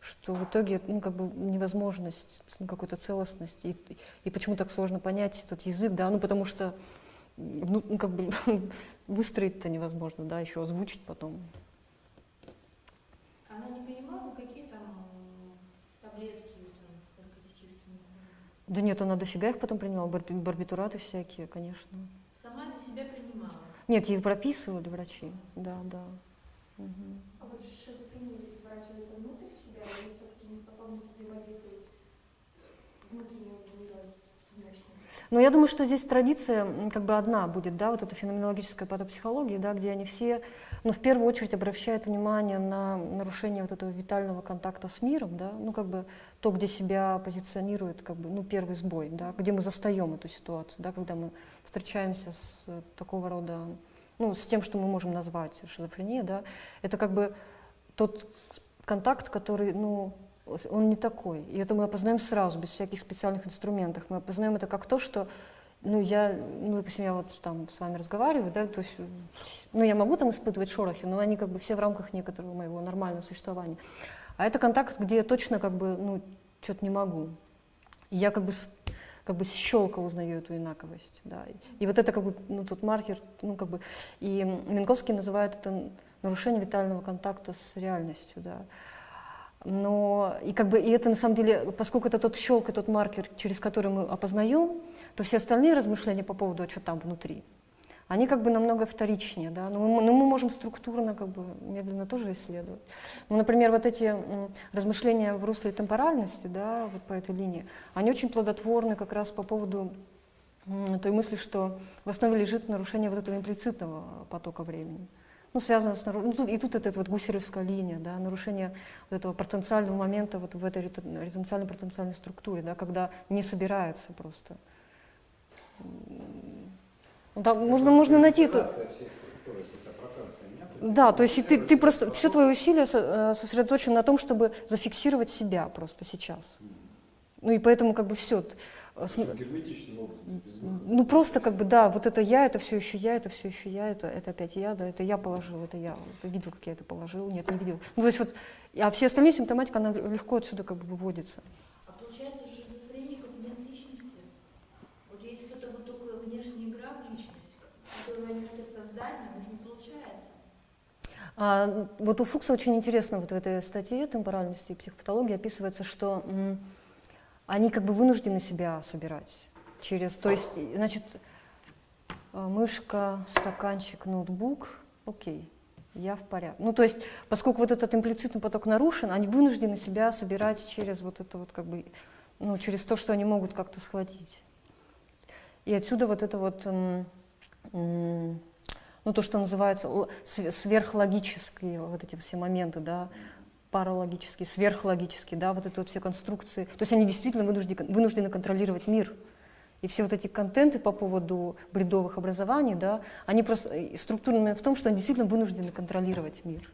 что в итоге, ну, как бы невозможность, ну, какой-то целостности, и, и почему так сложно понять этот язык, да, ну, потому что, ну, ну, как бы выстроить-то невозможно, да, еще озвучить потом. Она не понимала, какие там таблетки там. Да нет, она дофига их потом принимала, барби- барбитураты всякие, конечно. Сама для себя принимала. Нет, ей прописывали врачи, да, да. Мгм. А вот шизофрения здесь сворачивается внутрь себя или все-таки неспособность взаимодействовать внутреннего мира с внешним? Но я думаю, что здесь традиция как бы одна будет, да, вот эта феноменологическая патопсихология, да, где они все, ну, в первую очередь обращают внимание на нарушение вот этого витального контакта с миром, да, ну, как бы то, где себя позиционирует, как бы, ну, первый сбой, да, где мы застаем эту ситуацию, да, когда мы встречаемся с такого рода, ну, с тем, что мы можем назвать шизофрения, да, это как бы тот контакт, который, ну, он не такой. И это мы опознаем сразу, без всяких специальных инструментов. Мы опознаем это как то, что, ну, я, ну, допустим, я вот там с вами разговариваю, да, то есть, ну, я могу там испытывать шорохи, но они как бы все в рамках некоторого моего нормального существования. А это контакт, где я точно как бы, ну, что-то не могу. И я как бы как бы щелка узнаю эту инаковость, да. И вот это как бы, ну, тот маркер, ну, как бы, и Минковский называет это нарушение витального контакта с реальностью, да. Но и как бы и это на самом деле, поскольку это тот щелк и тот маркер, через который мы опознаем, то все остальные размышления по поводу, а что там внутри, они как бы намного вторичнее, да, но мы, но мы можем структурно как бы медленно тоже исследовать. Ну, например, вот эти размышления в русле темпоральности, да, вот по этой линии, они очень плодотворны как раз по поводу той мысли, что в основе лежит нарушение вот этого имплицитного потока времени ну, связано с нарушением, ну, и тут эта вот гусеровская линия, да, нарушение вот этого потенциального момента вот в этой ретен- ретенциально-потенциальной структуре, да, когда не собирается просто. Там можно, можно найти это. Это Да, то есть и ты, ты просто, все твои усилия э, сосредоточены на том, чтобы зафиксировать себя просто сейчас. Ну и поэтому как бы все. выхода. Ну просто как бы, да, вот это я, это все еще я, это все еще я, это, это опять я, да, это я положил, это я, ты видел, как я это положил, нет, не видел. Ну то есть вот, а все остальные симптоматика, она легко отсюда как бы выводится. А получается, у шизофреников нет личности. Вот есть кто-то вот только внешняя игра в личность, которую они хотят создать, но у них не получается. А, вот у Фукса очень интересно вот в этой статье «Темпоральности и психопатологии» описывается, что м, они как бы вынуждены себя собирать через, то есть, значит, а, мышка, стаканчик, ноутбук, окей, я в порядке. Ну, то есть, поскольку вот этот имплицитный поток нарушен, они вынуждены себя собирать через вот это вот как бы, ну, через то, что они могут как-то схватить. И отсюда вот это вот, м, м, ну, то, что называется сверхлогические вот эти все моменты, да, паралогические, сверхлогические, да, вот это вот все конструкции. То есть они действительно вынуждены, вынуждены контролировать мир. И все вот эти контенты по поводу бредовых образований, да, они просто э, структурные в том, что они действительно вынуждены контролировать мир.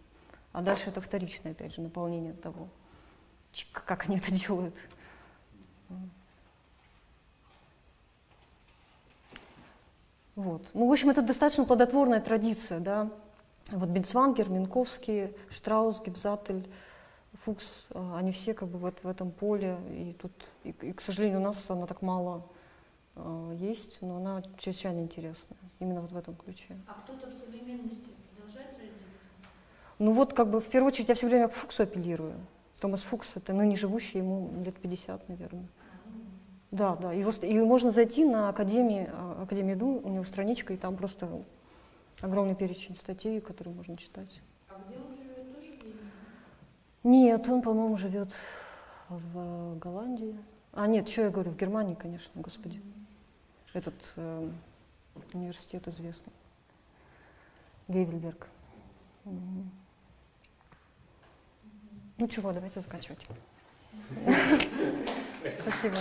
А дальше это вторичное, опять же, наполнение того, как они это делают. Вот. Ну, в общем, это достаточно плодотворная традиция, да. Вот Бенцвангер, Минковский, Штраус, Гибзатель, Фукс, а, они все как бы вот в этом поле, и тут, и, и, к сожалению, у нас она так мало а, есть, но она чрезвычайно интересная, именно вот в этом ключе. А кто-то в современности продолжает традицию? Ну вот как бы в первую очередь я все время к Фуксу апеллирую. Томас Фукс, это ныне живущий, ему лет 50, наверное. Да, да. Его, и можно зайти на Академии, а, Академию ДУ, у него страничка, и там просто огромный перечень статей, которые можно читать. А где он живет, тоже в Вене? Нет, он, по-моему, живет в Голландии. А, нет, что я говорю, в Германии, конечно, господи. Этот э, университет известный. Гейдельберг. Ну чего, давайте заканчивать. Спасибо.